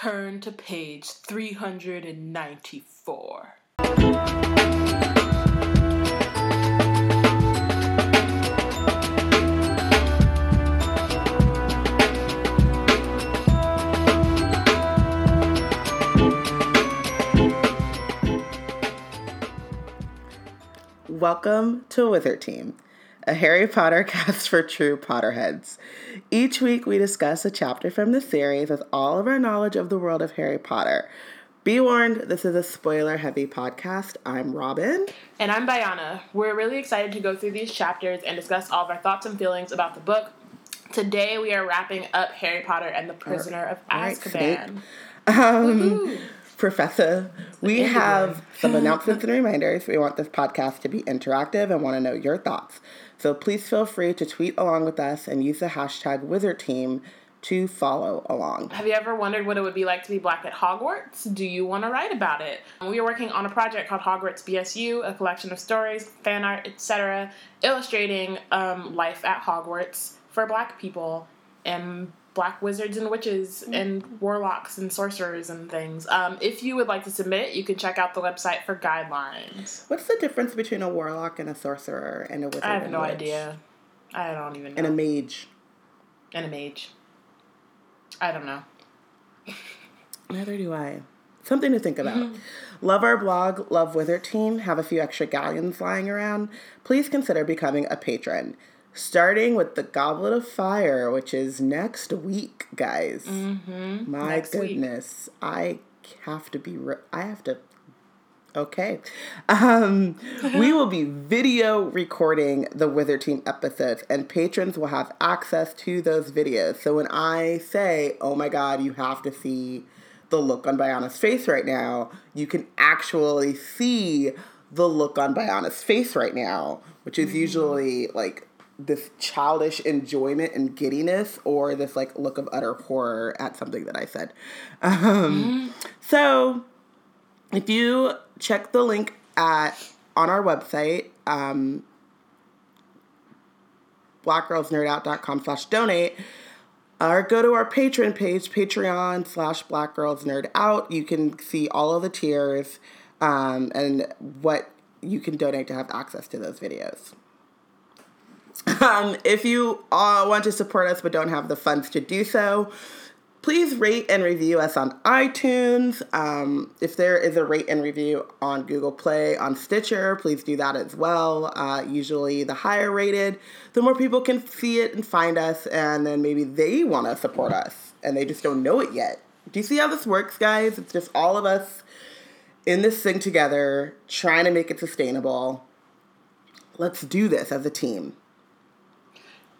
turn to page 394. Welcome to Wizard Team, a Harry Potter cast for true Potterheads. Each week we discuss a chapter from the series with all of our knowledge of the world of Harry Potter. Be warned, this is a spoiler heavy podcast. I'm Robyn. And I'm Bayana. We're really excited to go through these chapters and discuss all of our thoughts and feelings about the book. Today we are wrapping up Harry Potter and the Prisoner of All right, Azkaban. Um, Professor, we have some announcements and reminders. We want this podcast to be interactive and want to know your thoughts. So please feel free to tweet along with us and use the hashtag Wizard Team to follow along. Have you ever wondered what it would be like to be black at Hogwarts? Do you want to write about it? We are working on a project called Hogwarts BSU, a collection of stories, fan art, etc., illustrating um, life at Hogwarts for black people and black wizards and witches and warlocks and sorcerers and things. Um, if you would like to submit, you can check out the website for guidelines. What's the difference between a warlock and a sorcerer and a wizard? I have no witch? idea. I don't even know. And a mage. and a mage. I don't know. Neither do I. Something to think about. Love our blog, Love Wizard Team, have a few extra galleons lying around. Please consider becoming a patron. Starting with the Goblet of Fire, which is next week, guys. Mm-hmm. My Next week. goodness. I have to be, re- I have to. Okay. Um, we will be video recording the Wizard Team episodes, and patrons will have access to those videos. So when I say, oh my God, you have to see the look on Bayana's face right now, you can actually see the look on Bayana's face right now, which is usually like this childish enjoyment and giddiness or this like look of utter horror at something that I said. Um, So if you check the link at on our website, um, blackgirlsnerdout.com slash donate, or go to our patron page, Patreon slash Black Girls Nerd Out. You can see all of the tiers um, and what you can donate to have access to those videos. Um, if you uh, want to support us but don't have the funds to do so, please rate and review us on iTunes. Um, if there is a rate and review on Google Play, on Stitcher, please do that as well. Uh, usually, the higher rated, the more people can see it and find us, and then maybe they want to support us and they just don't know it yet. Do you see how this works, guys? It's just all of us in this thing together, trying to make it sustainable. Let's do this as a team.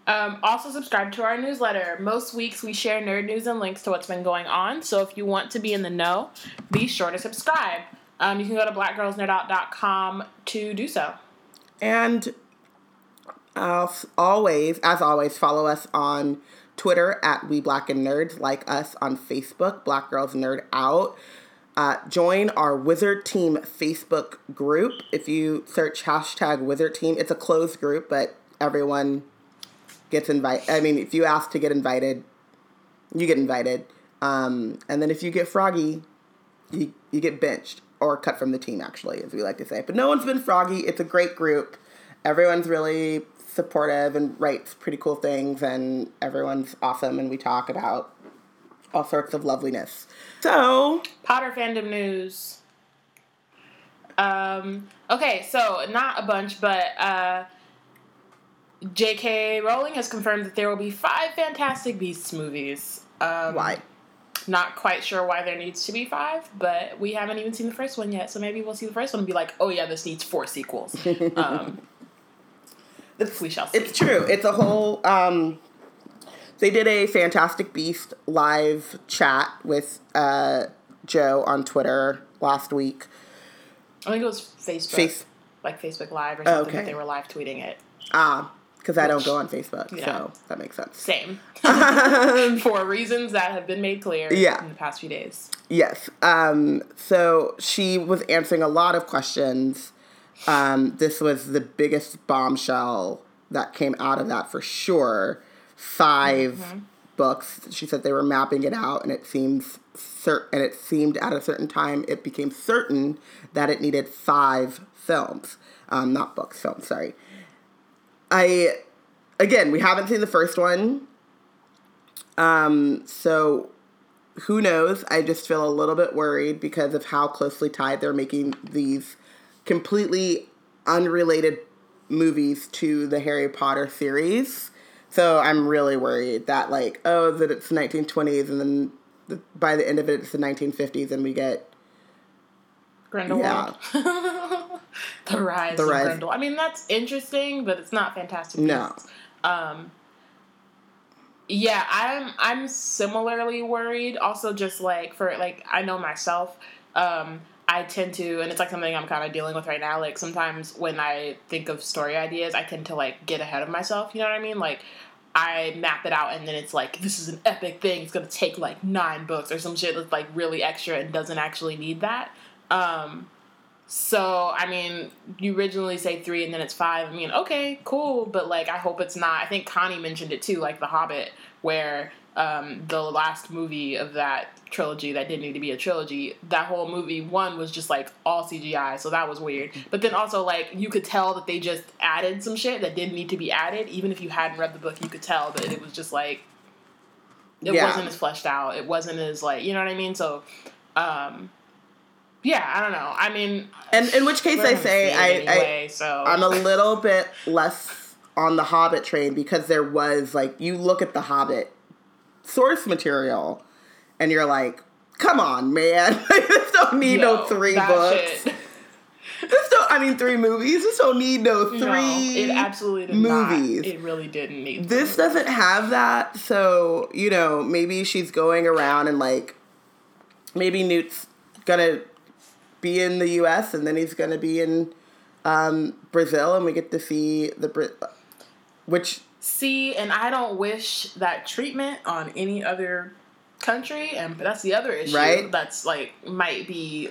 Um, also, subscribe to our newsletter. Most weeks we share nerd news and links to what's been going on. So if you want to be in the know, be sure to subscribe. Um, you can go to blackgirlsnerdout.com to do so. And uh, always, as always, follow us on Twitter at We Black and Nerds. Like us on Facebook, Black Girls Nerd Out. Uh, join our Wizard Team Facebook group. If you search hashtag Wizard Team, it's a closed group, but everyone gets invited. I mean, if you ask to get invited, you get invited. Um, and then if you get froggy, you, you get benched or cut from the team, actually, as we like to say. But no one's been froggy. It's a great group. Everyone's really supportive and writes pretty cool things, and everyone's awesome. And we talk about all sorts of loveliness. So, Potter fandom news. Um, okay, so not a bunch, but uh, J.K. Rowling has confirmed that there will be five Fantastic Beasts movies. Um, why? Not quite sure why there needs to be five, but we haven't even seen the first one yet, so maybe we'll see the first one and be like, oh yeah, this needs four sequels. Um, It's, we shall see. it's true. It's a whole. Um, they did a Fantastic Beast live chat with uh, Jo on Twitter last week. I think it was Facebook, Face like Facebook Live or Oh, something. okay. That they were live tweeting it. Ah, because I don't go on Facebook, Yeah. so that makes sense. Same, for reasons that have been made clear Yeah. in the past few days. Yes. Um, so she was answering a lot of questions. Um, this was the biggest bombshell that came out of that for sure. 5 books. She said they were mapping it out, and it seems cert- and it seemed at a certain time it became certain that it needed five films, um, not books, films. Sorry. I again, we haven't seen the first one, um, so who knows? I just feel a little bit worried because of how closely tied they're making these completely unrelated movies to the Harry Potter series. So I'm really worried that like oh that it's 1920s and then the, by the end of it it's the 1950s and we get Grindelwald. Yeah. the rise The of rise. Grindel. I mean, that's interesting, but it's not Fantastic No. Um, yeah, I'm I'm similarly worried. Also, just like for like I know myself, um, I tend to, and it's like something I'm kind of dealing with right now. Like sometimes when I think of story ideas, I tend to like get ahead of myself. You know what I mean? Like I map it out, and then it's like this is an epic thing. It's gonna take like nine books or some shit that's like really extra and doesn't actually need that. Um, so I mean, you originally say three and then it's five. I mean, okay, cool, but like I hope it's not. I think Connie mentioned it too, like The Hobbit, where um, the last movie of that trilogy that didn't need to be a trilogy. That whole movie one was just like all CGI, so that was weird. But then also like you could tell that they just added some shit that didn't need to be added. Even if you hadn't read the book, you could tell that it was just like it Yeah. wasn't as fleshed out. It wasn't as like you know what I mean. So. um yeah, I don't know. I mean, and in which case I say I, anyway, so I I'm a little bit less on the Hobbit train because there was like you look at the Hobbit source material and you're like, come on, man, this don't need no three that books. shit- This don't I mean three movies. This don't need no three. No, it absolutely movies. Not. It really didn't need. this doesn't have that, so you know maybe she's going around and like maybe Newt's gonna be in the U.S. and then he's gonna be in um, Brazil, and we get to see the Brit, which See, and I don't wish that treatment on any other country, and that's the other issue. Right. That's like might be,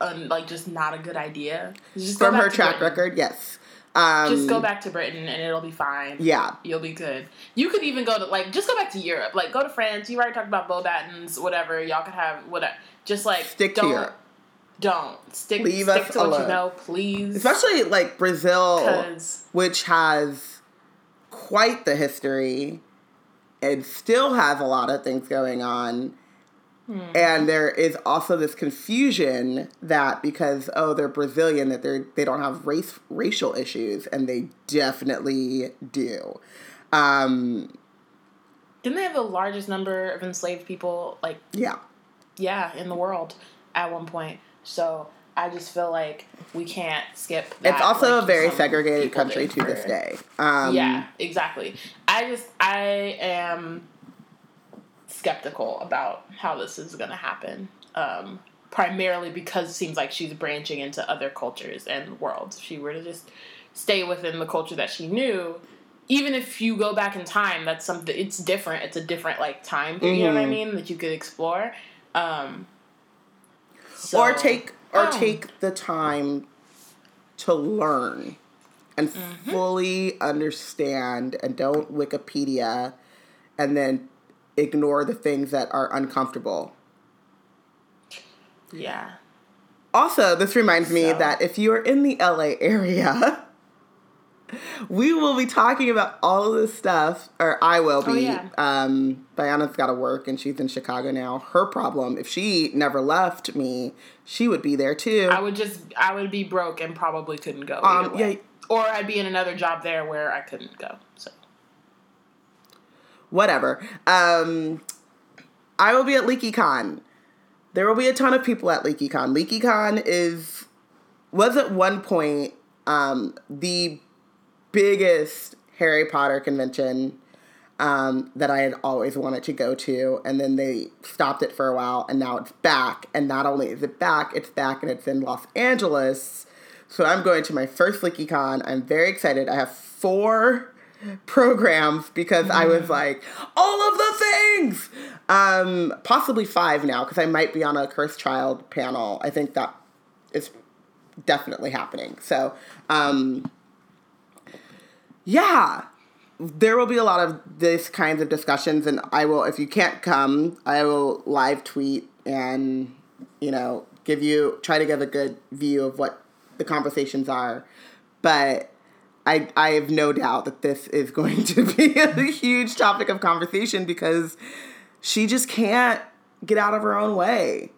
um, like just not a good idea. Just from her track Britain. record, yes. Um, Just go back to Britain and it'll be fine. Yeah, You'll be good. You could even go to like just go back to Europe. Like go to France. You already talked about Beauxbatons, whatever. Y'all could have whatever. Just like stick to Europe, Don't stick. Leave stick us to what you know, please. especially like Brazil, which has quite the history and still has a lot of things going on. And there is also this confusion that because oh they're Brazilian that they they don't have race racial issues and they definitely do. Um, didn't they have the largest number of enslaved people? Like yeah, yeah, in the world at one point. So I just feel like we can't skip. That, it's also like a very segregated country to this day. Um, yeah, exactly. I just I am skeptical about how this is going to happen. Um, primarily because it seems like she's branching into other cultures and worlds. If she were to just stay within the culture that she knew, even if you go back in time, that's something. It's different. It's a different like time. period, You know what I Mhm. mean? That you could explore. Um, or take or Oh. take the time to learn and Mm-hmm. fully understand and don't wikipedia and then ignore the things that are uncomfortable Yeah. also this reminds me that if you are in the la area we will be talking about all of this stuff or i will be Oh, yeah. um Bayana's got to work and she's in chicago now her problem if she never left me she would be there too I would just I would be broke and probably couldn't go. Um, yeah. Or I'd be in another job there where I couldn't go. So whatever. Um, I will be at LeakyCon. There will be a ton of people at LeakyCon. LeakyCon is was at one point um, the biggest Harry Potter convention um, that I had always wanted to go to, and then they stopped it for a while, and now it's back. And not only is it back, it's back, and it's in Los Angeles. So I'm going to my first LeakyCon. I'm very excited. I have four programs because I was like, all of the things. Um, possibly five now because I might be on a cursed child panel. I think that is definitely happening. So, um, yeah, there will be a lot of this kinds of discussions, and I will, if you can't come, I will live tweet and you know give you try to give a good view of what the conversations are, but. I, I have no doubt that this is going to be a huge topic of conversation because she just can't get out of her own way.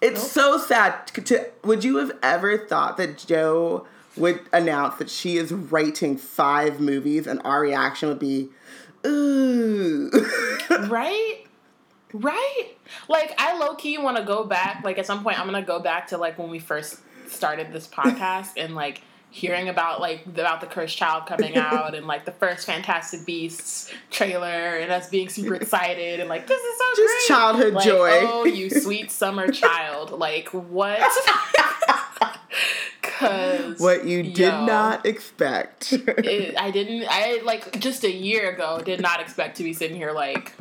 It's nope. so sad. To, would you have ever thought that Jo would announce that she is writing five movies and our reaction would be, ooh. right? Right? Like, I low key want to go back. Like, at some point, I'm going to go back to like when we first started this podcast and like hearing about like about the cursed child coming out and like the first fantastic beasts trailer and us being super excited and like this is so just great. childhood like, joy. oh you sweet summer child. Like what? Because what you did yo, not expect. It, i didn't i like just a year ago did not expect to be sitting here like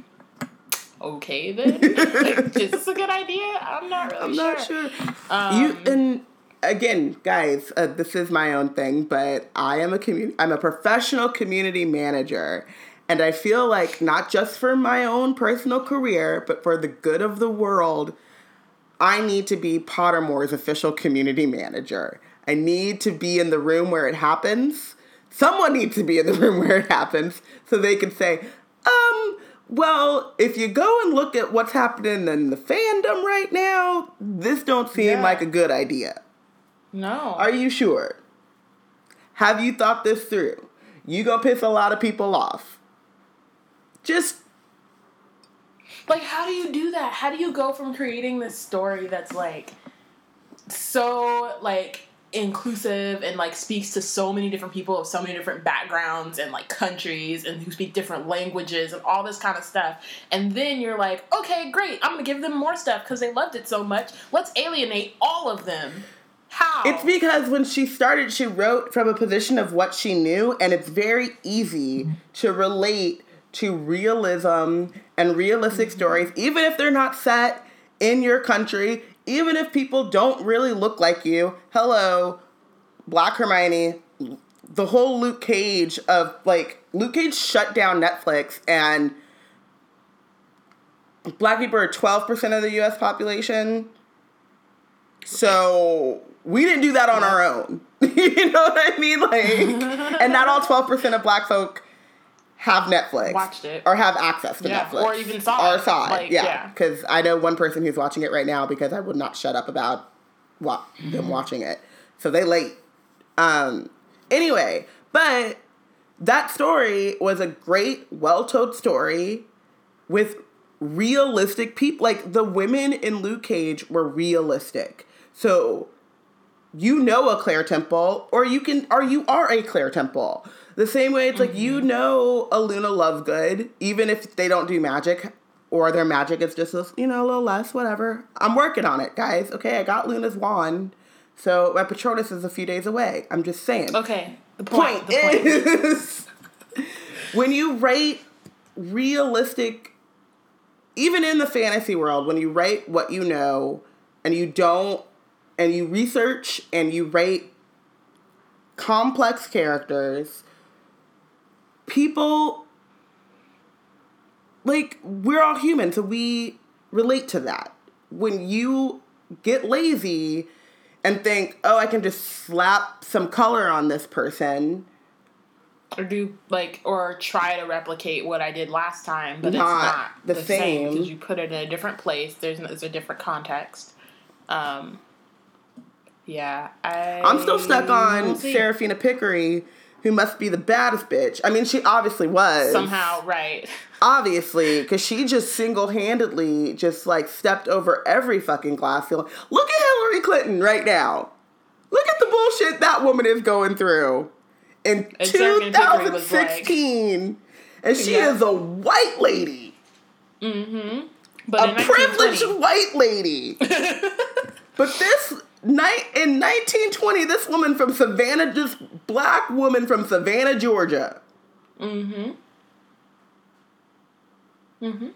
okay then? Like, is this a good idea? I'm not really i'm sure. not sure. um, you and again, guys, uh, this is my own thing, but I am a community. I'm a professional community manager, and I feel like not just for my own personal career, but for the good of the world, I need to be Pottermore's official community manager. I need to be in the room where it happens. Someone needs to be in the room where it happens so they can say, um, well, if you go and look at what's happening in the fandom right now, this don't seem yeah. like a good idea. No. Are you sure? Have you thought this through? You gonna piss a lot of people off. Just like how do you do that? How do you go from creating this story that's like so like inclusive and like speaks to so many different people of so many different backgrounds and like countries and who speak different languages and all this kind of stuff. And then you're like, okay, great, I'm gonna give them more stuff because they loved it so much. Let's alienate all of them. How? It's because when she started, she wrote from a position of what she knew, and it's very easy to relate to realism and realistic mm-hmm. stories, even if they're not set in your country, even if people don't really look like you. Hello, Black Hermione, the whole Luke Cage of like, Luke Cage shut down Netflix, and black people are 12% of the US population. So we didn't do that on our own. you know what I mean? Like, and not all 12% of black folk have Netflix. Watched it. Or have access to yeah, Netflix. Or even saw or it. saw it. Like, yeah. Because yeah. I know one person who's watching it right now because I would not shut up about wa- them mm-hmm. watching it. So they late. Um, anyway, but that story was a great, well told story with realistic people. Like the women in Luke Cage were realistic. So you know a Claire Temple, or you can, or you are a Claire Temple. The same way it's mm-hmm. like you mm-hmm. know a Luna Lovegood, even if they don't do magic, or their magic is just a, you know a little less, whatever. I'm working on it, guys. Okay, I got Luna's wand, so my Patronus is a few days away. I'm just saying. Okay. The point, point the point. is when you write realistic, even in the fantasy world, when you write what you know and you don't and you research and you rate complex characters, people like we're all human, so we relate to that. When you get lazy and think, "Oh, I can just slap some color on this person," or do like or try to replicate what I did last time, but not it's not the, the same because you put it in a different place. There's, there's a different context. Um, yeah, I. I'm still stuck on Seraphina Picquery, who must be the baddest bitch. I mean, she obviously was somehow right. Obviously, because she just single handedly just like stepped over every fucking glass ceiling. Look at Hillary Clinton right now. Look at the bullshit that woman is going through in and 2016, like, and she yeah. is a white lady. Mm-hmm. But a privileged white lady. but this Night in 1920, this woman from Savannah, this black woman from Savannah, Georgia. Mm-hmm. Mm-hmm.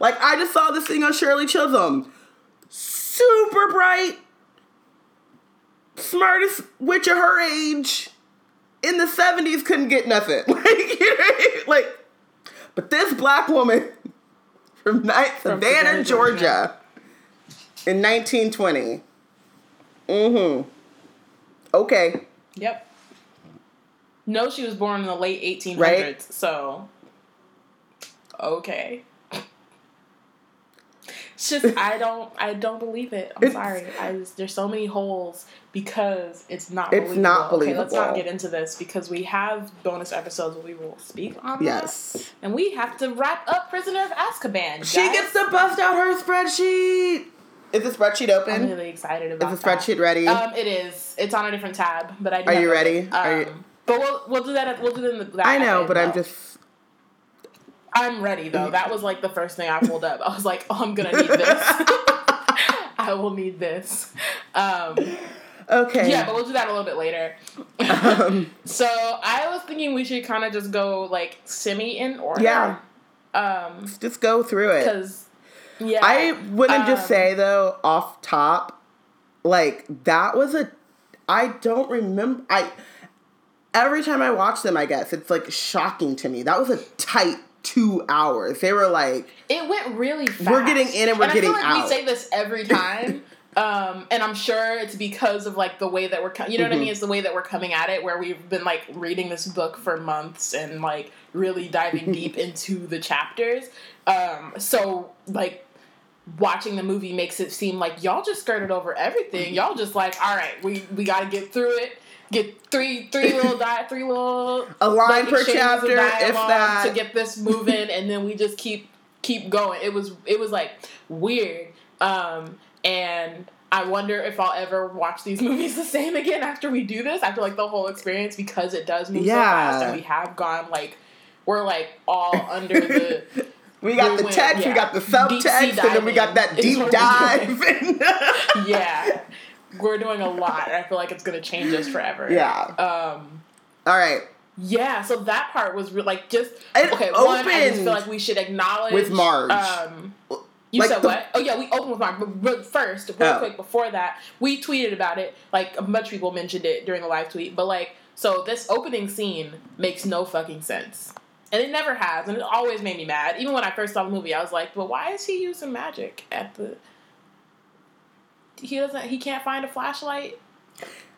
Like I just saw this thing on Shirley Chisholm. Super bright, smartest witch of her age in the 70s couldn't get nothing. Like, you know, like but this black woman from, From Savannah, Savannah, Georgia, Georgia. in 1920. Mm-hmm. Okay. Yep. No, she was born in the late 1800s. Right. So, okay. It's just I don't I don't believe it. I'm It's- sorry. I just, there's so many holes because it's not. It's not believable. not Okay, let's not get into this because we have bonus episodes where we will speak on that. Yes. And we have to wrap up Prisoner of Azkaban. She guys. gets to bust out her spreadsheet. Is the spreadsheet open? I'm really excited Is about the that. spreadsheet ready? Um, it is. It's on a different tab, but I. Do Are you it. ready? Are Um, you- But we'll we'll do that. At, we'll do it in the. I know, but I'm just. I'm ready though. That was like the first thing I pulled up. I was like, oh, I'm gonna need this. I will need this. Um, Okay. yeah, but we'll do that a little bit later. Um, So I was thinking we should kind of just go like semi in order. Yeah. Um, just go through it. because yeah, I wouldn't just Um, say though, off top, like that was a. I don't remember. I every time I watch them, I guess it's like shocking to me. That was a tight two hours. They were like, it went really fast. We're getting in and we're I getting feel like out. We say this every time. Um, and I'm sure it's because of like the way that we're, co- you know what I Mhm. mean? It's the way that we're coming at it, where we've been like reading this book for months and like really diving deep into the chapters. Um, so like watching the movie makes it seem like y'all just skirted over everything. Y'all just like, all right, we we got to get through it. Get three three little di- three little A line per chapter, if that. to get this moving, and then we just keep keep going. It was it was like weird, um, and I wonder if I'll ever watch these movies the same again after we do this. After like the whole experience, because it does move so fast, and we have gone like we're like all under the. we got the went- text, we got the subtext, and then we got that deep dive. yeah, we're doing a lot, and I feel like it's gonna change us forever. yeah. Um. All right. Yeah, so that part was re- like just It okay. One, I just feel like we should acknowledge with Marge. Um, you Like said the- what? Oh yeah, we opened with Marge. But, first, real Oh. quick before that, we tweeted about it. Like a bunch of people mentioned it during the live tweet. But like, so this opening scene makes no fucking sense, and it never has, and it always made me mad. Even when I first saw the movie, I was like, but why is he using magic at the? He doesn't. He can't find a flashlight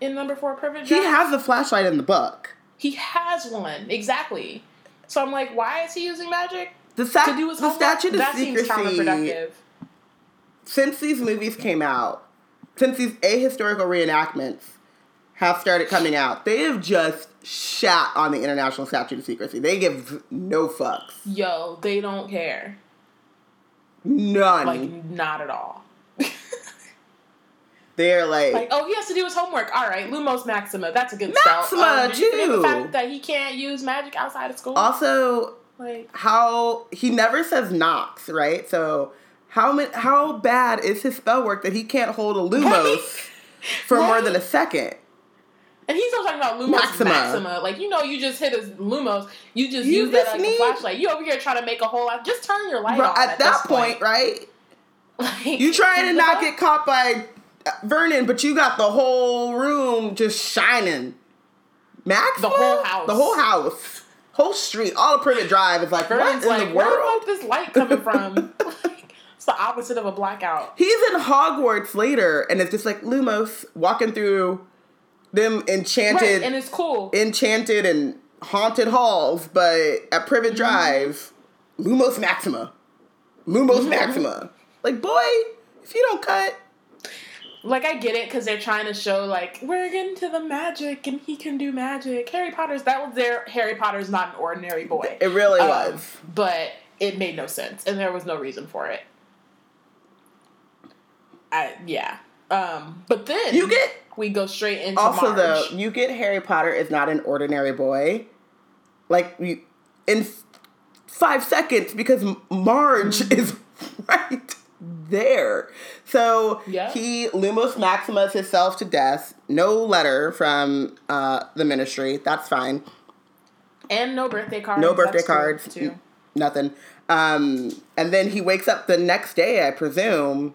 in number four privilege. He has the flashlight in the book. He has one exactly. So I'm like, why is he using magic The, sta- to do the statute of that seems secrecy. counterproductive. Since these movies came out, since these ahistorical reenactments have started coming out, they have just shat on the international statute of secrecy. They give no fucks. Yo, they don't care. None. Like, not at all. They're like, Like, oh, he has to do his homework. All right, Lumos Maxima. That's a good Maxima, spell. Um, did too. The fact that he can't use magic outside of school. also like, how he never says Nox, right? So how ma- how bad is his spell work that he can't hold a Lumos for more than a second? and he's still talking about Lumos Maxima. Maxima. Like, you know, you just hit a Lumos. You just You use that just like a need- flashlight. You over here trying to make a whole lot. Just turn your light Bro, off at, at, that point, right? Like, You trying to not get caught by uh, Vernon, but you got the whole room just shining. Max, The whole house. the whole house, whole street, all of Privet Drive is like Vernon's what in like, where the world? fuck this light coming from? Like, it's the opposite of a blackout. He's in Hogwarts later, and it's just like Lumos walking through them enchanted, Right, and it's cool. enchanted and haunted halls, but at Privet Mm-hmm. Drive, Lumos Maxima, Lumos Mm-hmm. Maxima. Like, boy, if you don't cut, like I get it because they're trying to show like we're getting to the magic and he can do magic. Harry Potter's that was their Harry Potter's not an ordinary boy. it really Um, was. but it made no sense and there was no reason for it. I yeah. Um, but then You get we go straight into also though you get Harry Potter is not an ordinary boy, like you in f- five seconds because Marge is right there. So Yeah. he Lumos Maximus himself to death. No letter from uh, the Ministry. That's fine. and no birthday cards. No birthday that's cards. too. Nothing. Um, and then he wakes up the next day, I presume,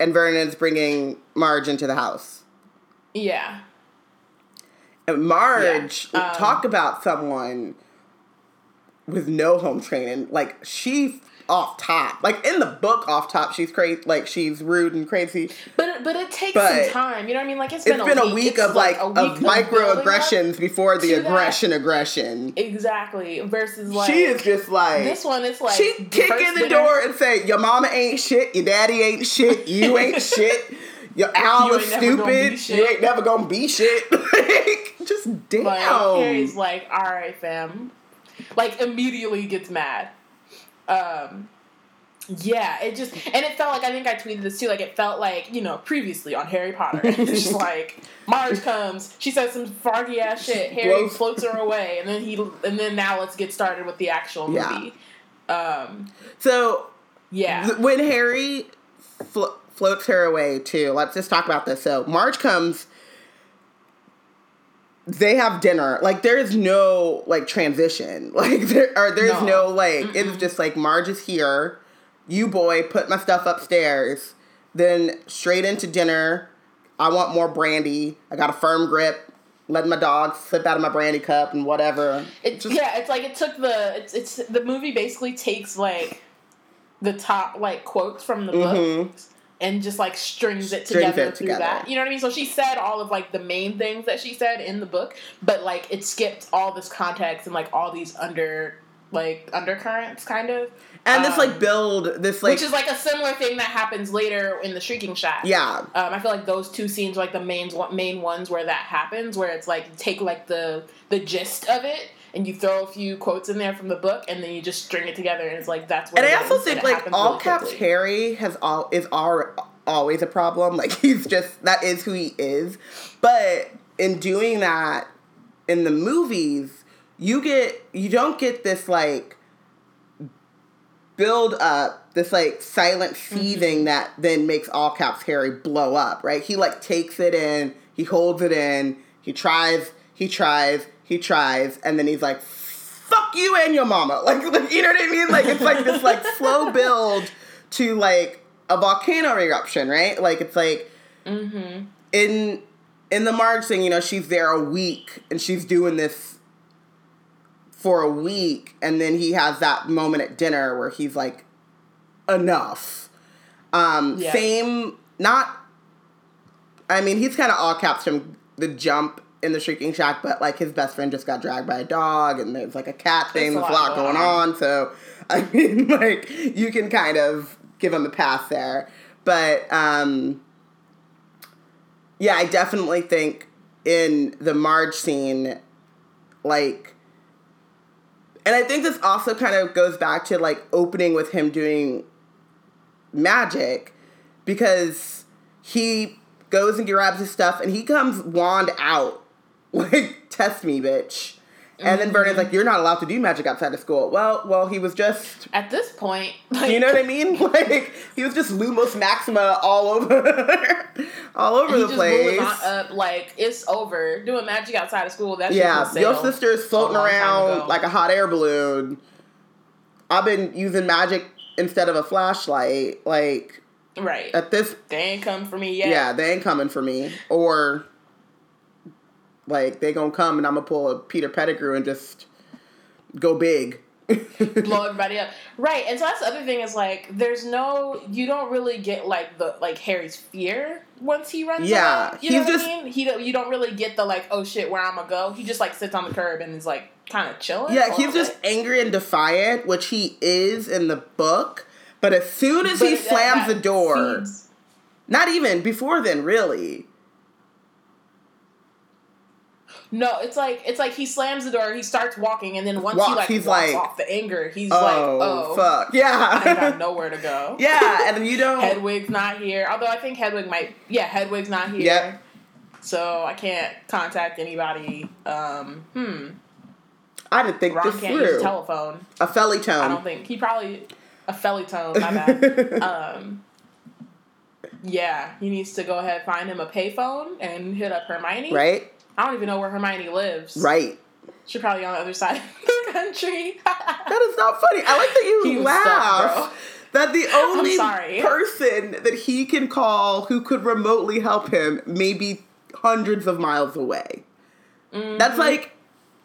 and Vernon's bringing Marge into the house. Yeah. And Marge, Yeah, um, talk about someone with no home training. Like she's off top. Like in the book, off top, she's crazy. Like she's rude and crazy. But but it takes But some time. You know what I mean? Like it's It's been, been a week, of like a week of microaggressions before the to that. aggression. Aggression. Exactly. Versus like she is just like this one. It's like she kick in the dinner- door and say, "Your mama ain't shit. Your daddy ain't shit. You ain't shit. Your Al You is ain't never gonna be stupid. You ain't never gonna be shit." like, just damn. Like Harry's like, all right, fam. Like immediately gets mad. Um yeah, it just and it felt like I think I tweeted this too. Like it felt like you know previously on Harry Potter, it's just like Marge comes, she says some foggy ass shit. Harry Blows- floats her away, and then he and then now let's get started with the actual Yeah. movie. Um, so yeah, th- when Harry flo- floats her away too, let's just talk about this. So Marge comes. They have dinner. Like there's no like transition. Like there or there's no, No. like it's just like Marge is here. You boy, put my stuff upstairs. Then straight into dinner. I want more brandy. I got a firm grip. Let my dog slip out of my brandy cup and whatever. It's Just- yeah, it's like it took the it's it's the movie basically takes like the top like quotes from the book Mhm. And just like strings it Strings together it through together. that. You know what I mean? So she said all of like the main things that she said in the book, but like it skipped all this context and like all these under like undercurrents kind of. And this like Um, build this like which is like a similar thing that happens later in the Shrieking Shack. yeah Um, I feel like those two scenes are like the main main ones where that happens, where it's like take like the the gist of it and you throw a few quotes in there from the book, and then you just string it together, and it's like that's what. And I also think like all really caps quickly. Harry has all is all, always a problem. Like he's just that is who he is. But in doing that in the movies, you get you don't get this like build up, this like silent Mm-hmm. seething that then makes all caps Harry blow up, right? He like takes it in, he holds it in, he tries, he tries, he tries, and then he's like, fuck you and your mama. Like, like you know what I mean? Like it's like this like slow build to like a volcano eruption, right? Like it's like Mm-hmm. in in the Marge thing, you know, she's there a week and she's doing this for a week, and then he has that moment at dinner where he's like, enough. Um, Yeah. same, not. I mean, he's kind of all caps from the jump in the Shrieking Shack, but like his best friend just got dragged by a dog, and there's like a cat thing. There's a lot going going on, so I mean, like you can kind of give him a pass there, but um, yeah, I definitely think in the Marge scene, like, and I think this also kind of goes back to like opening with him doing magic because he goes and grabs his stuff and he comes wand out, like, test me, bitch. And then Vernon's mm-hmm. like, "You're not allowed to do magic outside of school." Well, well, he was just At this point, like, you know what I mean? Like he was just Lumos Maxima all over, all over he the just place. up like it's over. Doing magic outside of school. That yeah, your was sailed sister is floating a long time around like a hot air balloon. I've been using magic instead of a flashlight. Like right. at this, they ain't come for me yet. yeah, they ain't coming for me. Or like they gonna come and I'm gonna pull a Peter Pettigrew and just go big. blow everybody up. Right, and so that's the other thing is like there's no you don't really get like the like Harry's fear once he runs Yeah, away. You know what just- I mean? He don't, you don't really get the like oh shit where I'm gonna go. He just like sits on the curb and is like kind of chilling. Yeah, he's just bit. angry and defiant, which he is in the book. But as soon as But he slams the door, feeds- not even before then, really. No, it's like it's like he slams the door, he starts walking, and then once he like he's walks like, off the anger, he's Oh, like, oh, fuck, yeah, I got nowhere to go. yeah, and then you don't. Hedwig's not here. Although I think Hedwig might. Yeah, Hedwig's not here. Yep. So I can't contact anybody. Um, hmm. I didn't think Ron this can't use through. a telephone. a felly tone. I don't think he probably a felly tone. My bad. um, yeah, he needs to go ahead find him a payphone and hit up Hermione. right, I don't even know where Hermione lives. right. She's probably on the other side of the country. That is not funny. I like that you He was stuck, laugh. that the only person that he can call who could remotely help him may be hundreds of miles away. That's mm-hmm. like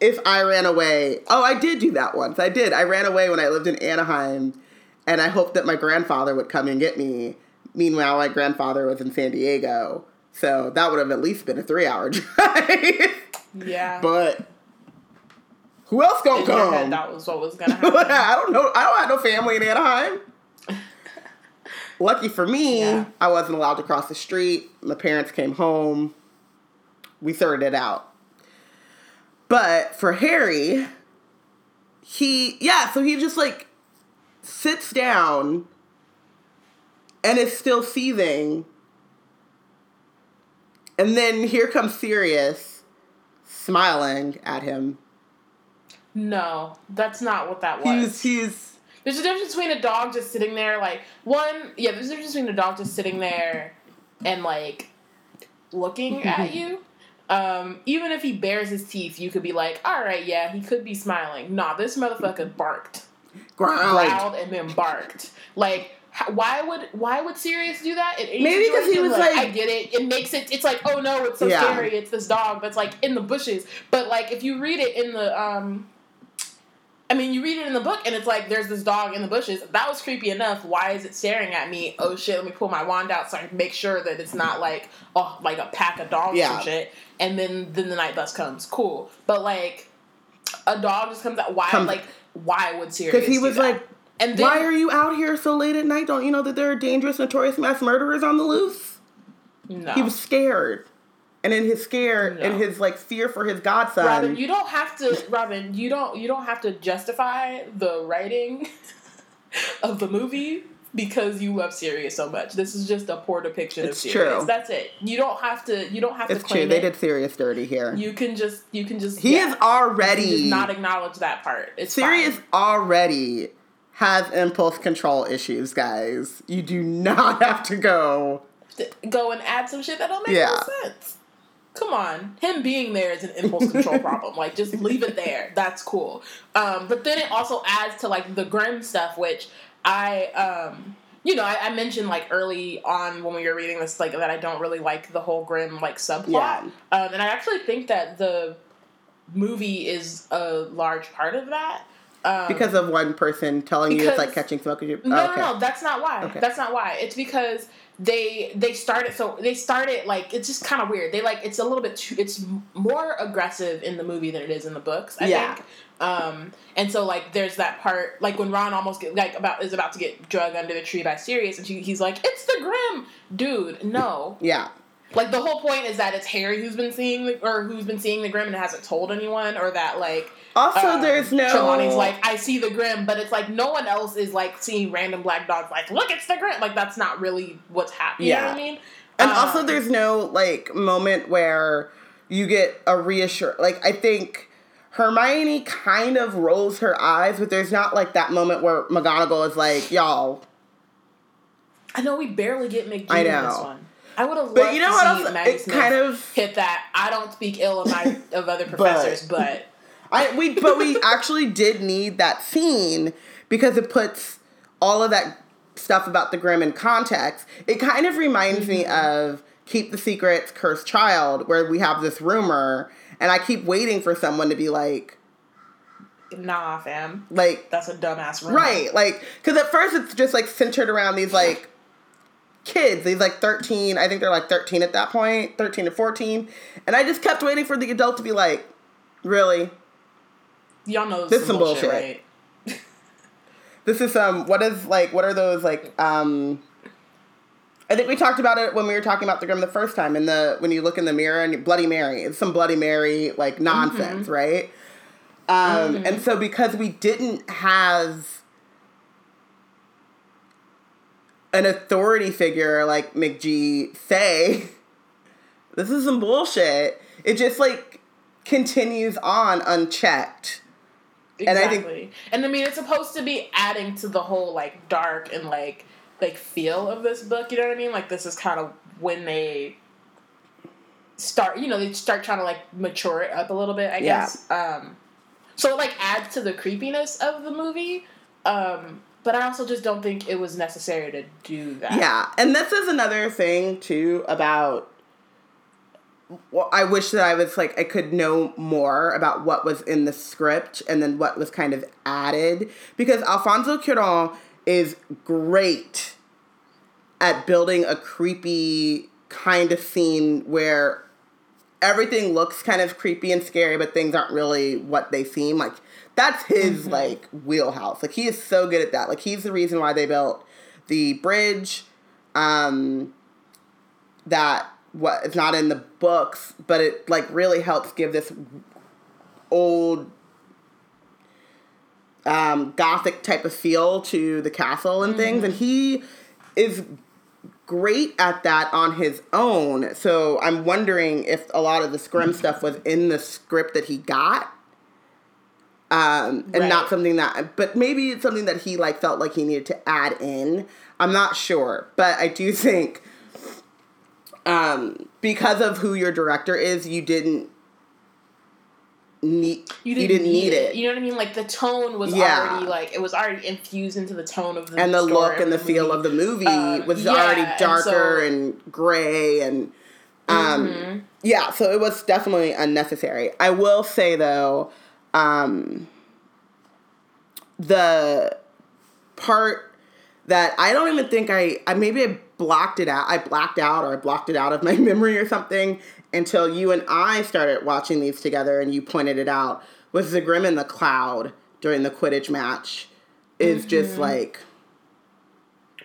if I ran away. Oh, I did do that once. I did. I ran away when I lived in Anaheim, and I hoped that my grandfather would come and get me. Meanwhile, my grandfather was in San Diego, so that would have at least been a three-hour drive. Yeah. but who else gonna In your head, come? that was what was gonna happen. I don't know. I don't have no family in Anaheim. Lucky for me, Yeah. I wasn't allowed to cross the street. My parents came home. We sorted it out. But for Harry, he, yeah, so he just like sits down and is still seething. And then here comes Sirius smiling at him. no, that's not what that was. He's, he's, There's a difference between a dog just sitting there, like one. Yeah, there's a difference between a dog just sitting there and like looking at you. Um, even if he bares his teeth, you could be like, "All right, yeah, he could be smiling." Nah, this motherfucker barked, growled. growled, and then barked. Like, why would why would Sirius do that? Maybe 'cause he was like- I get it. It makes it. It's like, oh no, it's so Yeah. scary. It's this dog that's like in the bushes. But like, if you read it in the um, I mean, you read it in the book, and it's like there's this dog in the bushes. That was creepy enough. Why is it staring at me? Oh shit! Let me pull my wand out so I can make sure that it's not like oh like a pack of dogs Yeah. or shit. And then then the night bus comes. Cool, but like a dog just comes out. Why Comes- like why would Sirius? Because he was like, and then, Why are you out here so late at night? Don't you know that there are dangerous, notorious mass murderers on the loose? no. He was scared. And in his scare No. and his like fear for his godson. Robyn, you don't have to. Robyn, you don't. You don't have to justify the writing of the movie because you love Sirius so much. This is just a poor depiction It's of Sirius. true. That's it. You don't have to. You don't have it's to true. They it. did serious dirty here. You can just. You can just. he yeah. is already not acknowledge that part. It's Sirius fine. already has impulse control issues, guys. You do not have to go. Go and add some shit that don't make Yeah. no sense. Come on, him being there is an impulse control problem. Like, just leave it there. That's cool. Um, but then it also adds to like the grim stuff, which I, um, you know, I, I mentioned like early on when we were reading this, like that I don't really like the whole grim like subplot. Yeah. Um, and I actually think that the movie is a large part of that. Um, Because of one person telling you it's like catching smoke. You, no, okay. no, no, that's not why. Okay. That's not why. It's because they they started so they started like it's just kind of weird. They like it's a little bit too it's more aggressive in the movie than it is in the books. I Yeah. think. Um, and so like there's that part like when Ron almost get like about is about to get drug under the tree by Sirius, and she, he's like, "It's the Grim, dude." No, Yeah. like the whole point is that it's Harry who's been seeing the, or who's been seeing the Grim and hasn't told anyone, or that like Also, um, there's no. Trelawney's like, I see the Grim, but it's like no one else is like seeing random black dogs like, look, it's the Grim. Like that's not really what's happening. You know what I mean? And Um, also, there's no like moment where you get a reassure. Like I think Hermione kind of rolls her eyes, but there's not like that moment where McGonagall is like, "Y'all." I know we barely get McGee I in know. this one. I would have loved But you know to what see else? Maggie It Smith kind of. hit that. I don't speak ill of my of other professors, but, I we but we actually did need that scene because it puts all of that stuff about the Grim in context. It kind of reminds me Mm-hmm. of Keep the Secrets, Cursed Child, where we have this rumor, and I keep waiting for someone to be like, nah, fam, like that's a dumbass rumor. Right, like because at first it's just like centered around these like kids, these like thirteen. I think they're like thirteen at that point, thirteen to fourteen, and I just kept waiting for the adult to be like, "Really, Y'all know This this is some bullshit, bullshit. right? this is some. what is like, what are those like um." I think we talked about it when we were talking about the Grim the first time. In the when you look in the mirror and Bloody Mary, it's some Bloody Mary like nonsense, right? Um, And so because we didn't have an authority figure like McGee say, this is some bullshit. It just like continues on unchecked. And I Exactly. think- And I mean, it's supposed to be adding to the whole like dark and like like feel of this book. You know what I mean? Like this is kind of when they start. You know, they start trying to like mature it up a little bit. I Yeah. guess. Um, so it like adds to the creepiness of the movie. Um, but I also just don't think it was necessary to do that. Yeah, and this is another thing too about I wish that I was like I could know more about what was in the script and then what was kind of added because Alfonso Cuarón is great at building a creepy kind of scene where everything looks kind of creepy and scary but things aren't really what they seem. Like that's his mm-hmm. like wheelhouse. Like he is so good at that. Like he's the reason why they built the bridge um that what it's not in the books, but it like really helps give this old um, gothic type of feel to the castle and mm-hmm. things, and he is great at that on his own. So I'm wondering if a lot of the scrim stuff was in the script that he got. Um, and right. not something that, but maybe it's something that he like felt like he needed to add in. I'm not sure, but I do think um, because of who your director is, you didn't need you didn't, you didn't need, need it. it. You know what I mean? Like the tone was yeah. already like it was already infused into the tone of the and the look and the, the feel of the movie um, was yeah, already darker and, so, and gray and um mm-hmm. yeah. So it was definitely unnecessary. I will say though, um, the part that I don't even think I, I maybe I blocked it out. I blacked out or I blocked it out of my memory or something until you and I started watching these together and you pointed it out. Was the Grim in the Cloud during the Quidditch match is mm-hmm. just like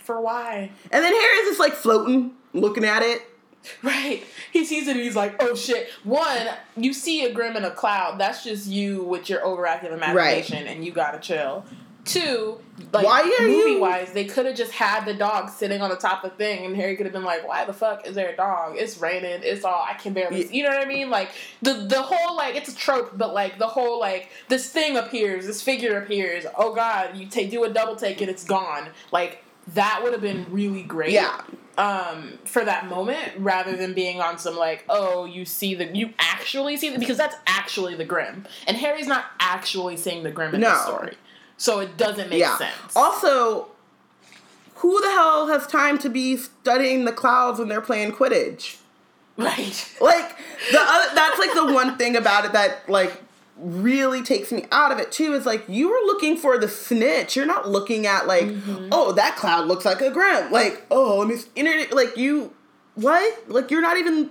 for why? And then Harry's just like floating, looking at it. Right. He sees it and he's like, oh shit. One, you see a Grim in a cloud. That's just you with your overactive imagination right. and you gotta chill. Two, like why are movie you? wise, they could have just had the dog sitting on the top of the thing, and Harry could have been like, "Why the fuck is there a dog? It's raining. It's all I can barely." Yeah. You know what I mean? Like the the whole like it's a trope, but like the whole like this thing appears, this figure appears. Oh God, you take do a double take and it's gone. Like that would have been really great. Yeah. Um, for that moment, rather than being on some like, oh, you see the, you actually see the, because that's actually the Grim, and Harry's not actually seeing the Grim in no. the story. So it doesn't make yeah. sense. Also, who the hell has time to be studying the clouds when they're playing Quidditch? Right. Like the other, that's like the one thing about it that like really takes me out of it too is like you were looking for the snitch. You're not looking at like, mm-hmm. oh, that cloud looks like a grim. Like, oh, let me internet like you what? Like you're not even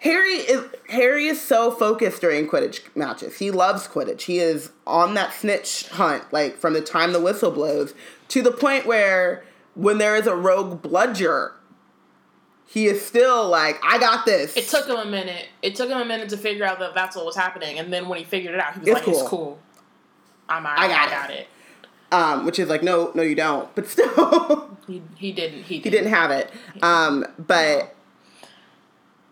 Harry is Harry is so focused during Quidditch matches. He loves Quidditch. He is on that snitch hunt, like from the time the whistle blows, to the point where when there is a rogue bludger, he is still like, I got this. It took him a minute. It took him a minute to figure out that that's what was happening, and then when he figured it out, he was it's like, cool. "It's cool. I'm I got, I got it. it. Um, which is like, no, no, you don't. But still, he he didn't. He, didn't. he didn't have it. Um, but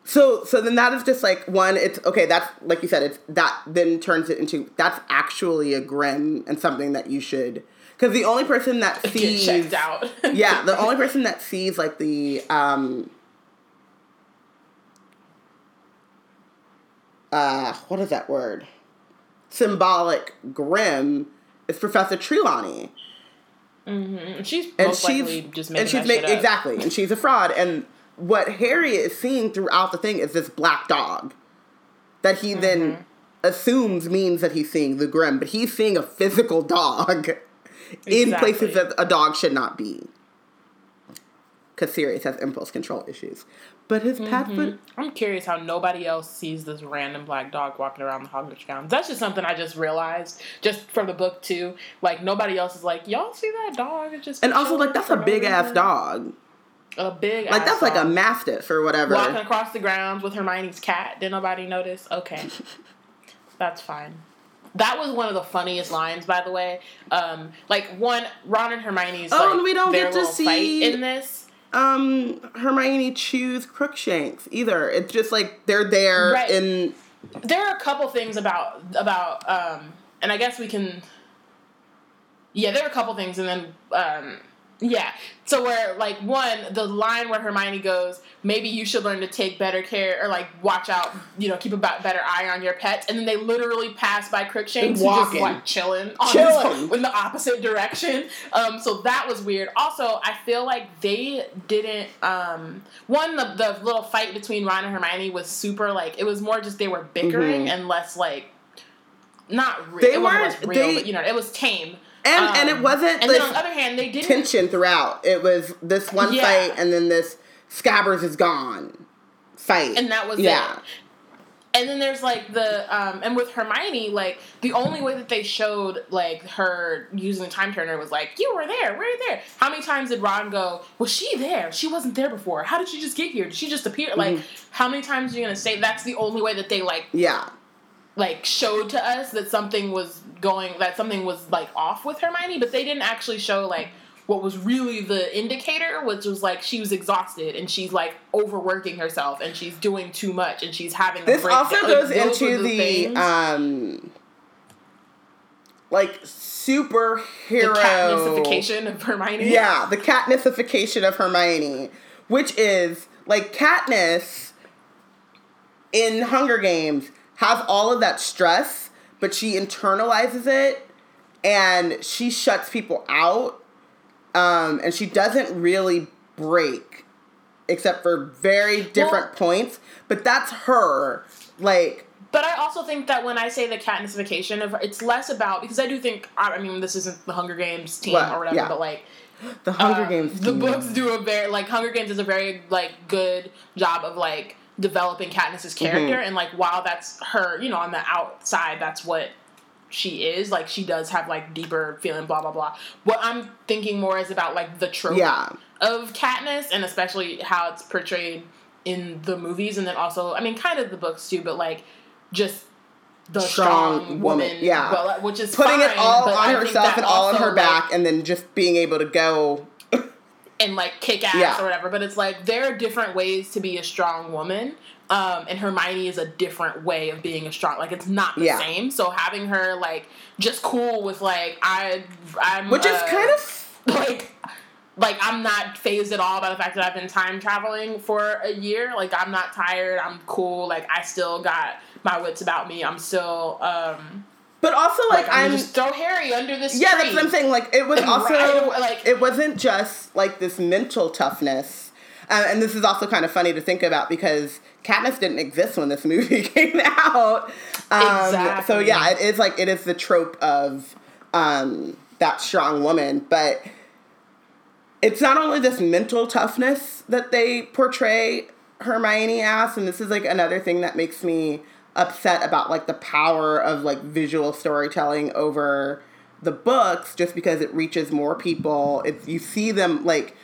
so so then that is just like one. It's okay. That's like you said. It's that then turns it into that's actually a grim and something that you should because the only person that sees Get checked out. yeah, the only person that sees like the um uh what is that word symbolic grim is Professor Trelawney. Mm-hmm. She's and she's just and she's making exactly, and she's a fraud and what Harriet is seeing throughout the thing is this black dog that he mm-hmm. then assumes means that he's seeing the grim, but he's seeing a physical dog exactly. in places that a dog should not be. Because Sirius has impulse control issues. But his mm-hmm. pet. I'm curious how nobody else sees this random black dog walking around the Hogwarts grounds. That's just something I just realized, just from the book too. Like nobody else is like, y'all see that dog? It just and also like that's a big ass dog. A big like that's like a mastiff or whatever. Walking across the grounds with Hermione's cat. Did nobody notice? Okay, that's fine. That was one of the funniest lines, by the way. Um, like one, Ron and Hermione's. Oh, like, and we don't get to see in this. Um, Hermione choose Crookshanks either. It's just like they're there right. in. There are a couple things about about um, and I guess we can. Yeah, there are a couple things, and then um, Yeah. So where like one, the line where Hermione goes, maybe you should learn to take better care or like watch out, you know, keep a better eye on your pets, and then they literally pass by Crookshanks who just like chilling on chilling. in the opposite direction. Um, so that was weird. Also, I feel like they didn't. Um, one the the little fight between Ron and Hermione was super like it was more just they were bickering mm-hmm. and less like not real. They weren't real, they, but you know it was tame. And um, and it um, wasn't. And then on the other hand, they didn't tension throughout. It was this one yeah. fight, and then this Scabbers is gone fight, and that was yeah. It. And then there's like the um, and with Hermione, like the only way that they showed like her using the time turner was like, "You were there, were you there?" How many times did Ron go? Was she there? She wasn't there before. How did she just get here? Did she just appear? Mm-hmm. Like, how many times are you gonna say that's the only way that they like? Yeah like showed to us that something was going that something was like off with Hermione, but they didn't actually show like what was really the indicator, which was like she was exhausted and she's like overworking herself and she's doing too much and she's having this also goes like, into the, um like superhero the Katnissification of Hermione. Yeah, the Katnissification of Hermione, which is like Katniss in Hunger Games has all of that stress, but she internalizes it and she shuts people out. Um, and she doesn't really break except for very different well, points. But that's her. Like, but I also think that when I say the Katnissification of it's less about because I do think I mean this isn't the Hunger Games team well, or whatever, yeah. but like the Hunger uh, Games. The books do a very like Hunger Games does a very like good job of like developing Katniss's character, mm-hmm. and like while that's her, you know, on the outside, that's what she is. Like she does have like deeper feeling, blah blah blah. What I'm thinking more is about like the trope yeah. of Katniss, and especially how it's portrayed in the movies, and then also, I mean, kind of the books too, but like just the strong, strong woman, woman, yeah, well, which is putting fine, it all on herself and all on her back, like, and then just being able to go and like kick ass yeah. or whatever. But it's like there are different ways to be a strong woman. Um, and Hermione is a different way of being a strong. Like it's not the yeah. same. So having her like just cool with like I I'm which uh, is kind of like like I'm not phased at all by the fact that I've been time traveling for a year. Like I'm not tired. I'm cool. Like I still got my wits about me. I'm still um but also, like, like I'm just throw Harry under this. Yeah, that's what I'm saying. Like, it was also like it wasn't just like this mental toughness, uh, and this is also kind of funny to think about because Katniss didn't exist when this movie came out. Um, exactly. So yeah, it is like it is the trope of um, that strong woman, but it's not only this mental toughness that they portray Hermione as, and this is like another thing that makes me upset about like the power of like visual storytelling over the books just because it reaches more people. If you see them like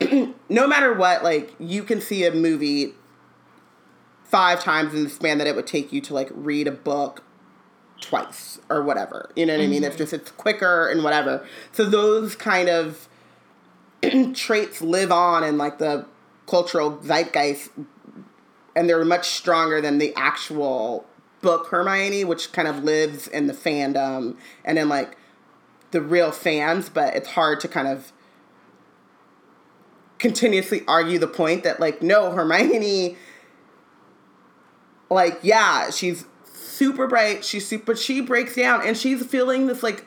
no matter what, like you can see a movie five times in the span that it would take you to like read a book twice or whatever. You know what mm-hmm. I mean? It's mm-hmm. just it's quicker and whatever. So those kind of traits live on in like the cultural zeitgeist and they're much stronger than the actual book Hermione, which kind of lives in the fandom and in like the real fans, but it's hard to kind of continuously argue the point that like no Hermione like yeah, she's super bright, she's super she breaks down and she's feeling this like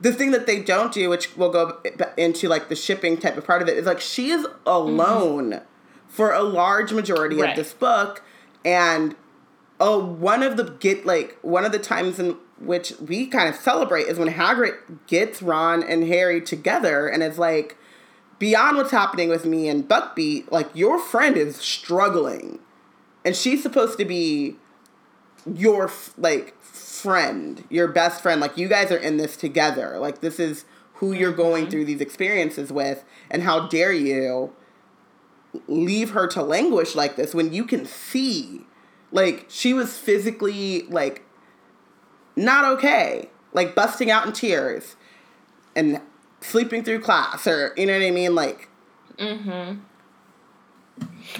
the thing that they don't do, which we'll go into like the shipping type of part of it, is like she is alone. Mm-hmm for a large majority right. of this book and oh one of the get like one of the times in which we kind of celebrate is when Hagrid gets Ron and Harry together and it's like beyond what's happening with me and Buckbeak like your friend is struggling and she's supposed to be your like friend your best friend like you guys are in this together like this is who you're going mm-hmm. through these experiences with and how dare you leave her to languish like this when you can see like she was physically like not okay like busting out in tears and sleeping through class or you know what i mean? Like mm-hmm.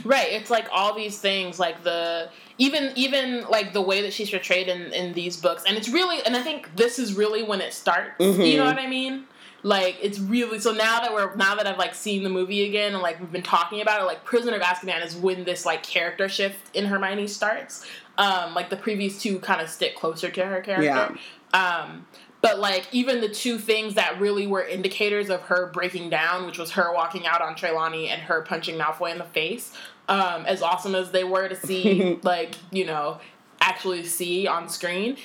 Right it's like all these things like the even even like the way that she's portrayed in in these books. And it's really and i think this is really when it starts mm-hmm. you know what i mean like it's really so now that we're now that I've like seen the movie again and like we've been talking about it, like Prisoner of Azkaban is when this like character shift in Hermione starts. Um, like the previous two kind of stick closer to her character. Yeah. Um, but like even the two things that really were indicators of her breaking down, which was her walking out on Trelawney and her punching Malfoy in the face, um, as awesome as they were to see, like you know, actually see on screen,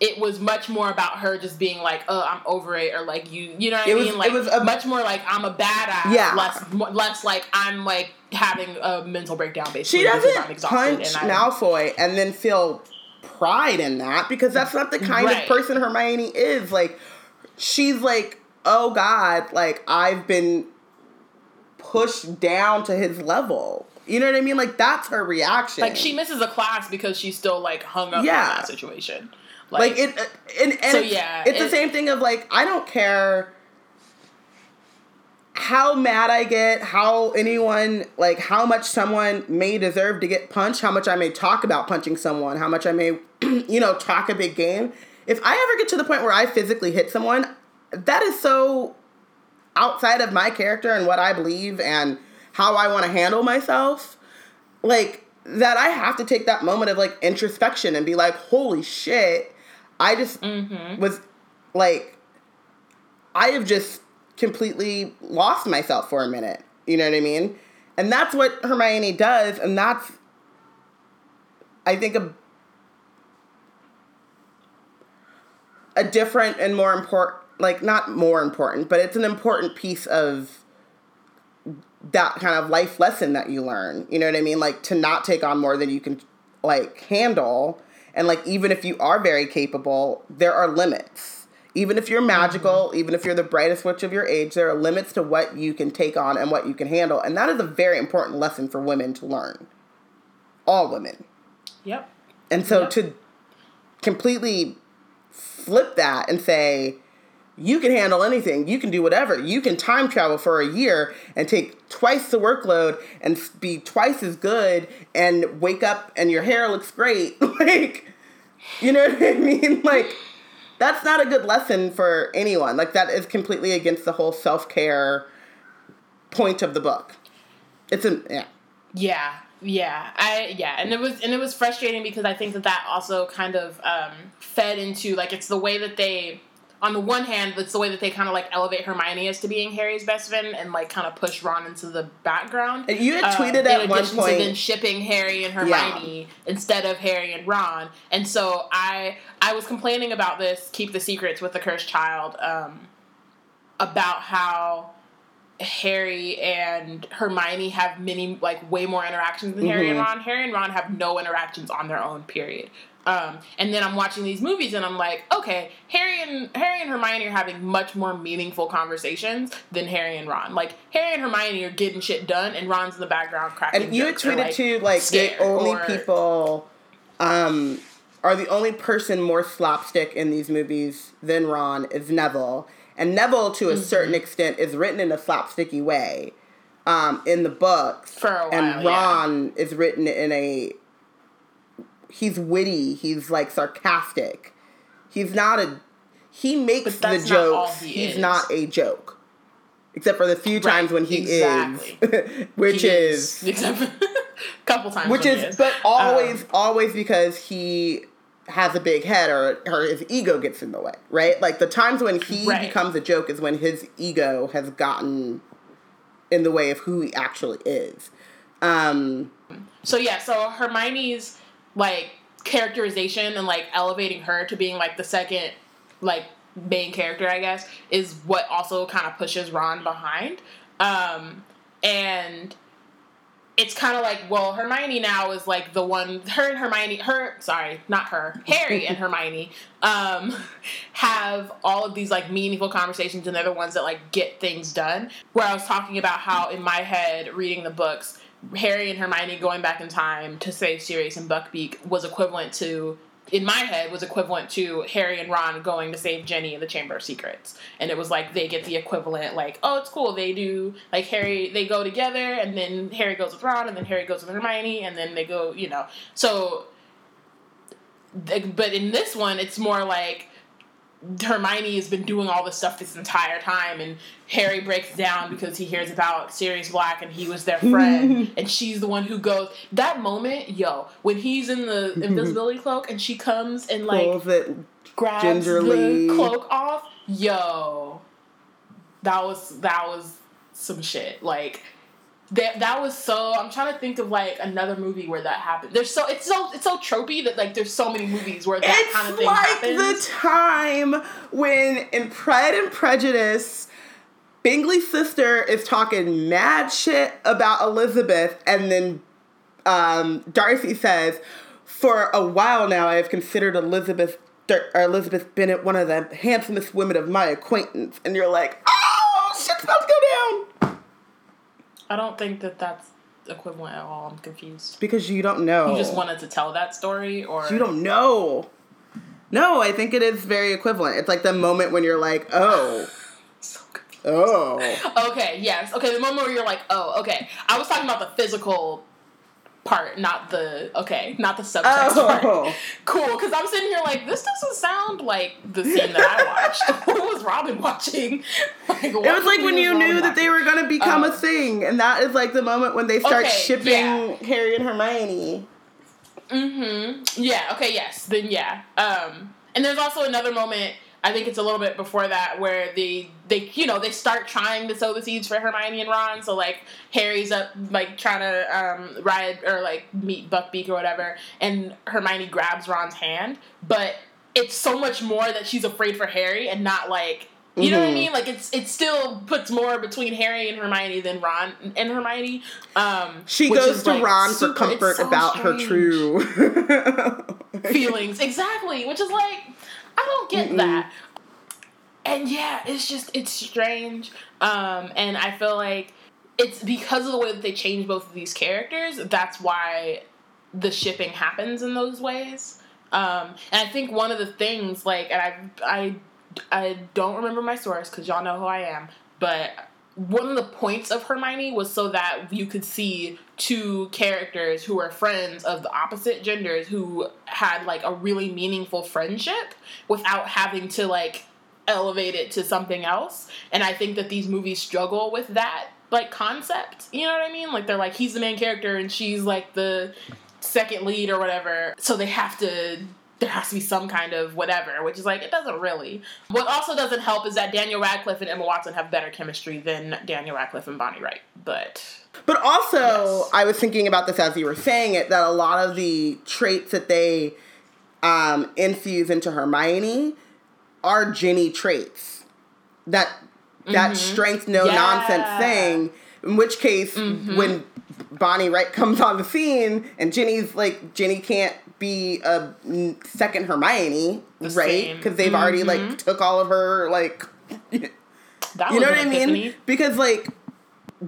it was much more about her just being like, "Oh, I'm over it," or like you, you know what It I was- mean? it was a- much more like I'm a badass. Yeah. Less, less like I'm like having a mental breakdown. Basically, She doesn't I'm exhausted punch and Malfoy and then feel pride in that because that's not the kind Right. of person Hermione is. Like, she's like, oh God, like I've been pushed down to his level. You know what I mean? Like that's her reaction. Like she misses a class because she's still like hung up Yeah. on that situation. Like it, uh, and, and So, it's, yeah, it's the same thing of like I don't care how mad I get, how anyone like how much someone may deserve to get punched, how much I may talk about punching someone, how much I may you know talk a big game. If I ever get to the point where I physically hit someone, that is so outside of my character and what I believe and how I want to handle myself. Like that I have to take that moment of like introspection and be like, holy shit, I just mm-hmm. was like, I have just completely lost myself for a minute. You know what I mean? And that's what Hermione does, and that's, I think, a, a different and more important, like, not more important, but it's an important piece of that kind of life lesson that you learn. You know what I mean? Like to not take on more than you can like handle. And like even if you are very capable, there are limits. Even if you're magical, mm-hmm. even if you're the brightest witch of your age, there are limits to what you can take on and what you can handle. And that is a very important lesson for women to learn. All women. Yep. And so Yep. to completely flip that and say, you can handle anything, you can do whatever, you can time travel for a year and take twice the workload and be twice as good and wake up and your hair looks great. like, you know what I mean? Like, that's not a good lesson for anyone. Like, that is completely against the whole self care point of the book. It's a, yeah. Yeah, yeah, I yeah, and it was and it was frustrating because I think that that also kind of um, fed into like it's the way that they. On the one hand, that's the way that they kind of like elevate Hermione as to being Harry's best friend and like kind of push Ron into the background. And you had Um, tweeted at one point- to then shipping Harry and Hermione instead of Harry and Ron. And so I I was complaining about this keep the secrets with the cursed child um, about how Harry and Hermione have many like way more interactions than Harry and Mhm. Ron. Harry and Ron have no interactions on their own. Period. Um, and then I'm watching these movies and I'm like, okay, Harry and Harry and Hermione are having much more meaningful conversations than Harry and Ron. Like Harry and Hermione are getting shit done, and Ron's in the background cracking. Jokes. And you had tweeted like, too, like the only or- people um, are the only person more slapstick in these movies than Ron is Neville, and Neville to a Mm-hmm. certain extent is written in a slapsticky way um, in the books, For a and while, yeah. Ron is written in a he's witty, he's like sarcastic, he's not a he makes the that's not jokes. he he's is. not a joke. Except for the few Right, times when he exactly. is, which He is except a couple times, which he is, but always Um, always because he has a big head or or his ego gets in the way right like the times when he Right. becomes a joke is when his ego has gotten in the way of who he actually is um So yeah, so Hermione's like characterization and like elevating her to being like the second like main character, I guess, is what also kind of pushes Ron behind. Um and it's kind of like, well, Hermione now is like the one. Her and Hermione, her sorry, not her, Harry and Hermione, um, have all of these like meaningful conversations, and they're the ones that like get things done. Where I was talking about how in my head, reading the books, Harry and Hermione going back in time to save Sirius and Buckbeak was equivalent to. In my head, was equivalent to Harry and Ron going to save Ginny in the Chamber of Secrets, and it was like they get the equivalent, like oh, it's cool. They do like Harry, they go together, and then Harry goes with Ron, and then Harry goes with Hermione, and then they go, you know. So, but in this one, it's more like Hermione has been doing all this stuff this entire time, and Harry breaks down because he hears about Sirius Black and he was their friend, and she's the one who goes. That moment, yo, when he's in the invisibility cloak and she comes and like Pulls it grabs gingerly. the cloak off, yo, that was that was some shit. Like that that was so. I'm trying to think of like another movie where that happened. There's so it's so it's so tropey that like there's so many movies where that it's kind of thing like happens. the time when in Pride and Prejudice, Bingley's sister is talking mad shit about Elizabeth, and then um, Darcy says, "For a while now, I have considered Elizabeth or Elizabeth Bennet one of the handsomest women of my acquaintance," and you're like, "Oh, shit's about to go down." I don't think that that's equivalent at all. I'm confused. Because you don't know. You just wanted to tell that story, or You don't know. No, I think it is very equivalent. It's like the moment when you're like, oh, So oh. Okay. Yes. Okay. The moment where you're like, oh, okay. I was talking about the physical part, not the okay, not the subtext part. Oh. Cool, because I'm sitting here like this doesn't sound like the scene that I watched. what was Robyn watching? Like, It was like when you knew that they were going to become a Um, thing. And that is like the moment when they start Okay, shipping yeah. Harry and Hermione. Mm-hmm. Yeah. Okay. Yes. Then yeah. Um. And there's also another moment. I think it's a little bit before that where they they you know they start trying to sow the seeds for Hermione and Ron. So like Harry's up like trying to um, ride or like meet Buckbeak or whatever, and Hermione grabs Ron's hand, but it's so much more that she's afraid for Harry and not like. You know what I Mhm. mean? Like it's it still puts more between Harry and Hermione than Ron and Hermione. Um, She goes to like, Ron for super- it's comfort so about her true feelings exactly which is like i don't get Mm-mm. that. And yeah it's just it's strange. Um and i feel like it's because of the way that they change both of these characters that's why the shipping happens in those ways. Um and i think one of the things like and i i i don't remember my source because y'all know who i am but one of the points of Hermione was so that you could see two characters who were friends of the opposite genders who had like a really meaningful friendship without having to like elevate it to something else. And I think that these movies struggle with that like concept. You know what I mean? Like they're like he's the main character and she's like the second lead or whatever. So they have to there has to be some kind of whatever, which is like it doesn't really. What also doesn't help is that Daniel Radcliffe and Emma Watson have better chemistry than Daniel Radcliffe and Bonnie Wright. But But also, Yes. I was thinking about this as you were saying it that a lot of the traits that they um, infuse into Hermione are Ginny traits. That that strength, no Yeah. nonsense thing. In which case, when Bonnie Wright comes on the scene and Ginny's like Ginny can't be a second Hermione, The right? Because they've already like mm-hmm. took all of her like that you know what I mean? epiphany. Because like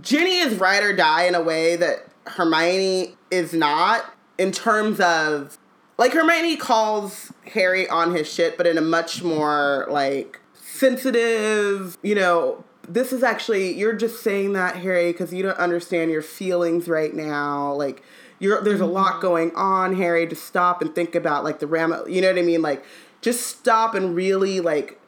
Ginny is ride or die in a way that Hermione is not in terms of like Hermione calls Harry on his shit, but in a much more like sensitive, you know, this is actually you're just saying that Harry because you don't understand your feelings right now. Like you're there's a lot going on, Harry, to stop and think about like the ram you know what I mean? Like just stop and really like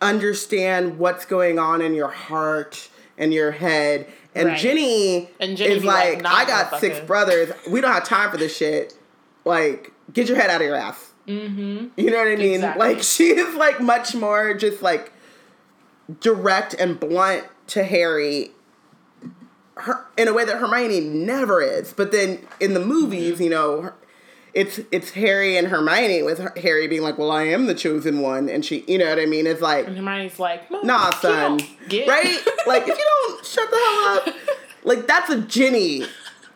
understand what's going on in your heart and your head. And Right. Ginny, And Ginny is like, like, I got six motherfucker." brothers. We don't have time for this shit. Like, get your head out of your ass. Mm-hmm. You know what I mean? Exactly. Like, she is like much more just like direct and blunt to Harry. Her, in a way that Hermione never is, but then in the movies, you know, it's it's Harry and Hermione with Harry being like, "Well, I am the chosen one," and she, you know what I mean? It's like, And Hermione's like, "No, Nah, son. Get Right? Like, if you don't shut the hell up, like, that's a Ginny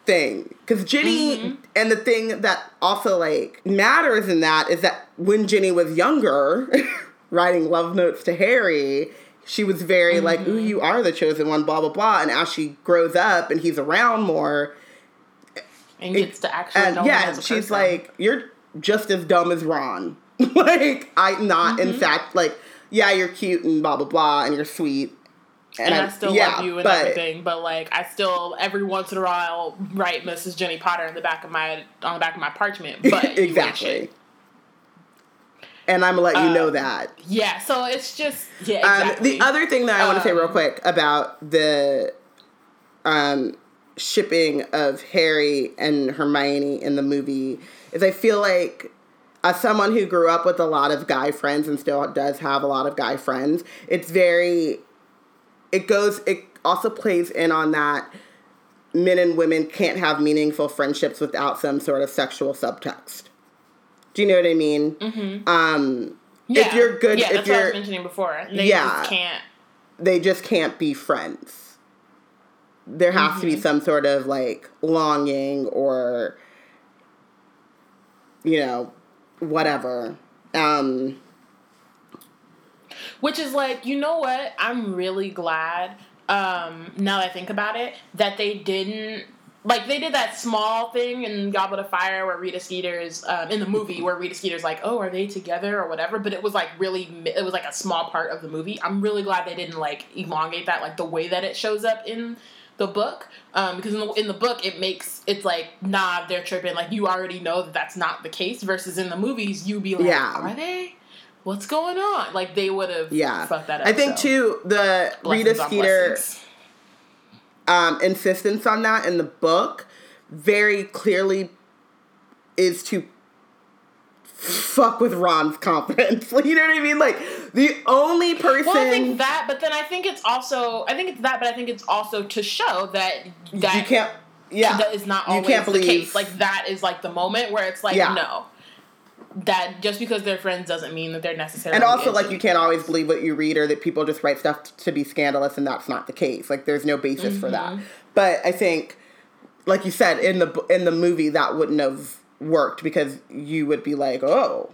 thing. Because Ginny, Mm-hmm. and the thing that also, like, matters in that is that when Ginny was younger, writing love notes to Harry, she was very like, Mm-hmm. ooh, you are the chosen one, blah, blah, blah. And as she grows up and he's around more, and gets to actually and know yeah, him as a she's person. like, you're just as dumb as Ron. like, I'm not, in Mm-hmm. fact, like, yeah, you're cute and blah, blah, blah, and you're sweet. and I, still yeah, love you and but- everything, but like I still every once in a while write Mrs. Ginny Potter in the back of my on the back of my parchment. But exactly. And I'm gonna let you know that. Yeah, so it's just yeah. Um, Exactly. the other thing that I want to say real Um, quick about the um, shipping of Harry and Hermione in the movie is I feel like as someone who grew up with a lot of guy friends and still does have a lot of guy friends, it's very it goes it also plays in on that men and women can't have meaningful friendships without some sort of sexual subtext. Do you know what I mean? Mm-hmm. Um, yeah. if you're good, yeah, if that's what I you're was mentioning before. They Yeah. just can't. they just can't be friends. There has to be Mm-hmm. some sort of like longing or you know, whatever. Um Which is like, you know what? I'm really glad, um, now that I think about it, that they didn't like they did that small thing in Goblet of Fire where Rita Skeeter's um, in the movie where Rita Skeeter's like, oh, are they together or whatever? But it was like really, it was like a small part of the movie. I'm really glad they didn't like elongate that like the way that it shows up in the book um, because in the, in the book it makes it's like nah they're tripping like you already know that that's not the case versus in the movies you be like Yeah. are they what's going on like they would have yeah. fucked that up I think so. too the Rita Skeeter blessings. Um insistence on that in the book very clearly is to fuck with Ron's confidence. you know what I mean? Like the only person Well, I think that, but then I think it's also, I think it's that, but I think it's also to show that that you can't yeah. that is not you always can't the believe case. Like that is like the moment where it's like Yeah. no, that just because they're friends doesn't mean that they're necessarily. And also, into like, you can't always believe what you read, or that people just write stuff t- to be scandalous, and that's not the case. Like, there's no basis for that. Mm-hmm. But I think, like you said, in the in the movie, that wouldn't have worked because you would be like, oh,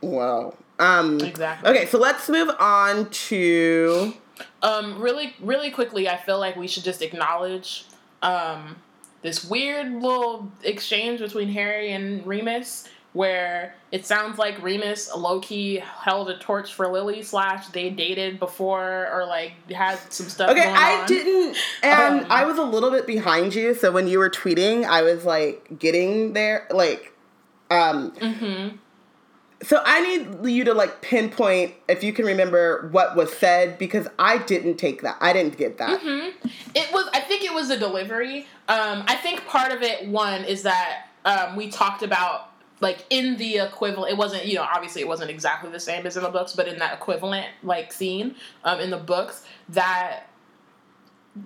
well, um, Exactly. Okay, so let's move on to Um, really, really quickly, I feel like we should just acknowledge um, this weird little exchange between Harry and Remus, where it sounds like Remus low key held a torch for Lily slash they dated before or like had some stuff. Okay, I on. didn't, and Um, I was a little bit behind you. So when you were tweeting, I was like getting there, like, um. Mm-hmm. So I need you to like pinpoint if you can remember what was said because I didn't take that. I didn't get that. Mm-hmm. It was. I think it was a delivery. Um, I think part of it, one, is that um, we talked about like in the equivalent. It wasn't, you know, obviously it wasn't exactly the same as in the books, but in that equivalent like scene um, in the books, that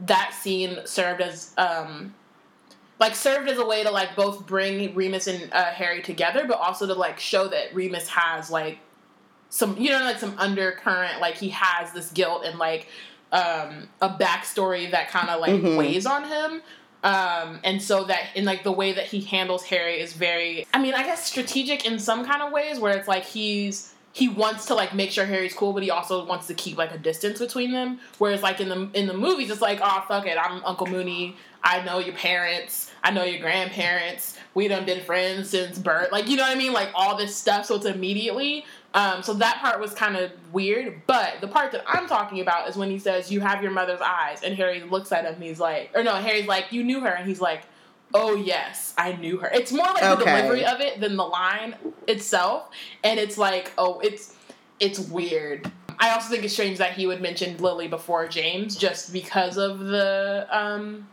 that scene served as um, like served as a way to like both bring Remus and uh, Harry together, but also to like show that Remus has like some you know like some undercurrent like he has this guilt and like um a backstory that kind of like Mhm. weighs on him um and so that in like the way that he handles harry is very i mean i guess strategic in some kind of ways where it's like he's he wants to like make sure harry's cool but he also wants to keep like a distance between them. Whereas like in the in the movies it's like oh fuck it. I'm uncle moony. I know your parents. I know your grandparents. We done been friends since birth. Like you know what i mean? Like all this stuff. So it's immediately um, so that part was kind of weird, but the part that I'm talking about is when he says, "You have your mother's eyes," and Harry looks at him. and He's like, or no, Harry's like, "You knew her," and he's like, "Oh yes, I knew her." It's more like the delivery of it than the line itself, and it's like, oh, it's it's weird. I also think it's strange that he would mention Lily before James, just because of the um,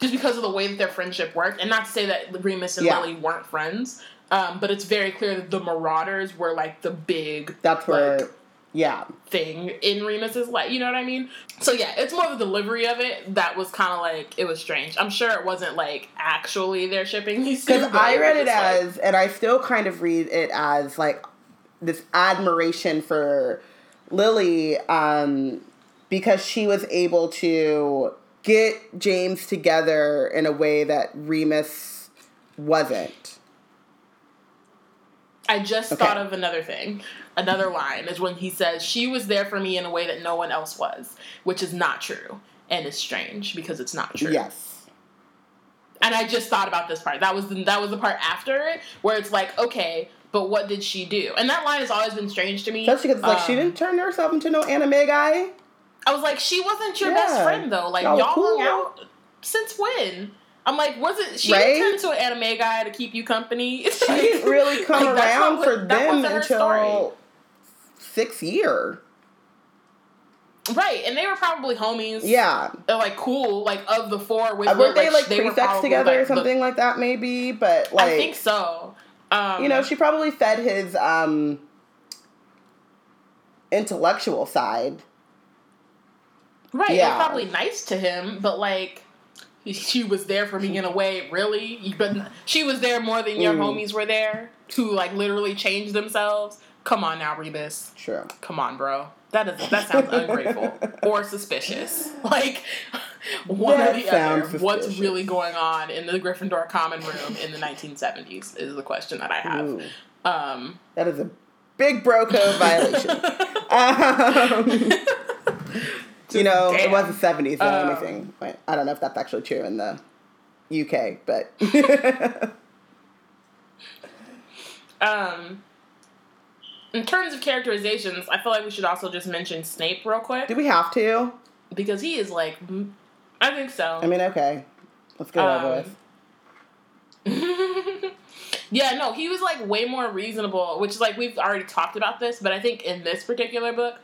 just because of the way that their friendship worked, and not to say that Remus and Yeah. Lily weren't friends. Um, but it's very clear that the Marauders were like the big That's where, Like- yeah. thing in Remus's life. You know what I mean? So yeah, it's more the delivery of it that was kind of like it was strange. I'm sure it wasn't like actually they're shipping these. Because I read it just, like- as, and I still kind of read it as like this admiration for Lily um, because she was able to get James together in a way that Remus wasn't. I just Okay. thought of another thing. Another line is when he says she was there for me in a way that no one else was, which is not true and is strange because it's not true. Yes. And I just thought about this part. That was the, that was the part after it where it's like, okay, but what did she do? And that line has always been strange to me. Especially because like she Um, didn't turn herself into no animagus. I was like, she wasn't your best friend though. Like Y'all y'all, cool. hung out since when? I'm like, wasn't she Right? turned to an animagus to keep you company? She didn't really come Like, around for them until story. six year. right, and they were probably homies. Yeah. They're like cool, like of the four. Which Uh, were, they like they were prefects probably, together or like, the- something like that? Maybe, but like I think so. Um, you know, she probably fed his um intellectual side. right? Yeah. probably nice to him, but like. She was there for me in a way, really. But she was there more than your Mm. homies were there, to like literally change themselves. Come on now, Remus. True. Come on, bro. That is that sounds ungrateful or suspicious. Like one That or the other. What's really going on in the Gryffindor common room in the 1970s is the question that I have. Um, that is a big bro code violation. um, you know, it was the seventies. Only Um, thing. Wait, I don't know if that's actually true in the UK, but um, in terms of characterizations, I feel like we should also just mention Snape real quick do we have to? because he is like, I think so. I mean, okay, let's get over Um, with. yeah, no, he was like way more reasonable, which is like we've already talked about this, but I think in this particular book,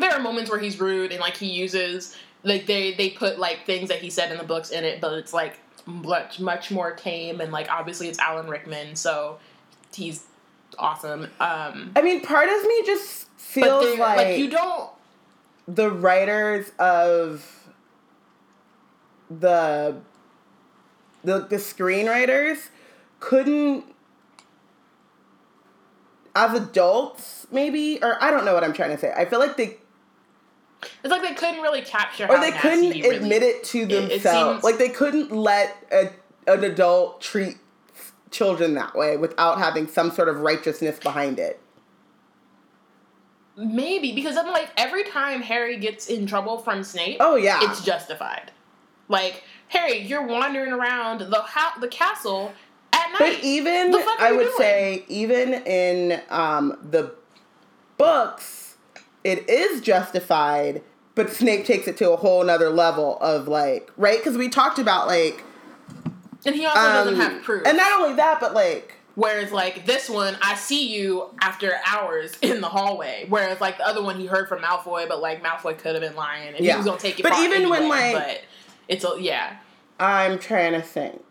there are moments where he's rude and like he uses like they they put like things that he said in the books in it, but it's like much much more tame and like obviously it's Alan Rickman, so he's awesome. Um I mean, part of me just feels like, like you don't the writers of the the the screenwriters couldn't as adults maybe or I don't know what I'm trying to say. I feel like they it's like they couldn't really capture or how they couldn't he really admit it to it- it themselves. seems- like they couldn't let a, an adult treat children that way without having some sort of righteousness behind it. Maybe because I'm like every time Harry gets in trouble from Snape, Oh yeah. it's justified. Like Harry, you're wandering around the ha- the castle at night. But even The fuck are I would doing? say even in um, the books, it is justified. But Snape takes it to a whole nother level of like right because we talked about like and he also um, doesn't have proof. and not only that but like Whereas like this one, I see you after hours in the hallway. Whereas like the other one, he heard from Malfoy, but like Malfoy could have been lying, and Yeah. he was gonna take it. But even when, like- but it's a yeah. I'm trying to think.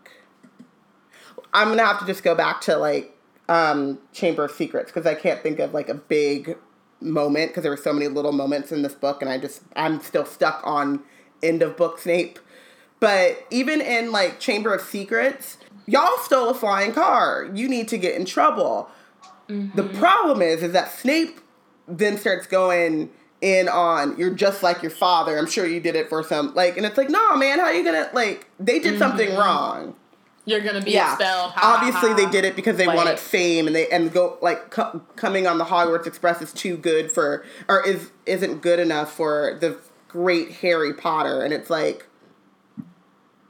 I'm gonna have to just go back to like um, Chamber of Secrets because I can't think of like a big moment because there were so many little moments in this book, and I just I'm still stuck on end of book Snape. But even in like Chamber of Secrets, y'all stole a flying car. You need to get in trouble. The mm-hmm. problem is, is that Snape then starts going in on you're just like your father. I'm sure you did it for some like, and it's like, no, man, how you gonna like? They did something mm-hmm. wrong. You're gonna be Yeah, expelled. ha, ha, obviously ha. they did it because they Like- wanted fame, and they and go like co- coming on the Hogwarts Express is too good for or is isn't good enough for the great Harry Potter, and it's like.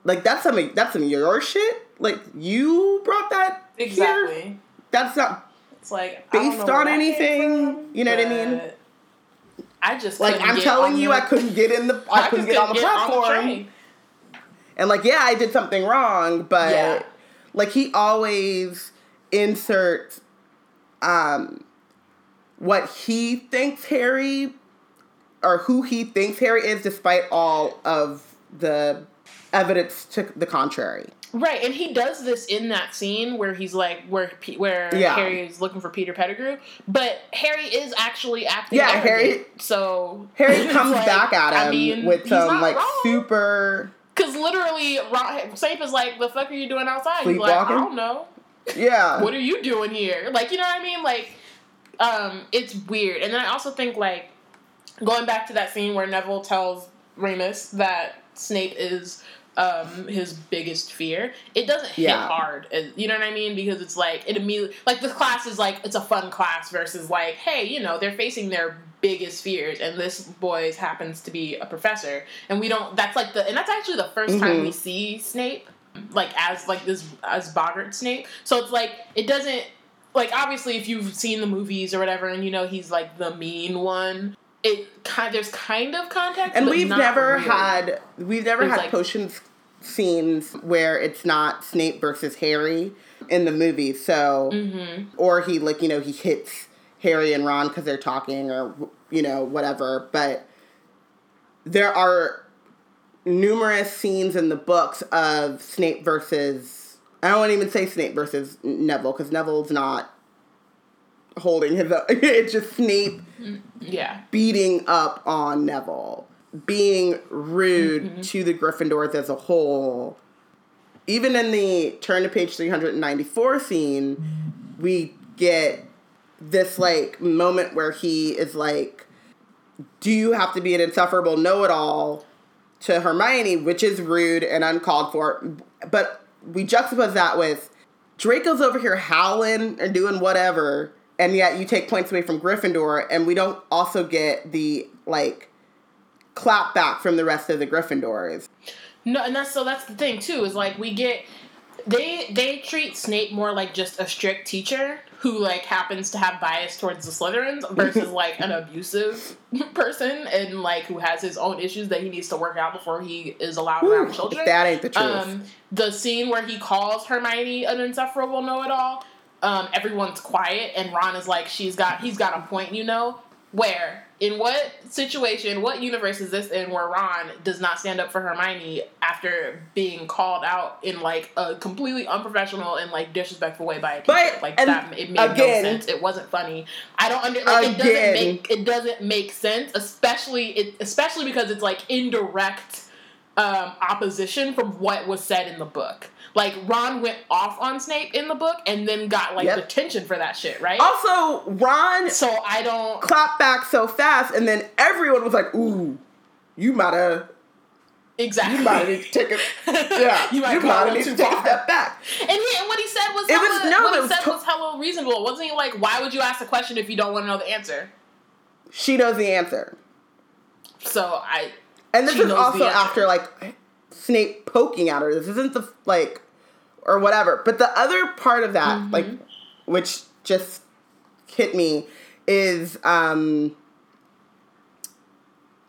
Like that's some that's some your shit. Like you brought that here? exactly. That's not It's like I based on where that came anything. from, you know what I mean? I just Like I'm get telling on you, the- I couldn't get in the. I, couldn't just get on the platform. train. And like, yeah, I did something wrong, but Yeah. like he always inserts um what he thinks Harry or who he thinks Harry is, despite all of the evidence to the contrary. Right, and he does this in that scene where he's like, where where Yeah. Harry is looking for Peter Pettigrew, but Harry is actually acting. Yeah, arrogant, Harry- So Harry comes like, back at him I mean, with some like wrong. super Because literally, Ron, Snape is like, "The fuck are you doing outside?" He's like, "I don't know. yeah. What are you doing here?" Like, you know what I mean? Like, um, it's weird. And then I also think like going back to that scene where Neville tells Remus that Snape is um his biggest fear. It doesn't hit hard you know what i mean? Because it's like it immediately like the class is like it's a fun class versus like hey you know they're facing their biggest fears and this boy happens to be a professor and we don't that's like the and that's actually the 1st time Mhm. we see snape like as like this as boggart snape. So it's like it doesn't like obviously if you've seen the movies or whatever and you know he's like the mean one it kind there's kind of context and we've never really. had we've never It's had like- potions scenes where it's not Snape versus Harry in the movie. So, mm-hmm. or he like you know he hits Harry and Ron because they're talking or you know whatever. But there are numerous scenes in the books of Snape versus. I don't even say Snape versus Neville because Neville's not holding his. It's just Snape Yeah. beating up on Neville, being rude mm-hmm. to the Gryffindors as a whole. Even in the turn to page 394 scene, we get this like moment where he is like, Do you have to be an insufferable know it all to Hermione, which is rude and uncalled for. But we juxtapose that with Draco's over here howling and doing whatever, and yet you take points away from Gryffindor, and we don't also get the like clap back from the rest of the Gryffindors. No, and that's so that's the thing too. Is like we get they they treat Snape more like just a strict teacher who like happens to have bias towards the Slytherins versus like an abusive person and like who has his own issues that he needs to work out before he is allowed around children. that ain't the truth. Um, the scene where he calls Hermione an insufferable know-it-all, um, everyone's quiet, and Ron is like, "She's got, he's got a point, you know." Where, in what situation, what universe is this in where Ron does not stand up for Hermione after being called out in like a completely unprofessional and like disrespectful way by a teacher? But- like that, it made again- no sense. It wasn't funny. I don't under like it doesn't Again. make it doesn't make sense, especially it especially because it's like indirect um, opposition from what was said in the book. Like Ron went off on Snape in the book and then got like Yep. detention for that shit, right? Also, Ron So I don't. clap back so fast, and then everyone was like, "Ooh, you might have, Exactly. you might have taken, yeah, You might a might need to take a step back." And, he, and what he said was It was- no, what it was said to- was hella reasonable. Wasn't he like, why would you ask a question if you don't want to know the answer? She knows the answer. So I And this is also after like Snape poking at her. This isn't the like or whatever. But the other part of that, Mm-hmm. like which just hit me, is um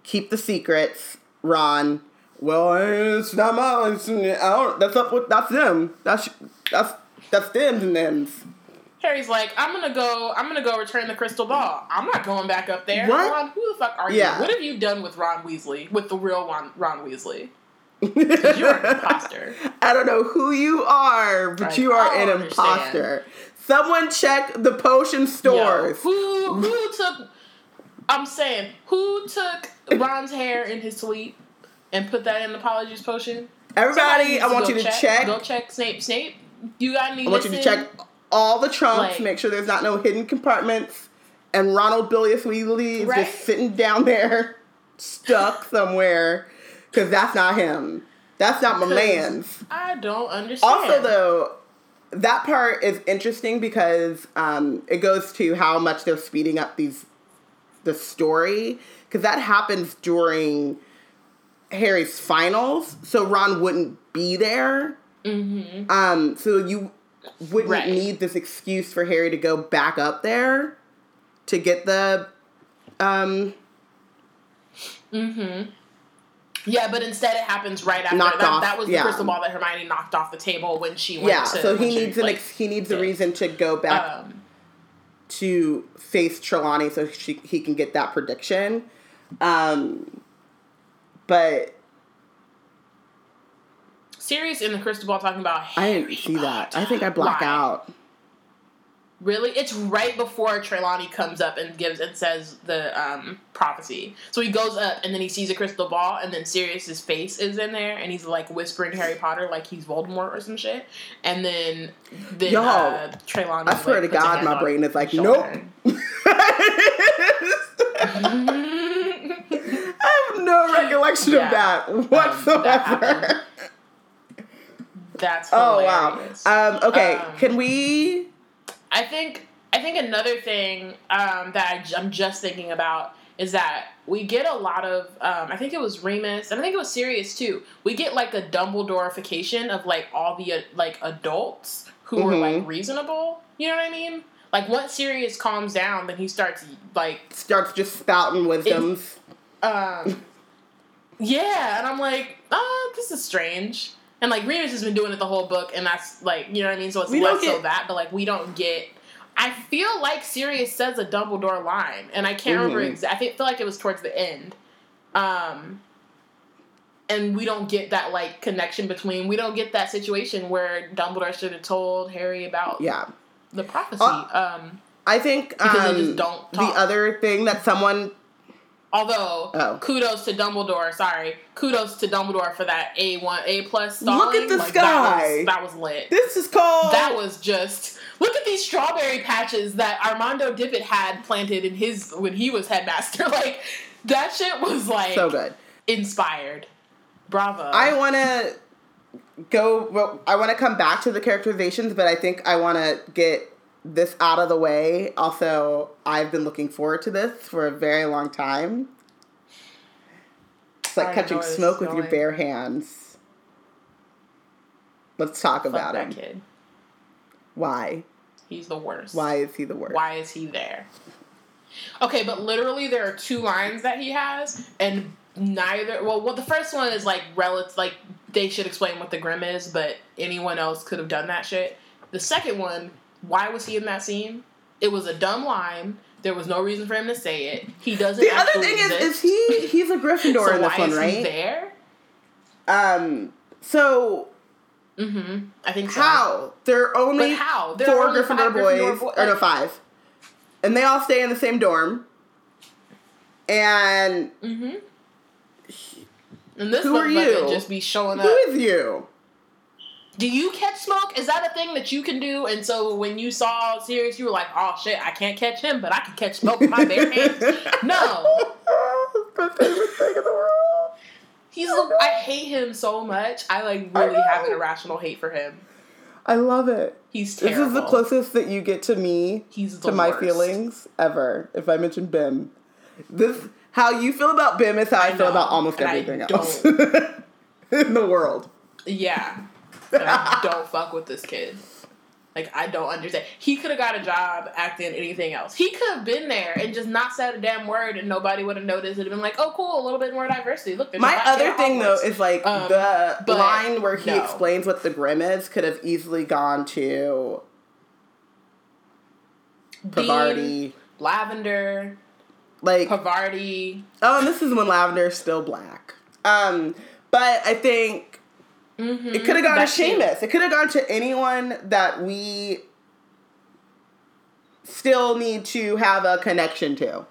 keep the secrets, Ron. Well, it's not mine. I don't, that's up with that's them. That's that's that's them and them's. Harry's like, I'm gonna go. I'm gonna go return the crystal ball. I'm not going back up there. What? Ron, who the fuck are Yeah. you? What have you done with Ron Weasley? With the real Ron, Ron Weasley? You're an imposter. I don't know who you are, but Like, you are an don't imposter. Someone check the potion Yo, stores. who who took? I'm saying who took Ron's hair in his sleep and put that in the Polyjuice potion? Everybody, I want you to check. Go check Snape. Snape, you got any? I want you to check all the trunks, Like- make sure there's not no hidden compartments. And Ronald Bilius Weasley is Right. just sitting down there, stuck somewhere, because that's not him. That's not my man's. I don't understand. Also, though, that part is interesting because um, it goes to how much they're speeding up these the story because that happens during Harry's finals, so Ron wouldn't be there. Mm-hmm. Um, so you wouldn't Right. need this excuse for Harry to go back up there to get the um Yeah, but instead it happens right after Knocked that. off, that was yeah. the crystal ball that Hermione knocked off the table when she went yeah. to. So he when she, needs an like, ex- he needs a reason to go back Um, to face Trelawney so she, he can get that prediction. Um, but Sirius in the crystal ball talking about. I didn't see that. I think I blacked Why? out. Really, it's right before Trelawney comes up and gives and says the um, prophecy. So he goes up and then he sees a crystal ball, and then Sirius's face is in there, and he's like whispering Harry Potter like he's Voldemort or some shit. And then, then Yo, uh, Trelawney. I swear to God, my brain is like, nope. I have no recollection Yeah. of that that whatsoever. happened. That's oh wow. Um, okay, Um, can we? I think I think another thing um, that I, am just thinking about is that we get a lot of um, I think it was Remus and I think it was Sirius too. We get like a Dumbledorification of like all the uh, like adults who are Mhm. like reasonable. You know what I mean? Like once Sirius calms down, then he starts like Starts just spouting wisdoms. um, yeah, and I'm like, oh, this is strange. And like Remus has been doing it the whole book, and that's like you know what I mean. So it's We less so that, but like we don't get. I feel like Sirius says a Dumbledore line, and I can't remember Mhm. exactly. I feel like it was towards the end. Um, and we don't get that like connection between. We don't get that situation where Dumbledore should have told Harry about Yeah. the prophecy. Uh, um, I think Because they um, just don't the other thing that someone although Oh. kudos to Dumbledore. Sorry, kudos to Dumbledore for that A one A plus. Look at the Like, sky. That was, that was lit. this is called that was just look at these strawberry patches that Armando Dippet had planted in his when he was headmaster. Like that shit was like so good. inspired. Bravo. I want to go. Well, I want to come back to the characterizations, but I think I want to get this out of the way. Also, I've been looking forward to this for a very long time. It's like know catching smoke with your bare hands. Let's talk Fuck about that him. kid. Why? He's the worst. Why is he the worst? Why is he there? Okay, but literally there are two lines that he has, and neither. Well, well, the first one is like relative. Like they should explain what the grim is, but anyone else could have done that shit. The second one, why was he in that scene? It was a dumb line. There was no reason for him to say it. He doesn't. The other thing is, is he he's a Gryffindor so in this why one, is right? he there? Um. So Mm-hmm. I think so. how there are only But how? There four are only Gryffindor five boys, Gryffindor bo- or no five, and they all stay in the same dorm. And Mm-hmm. And this Who are you? just be showing up. who is you? Do you catch smoke? Is that a thing that you can do? And so when you saw Sirius, you were like, "Oh shit, I can't catch him, but I can catch smoke with my bare hands." No, my favorite thing in the world. he's. The, I hate him so much. I like I really have an irrational hate for him. I love it. He's This is the closest that you get to me He's to my worst. feelings ever. If I mention Bim, this how you feel about Bim is how I, I feel know, about almost I everything else in the world. Yeah, I don't fuck with this kid. Like I don't understand. He could have got a job acting anything else. He could have been there and just not said a damn word, and nobody would have noticed. It'd have been like, "Oh, cool, a little bit more diversity." Look, My other thing though is like Um, the line where he no. explains what the grim is could have easily gone to Pavarti. lavender, Like Pavarti. oh, and this is when Lavender is still black. Um, but I think Mm-hmm. it could have gone to Seamus. It could have gone to anyone that we still need to have a connection to.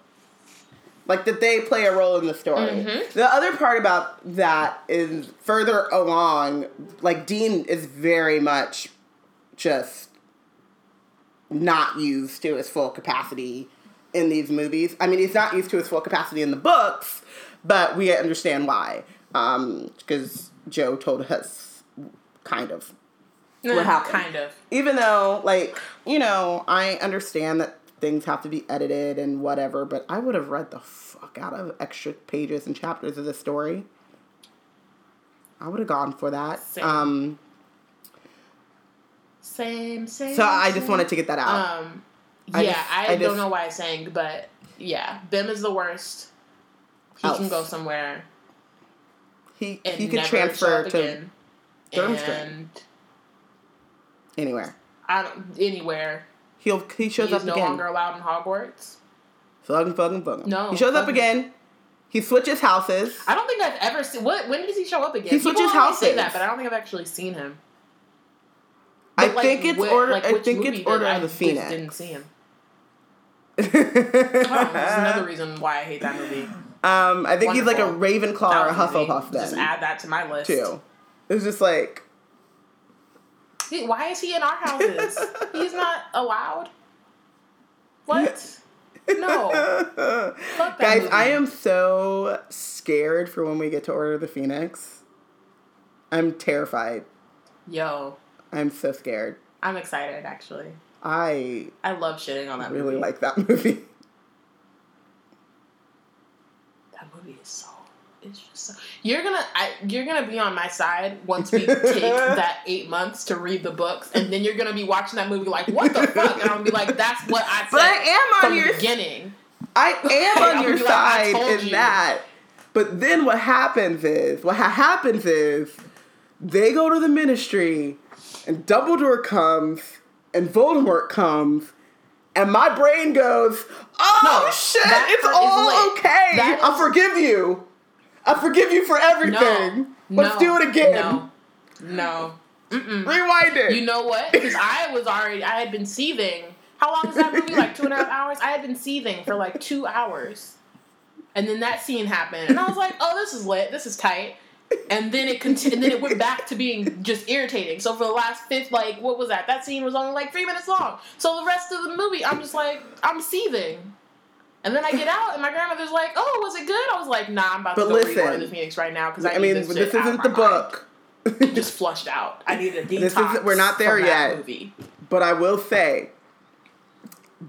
Like that they play a role in the story. Mhm. The other part about that is further along, like Dean is very much just not used to his full capacity in these movies. I mean, he's not used to his full capacity in the books, but we understand why. Because Jo told us, kind of. Eh, what happened. Kind of. Even though, like, you know, I understand that things have to be edited and whatever, but I would have read the fuck out of extra pages and chapters of the story. I would have gone for that. Same. Um, Same, same. so I just wanted to get that out. Um, I yeah, just- I, I don't know why I sang, but yeah, Bim is the worst. He can go somewhere he and he could transfer to. Durmstrang. Anywhere. I don't anywhere. He'll he shows He's up no again. longer allowed in Hogwarts. Fucking fucking fucking. No, He shows up again. He switches houses. I don't think I've ever seen. What? When does he show up again? He switches always Say houses. that, but I don't think I've actually seen him. I like, think it's whi- order. like, I think it's Order I of the just Phoenix. Didn't see him. Oh, that's another reason why I hate that movie. Um, I think he's like a Wonderful. Ravenclaw or a That was easy. Hufflepuff then Just add that to my list. too. It's just like He- Why is he in our houses? He's not allowed. What? No. Guys, movie. I am so scared for when we get to Order of the Phoenix. I'm terrified. Yo, I'm so scared. I'm excited. Actually, I I love shitting on that really movie. like that movie. that movie is so. It's just so. You're gonna, I, you're gonna be on my side once we take that eight months to read the books, and then you're gonna be watching that movie like, what the fuck? And I'm gonna be like, that's what I said But I am on your beginning. I am on your gonna like, side in you. that. But then what happens is what ha- happens is they go to the ministry, and Dumbledore comes, and Voldemort comes, and my brain goes, "Oh No, shit, it's all okay. That I forgive you. I forgive you for everything. No. Let's no, do it again. No. No. Rewind it. You know what? Because I was already, I had been seething. How long is that movie? Like two and a half hours? I had been seething for like two hours. And then that scene happened. And I was like, oh, this is lit. This is tight. And then it continued, and then it went back to being just irritating. So for the last fifth, like, what was that? That scene was only like three minutes long. So the rest of the movie, I'm just like, I'm seething. And then I get out, and my grandmother's like, "Oh, was it good?" I was like, "Nah, I'm about But to go listen, reorder this Phoenix right now because I, I mean, this, this, isn't the mind." book. just flushed out. I need a detox. This isn't- we're not there yet. Movie. But I will say,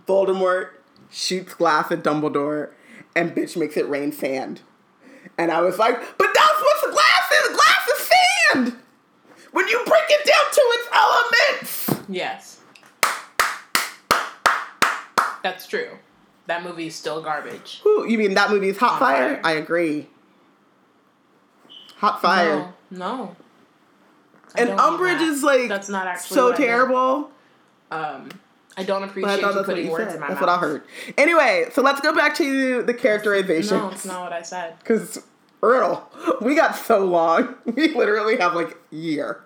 Voldemort shoots glass at Dumbledore, and bitch makes it rain sand. And I was like, but that's what the glass is. The glass is sand. When you break it down to its elements. Yes, that's true. That movie is still garbage. Who? You mean that movie is Hot Hot Fire? Fire. I agree. Hot Fire. No, no. And Umbridge is like that's not actually so what I meant. terrible. Um, I don't But appreciate I thought you that's what putting words said. in my That's mouth. what I heard. Anyway, so let's go back to the characterization. No, it's not what I said. Because, Earl, we got so long. We literally have like a year.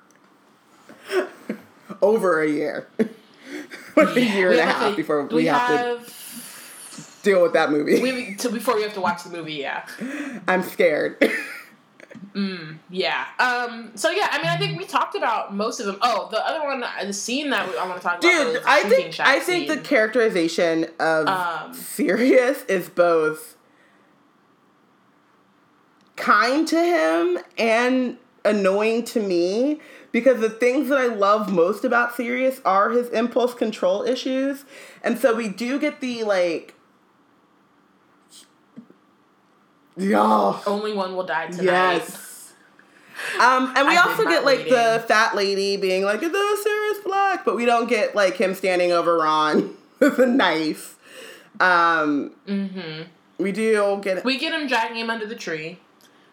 Over a year. like a year and a half to- before we, have, to deal with that movie. We to before we have to watch the movie. Yeah. I'm scared. Yeah. Um. So yeah, I mean, I think we talked about most of them. Oh, the other one, the scene that I want to talk about. Dude, the I think I think the characterization of Um, Sirius is both kind to him and annoying to me because the things that I love most about Sirius are his impulse control issues. And so we do get the like Yeah. only one will die tonight. Yes. Um, and we I also get like the fat lady being like, "The Sirius Black," but we don't get like him standing over Ron with a knife. Um, Mm-hmm. we do get We get him dragging him under the tree.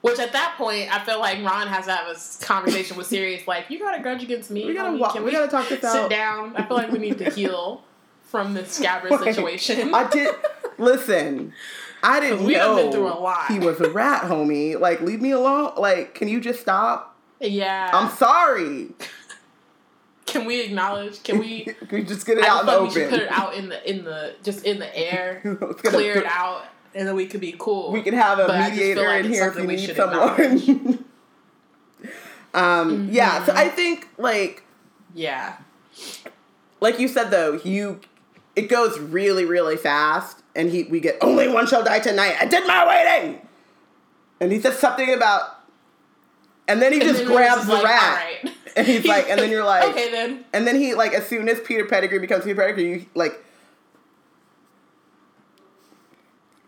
Which at that point, I feel like Ron has to have a conversation with Sirius, like, "You got a grudge against me? We gotta homie? wa- Can we gotta talk this sit out." down? I feel like we need to heal from this Scabbers Wait, situation." I did listen. I didn't We know been through a lot. he was a rat, homie. Like, leave me alone. Like, can you just stop? yeah. I'm sorry. Can we acknowledge? Can we? Can we just get it I out in the like we should put it out in the in the just in the air, Let's get a- clear it out, and then we could be cool. We can have a But I just feel mediator like in here if you we need someone. um, yeah, Mm-hmm. so I think like Yeah. like you said though, you it goes really really fast, and he we get only one shall die tonight. I did my waiting, and he says something about, and then he And just then grabs it's the like, rat, "Alright." and he's like, and then you're like, okay then. and then he like as soon as Peter Pettigrew becomes Peter Pettigrew, you like.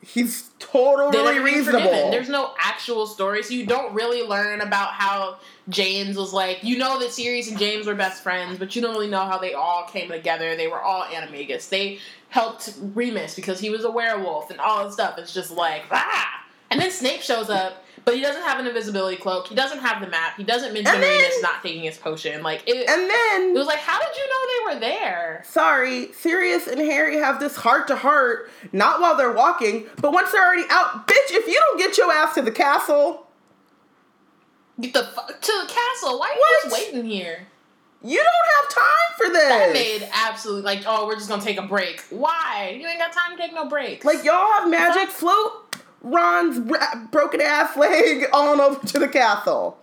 He's totally reasonable. forgiven. There's no actual story, so you don't really learn about how James was like. You know that Sirius and James were best friends, but you don't really know how they all came together. They were all animagus. They helped Remus because he was a werewolf and all this stuff. It's just like ah. And then Snape shows up, but he doesn't have an invisibility cloak. He doesn't have the map. He doesn't mention then- Remus not taking his potion. Like it, and then it was like, how did you know they were there? sorry, Sirius and Harry have this heart to heart, not while they're walking, but once they're already out. Bitch, if you don't get your ass to the castle, Get the fuck to the castle. Why are you What? just waiting here? You don't have time for this. That made absolutely like, oh, we're just gonna take a break. Why? You ain't got time to take no breaks. like y'all have magic float Ron's ra- broken ass leg on over to the castle.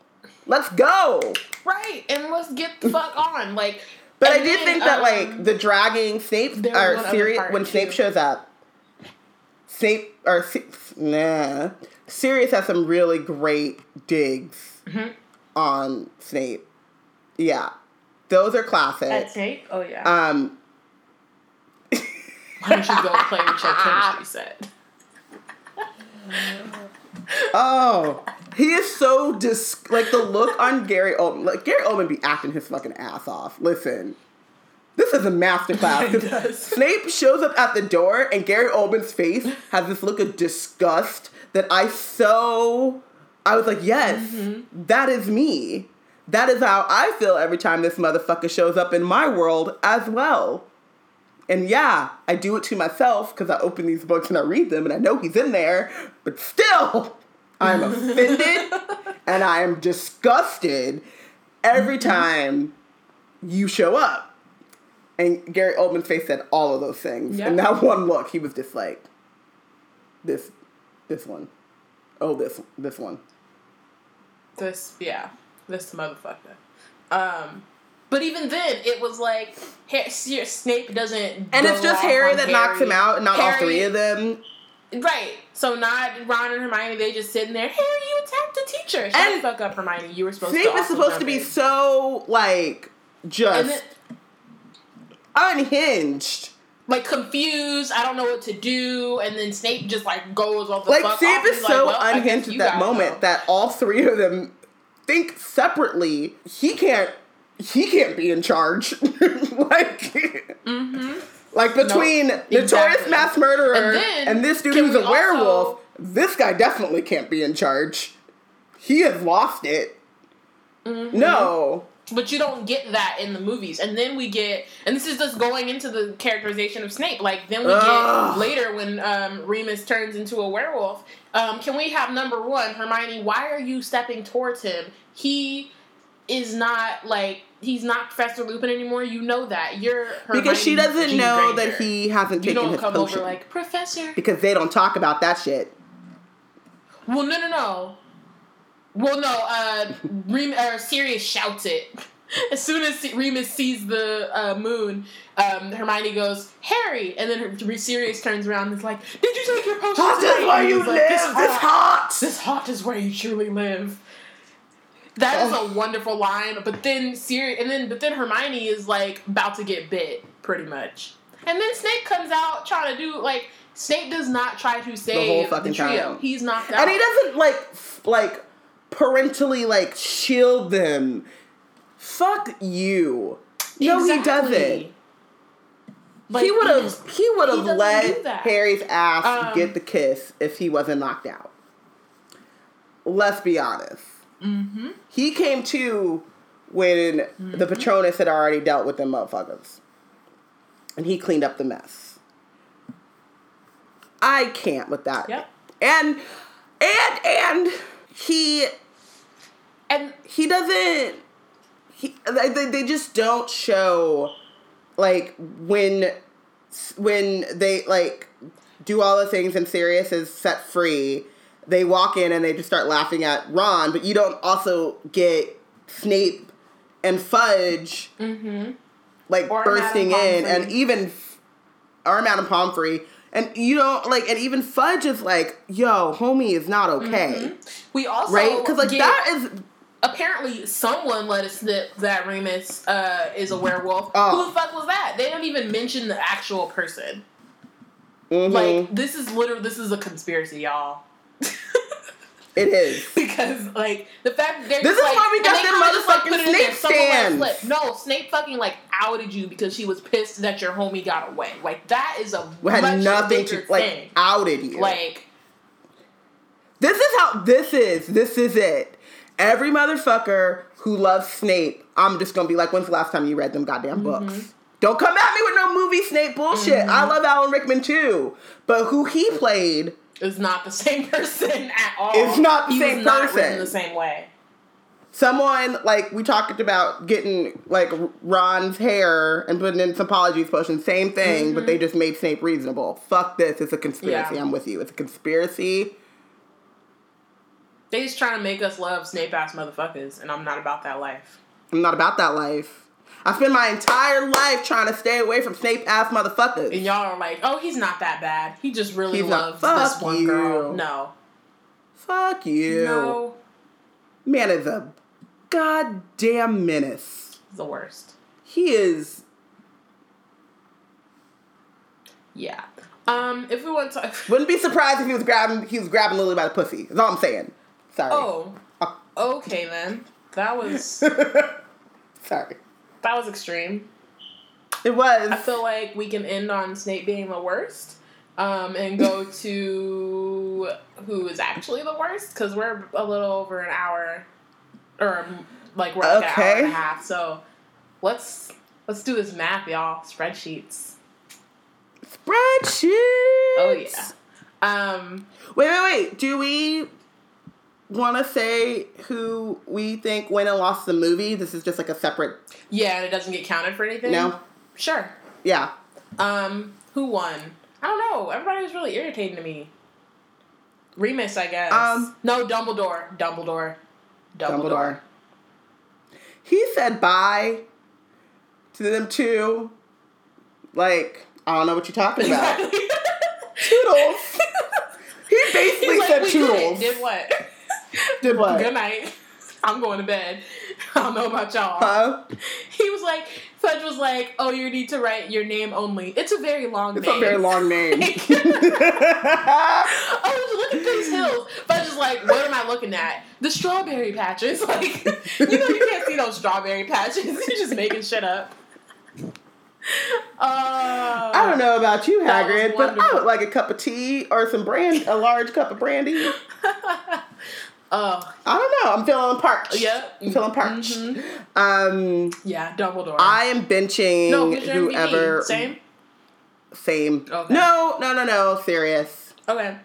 Let's go. right, and let's get the fuck on. Like, But I did then, think that um, like the dragging Snape or Sirius when Snape shows up, Snape or nah, Sirius has some really great digs Mm-hmm. on Snape. Yeah, those are classic. at Snape. Oh yeah. Um, Why don't you go play with your chemistry set? oh, he is so dis like the look on Gary Oldman. Like Gary Oldman be acting his fucking ass off. Listen. This is a masterclass. He. Snape shows up at the door, and Gary Oldman's face has this look of disgust that I so. I was like, yes, Mm-hmm. that is me. That is how I feel every time this motherfucker shows up in my world as well. And yeah, I do it to myself because I open these books and I read them and I know he's in there, but still, I'm offended and I am disgusted every mm-hmm. time you show up. And Gary Oldman's face said all of those things. Yep. And that one look, he was just like, this, this one. Oh, this, this one. This, yeah, this motherfucker. Um, but even then, it was like Ha- Snape doesn't. And it's just Harry that knocks him out, and not all three of them. Right. So not Ron and Hermione. They just sitting there. Harry, you attacked a teacher. Shut And the fuck up, Hermione. You were supposed Snape to. is supposed to be in. so like just then, unhinged. like confused. I don't know what to do. And then Snape just like goes off the Like fuck Snape off. is so like, well, I guess unhinged at that moment that all three of them think separately. He can't. He can't be in charge. like. Like between notorious Mm-hmm. exactly. mass murderer And and, this dude who's a also- werewolf, this guy definitely can't be in charge. He has lost it. Mm-hmm. No. But you don't get that in the movies. And then we get, and this is just going into the characterization of Snape. Like, then we Ugh. get later when um, Remus turns into a werewolf. Um, can we have number one, Hermione, why are you stepping towards him? He is not, like, he's not Professor Lupin anymore. You know that. You're Hermione Because she doesn't Jean know Granger. that he hasn't You taken don't his come potion. over like, Professor. because they don't talk about that shit. Well, no, no, no. Well, no. Uh, Remus, uh, Sirius shouts it as soon as Remus sees the uh, moon. Um, Hermione goes, "Harry," and then her, Sirius turns around and is like, "Did you take your potion Hot tonight?" is where And you live. like, This hot. This hot is where you truly live. That is Oh. a wonderful line, but then Sirius, and then but then Hermione is like about to get bit, pretty much, and then Snape comes out trying to do like Snape does not try to save the whole the, fucking trio. time. He's knocked out, and he doesn't like f- like parentally like shield them. Fuck you. No, he doesn't. Like, he would have. He would have let. Harry's ass Um, get the kiss if he wasn't knocked out. Let's be honest. Mm-hmm. He came to when the Patronus had already dealt with them motherfuckers, and he cleaned up the mess. I can't with that. Yep. And and and he And he doesn't he like they, they just don't show like when when they like do all the things and Sirius is set free they walk in and they just start laughing at Ron but you don't also get Snape and Fudge mm-hmm. like Or bursting in and even or Madame Pomfrey. And you don't like and even Fudge is like yo homie is not okay. Mm-hmm. We also right? Because like get- that is apparently someone let us slip that Remus uh, is a werewolf. Oh. Who the fuck was that? They don't even mention the actual person. mhm. Like this is literally this is a conspiracy, y'all. it is because like the fact they're This is like, why we got them like, motherfucking there, Snape it stands. No, Snape fucking like outed you because she was pissed that your homie got away. Like that is a We had nothing to like thing. outed you. Like this is how this is. This is it. Every motherfucker who loves Snape, I'm just gonna be like, when's the last time you read them goddamn Mm-hmm. books? Don't come at me with no movie Snape bullshit. I love Alan Rickman too, but who he played is not the same person at all. It's not the He same person. the same way. someone like we talked about getting like Ron's hair and putting in some Polyjuice potion, same thing, but they just made Snape reasonable. Fuck this, it's a conspiracy. Mm-hmm. Yeah. I'm with you. It's a conspiracy. They just trying to make us love Snape ass motherfuckers, and I'm not about that life. I'm not about that life. I spent my entire life trying to stay away from Snape ass motherfuckers. And y'all are like, oh, he's not that bad. He just really He's loves Fuck this one you. girl. No. Fuck you. No. Man is a goddamn menace. The worst. He is. Yeah. Um, if we want to talk. Wouldn't be surprised if he was grabbing. He was grabbing Lily by the pussy. That's all I'm saying. Sorry. Oh. Okay then. That was Sorry. that was extreme. It was. I feel like we can end on Snape being the worst, um, and go to who is actually the worst because we're a little over an hour or like we're like an hour and a half. So let's let's do this math, y'all. Spreadsheets. Spreadsheets. Oh yeah. Um. Wait, wait, wait. Do we want to say who we think win and lost the movie? This is just like a separate. Yeah, and it doesn't get counted for anything. No. Sure. Yeah. Um. Who won? I don't know. Everybody was really irritating to me. Remus, I guess. Um, no, Dumbledore. Dumbledore. Dumbledore. Dumbledore. He said bye to them too. Like, I don't know what you're talking about. Toodles. He basically like, said did, toodles. did what? Did what? Good night. I'm going to bed. I don't know about y'all. Huh? He was like, Fudge was like, oh, you need to write your name only. It's a very long It's name. It's a very long name. oh, look at these hills. Fudge is like, what am I looking at? The strawberry patches. Like, you know, you can't see those strawberry patches. You're just making shit up. Uh, I don't know about you, Hagrid, but I would like a cup of tea or some brand, a large cup of brandy. Oh, I don't know. I'm feeling parched. yeah. I'm feeling parched. Mhm. Um, Yeah, Dumbledore. I am benching no, whoever. MVP? Same? Same. Okay. No, no, no, no. Sirius. Okay.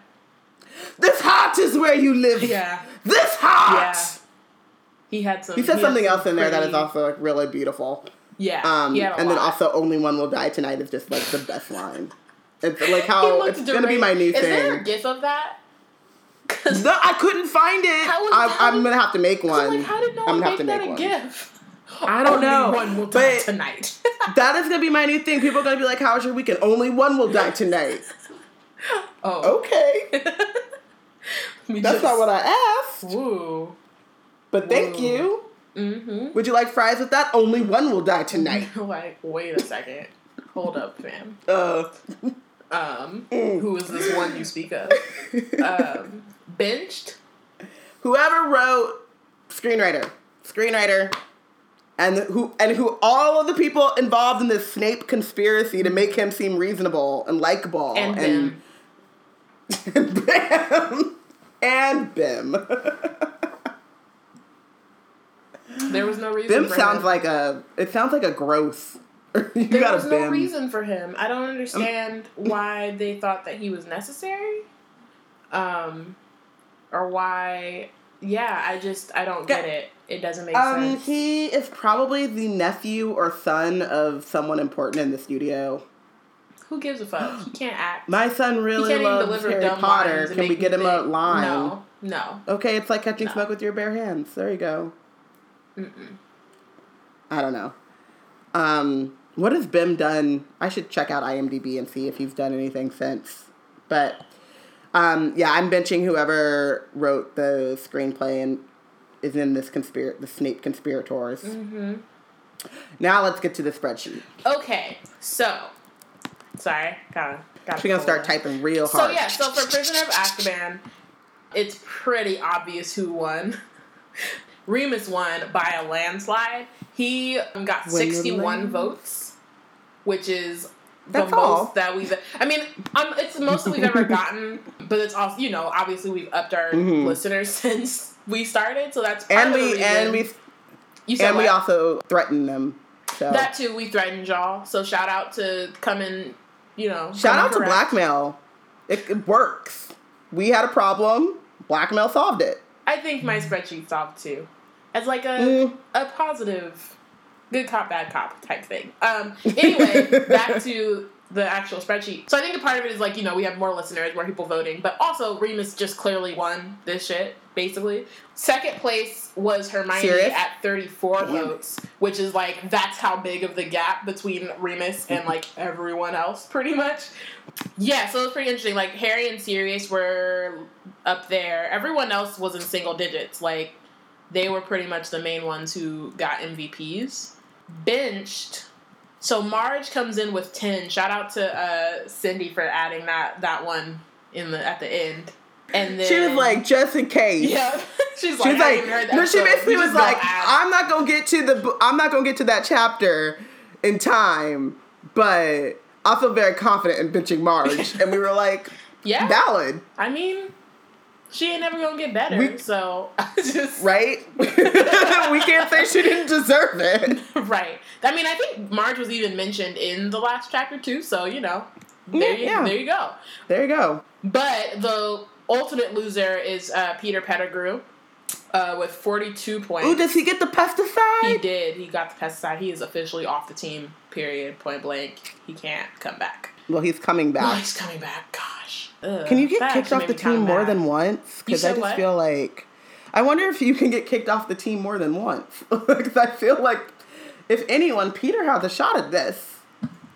This heart is where you live. Yeah. This heart. Yeah. He had some. He said had something some else in there that is also like really beautiful. Yeah. Um, he and then also only one will die tonight is just like the best line. It's like how it's gonna be my new thing. Is there a gif of that? 'Cause- No, I couldn't find it. Was- I, I'm gonna have to make one. I'm like, how did no I'm gonna have make to make a one. gif? I don't Only know, One will die but- tonight. That is gonna be my new thing. People are gonna be like, "How was your weekend?" Only one will die tonight. oh. Okay, that's just- not what I asked. Woo. But thank Whoa. you. Mm-hmm. Would you like fries with that? Only one will die tonight. like, wait a second. Hold up, fam. Uh, Um, Mm. who is this one you speak of? Um, benched. whoever wrote screenwriter, screenwriter, and who and who all of the people involved in this Snape conspiracy to make him seem reasonable and likable And and Bim. Bim and Bim. There was no reason. Bim for sounds him. like a. It sounds like a gross. you There got was no Bim. reason for him. I don't understand why they thought that he was necessary. Um, or why? Yeah, I just I don't get it. It doesn't make Um, sense. he is probably the nephew or son of someone important in the studio. Who gives a fuck? He can't act. My son really loves Harry Potter. Can we get him a line? No, no. Okay, it's like catching No. smoke with your bare hands. There you go. Mm-mm. I don't know. Um, what has Bim done? I should check out IMDb and see if he's done anything since. But um, yeah, I'm benching whoever wrote the screenplay and is in this conspir the Snape conspirators. Mm-hmm. Now let's get to the spreadsheet. Okay, so sorry, gotta gotta. She's gonna start typing real hard. So yeah, so for Prisoner of Azkaban, it's pretty obvious who won. Remus won by a landslide. He got 61 land. votes, which is the That's most that we've. I mean, um, it's the most that we've ever gotten, but it's also you know obviously we've upped our Mhm. listeners since we started, so that's and we and we you said and we also threaten them. So that too. We threatened y'all, so shout out to come and you know shout out to blackmail. It, it works. We had a problem. Blackmail solved it. I think my spreadsheet solved too, as like a Mm. a positive, good cop bad cop type thing. Um. Anyway, back to the actual spreadsheet. So I think a part of it is like you know we have more listeners, more people voting, but also Remus just clearly won this shit basically. Second place was Hermione Serious? at thirty four Damn. votes, which is like that's how big of the gap between Remus and like everyone else, pretty much. Yeah, so it was pretty interesting. Like Harry and Sirius were up there. Everyone else was in single digits. Like they were pretty much the main ones who got MVPs. Benched. So Marge comes in with ten. Shout out to uh, Cindy for adding that that one in the at the end. And then She was like, just in case. yeah. She's like, She I didn't even heard that. But she basically was like. I'm not gonna get to the, I'm not gonna get to that chapter in time, but I feel very confident in benching Marge, and we were like, yeah. valid. I mean, she ain't never gonna get better. We- so I just Right? we can't say she didn't deserve it. right. I mean, I think Marge was even mentioned in the last chapter too. So you know, there you Yeah. there you go. There you go. But the ultimate loser is uh, Peter Pettigrew uh, with 42 points. Ooh, does he get the pesticide? He did. He got the pesticide. He is officially off the team. Period. Point blank. He can't come back. Well, he's coming Oh, back. he's coming back. Gosh. Ugh. Can you get kicked off the team more than once? Because I just what? feel like I wonder if you can get kicked off the team more than once. Because I feel like if anyone, Peter has a shot at this.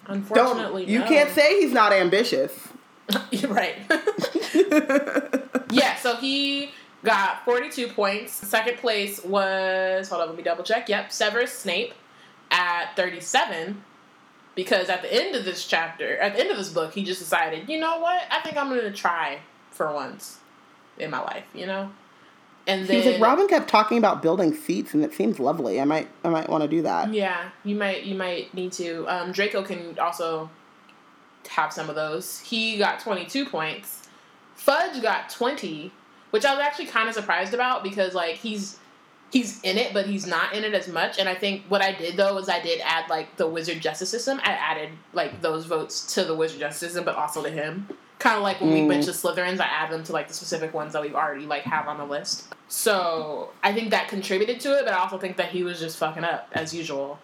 Unfortunately, Don't you no. can't say he's not ambitious. Right. yeah. So he got 42 points. Second place was hold on, let me double check. Yep, Severus Snape at 37. Because at the end of this chapter, at the end of this book, he just decided, you know what? I think I'm gonna try for once in my life. You know. And He then was like, Robyn kept talking about building seats, and it seems lovely. I might, I might want to do that. Yeah, you might you might need to. Um, Draco can also have some of those. He got twenty two points. Fudge got twenty, which I was actually kind of surprised about because like he's he's in it, but he's not in it as much. And I think what I did though is I did add like the wizard justice system. I added like those votes to the wizard justice system, but also to him. Kind of like when we Mm. bench the Slytherins, I add them to like the specific ones that we've already like have on the list. So I think that contributed to it, but I also think that he was just fucking up as usual.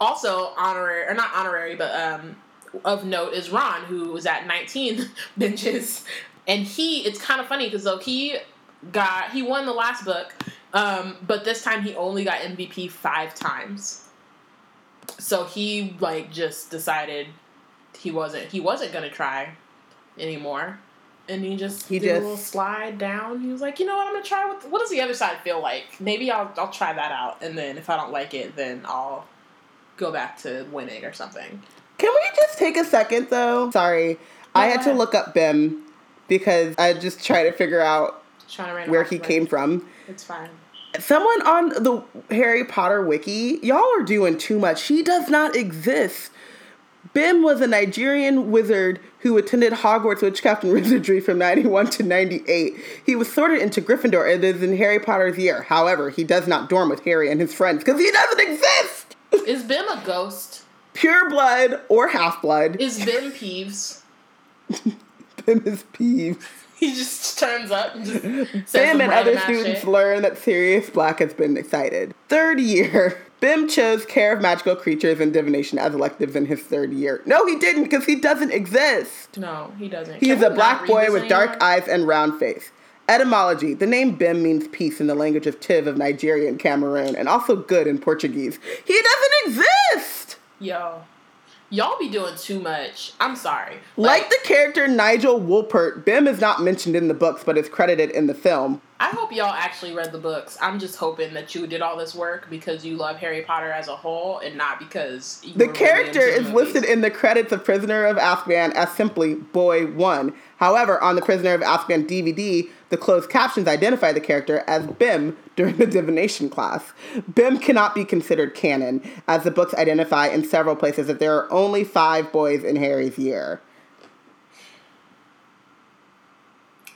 Also honorary or not honorary, but um of note is Ron, who was at 19 benches, and he. It's kind of funny because though he got he won the last book, um, but this time he only got MVP five times. So he like just decided he wasn't he wasn't gonna try anymore. And he just He did a just- little slide down. He was like, you know what, I'm gonna try what what does the other side feel like? Maybe I'll I'll try that out and then if I don't like it, then I'll go back to winning or something. Can we just take a second though? Sorry, I had to look up Bim because I just tried to figure out Trying to random where he the came list. from. It's fine. Someone on the Harry Potter wiki, y'all are doing too much. He does not exist. Bim was a Nigerian wizard who attended Hogwarts Witchcraft and Wizardry from 91 to 98. He was sorted into Gryffindor and is in Harry Potter's year. However, he does not dorm with Harry and his friends because he doesn't exist! Is Bim a ghost? Pure blood or half blood. Is Bim Peeves? Bim is peeved. He just turns up and just says Bim and other students shit. learn that Sirius Black has been excited. Third year. Bim chose care of magical creatures and divination as electives in his third year. No, he didn't, because he doesn't exist. No, he doesn't. He Can is a black boy with dark eyes and round face. Etymology. The name Bim means peace in the language of Tiv of Nigeria and Cameroon, and also good in Portuguese. He doesn't exist! Yo, y'all be doing too much. I'm sorry. Like the character Nigel Wolpert, Bim is not mentioned in the books but is credited in the film. I hope y'all actually read the books. I'm just hoping that you did all this work because you love Harry Potter as a whole and not because you The really character into is the listed in the credits of Prisoner of Azkaban as simply Boy 1. However, on the Prisoner of Azkaban DVD, the closed captions identify the character as Bim during the divination class. Bim cannot be considered canon, as the books identify in several places that there are only five boys in Harry's year.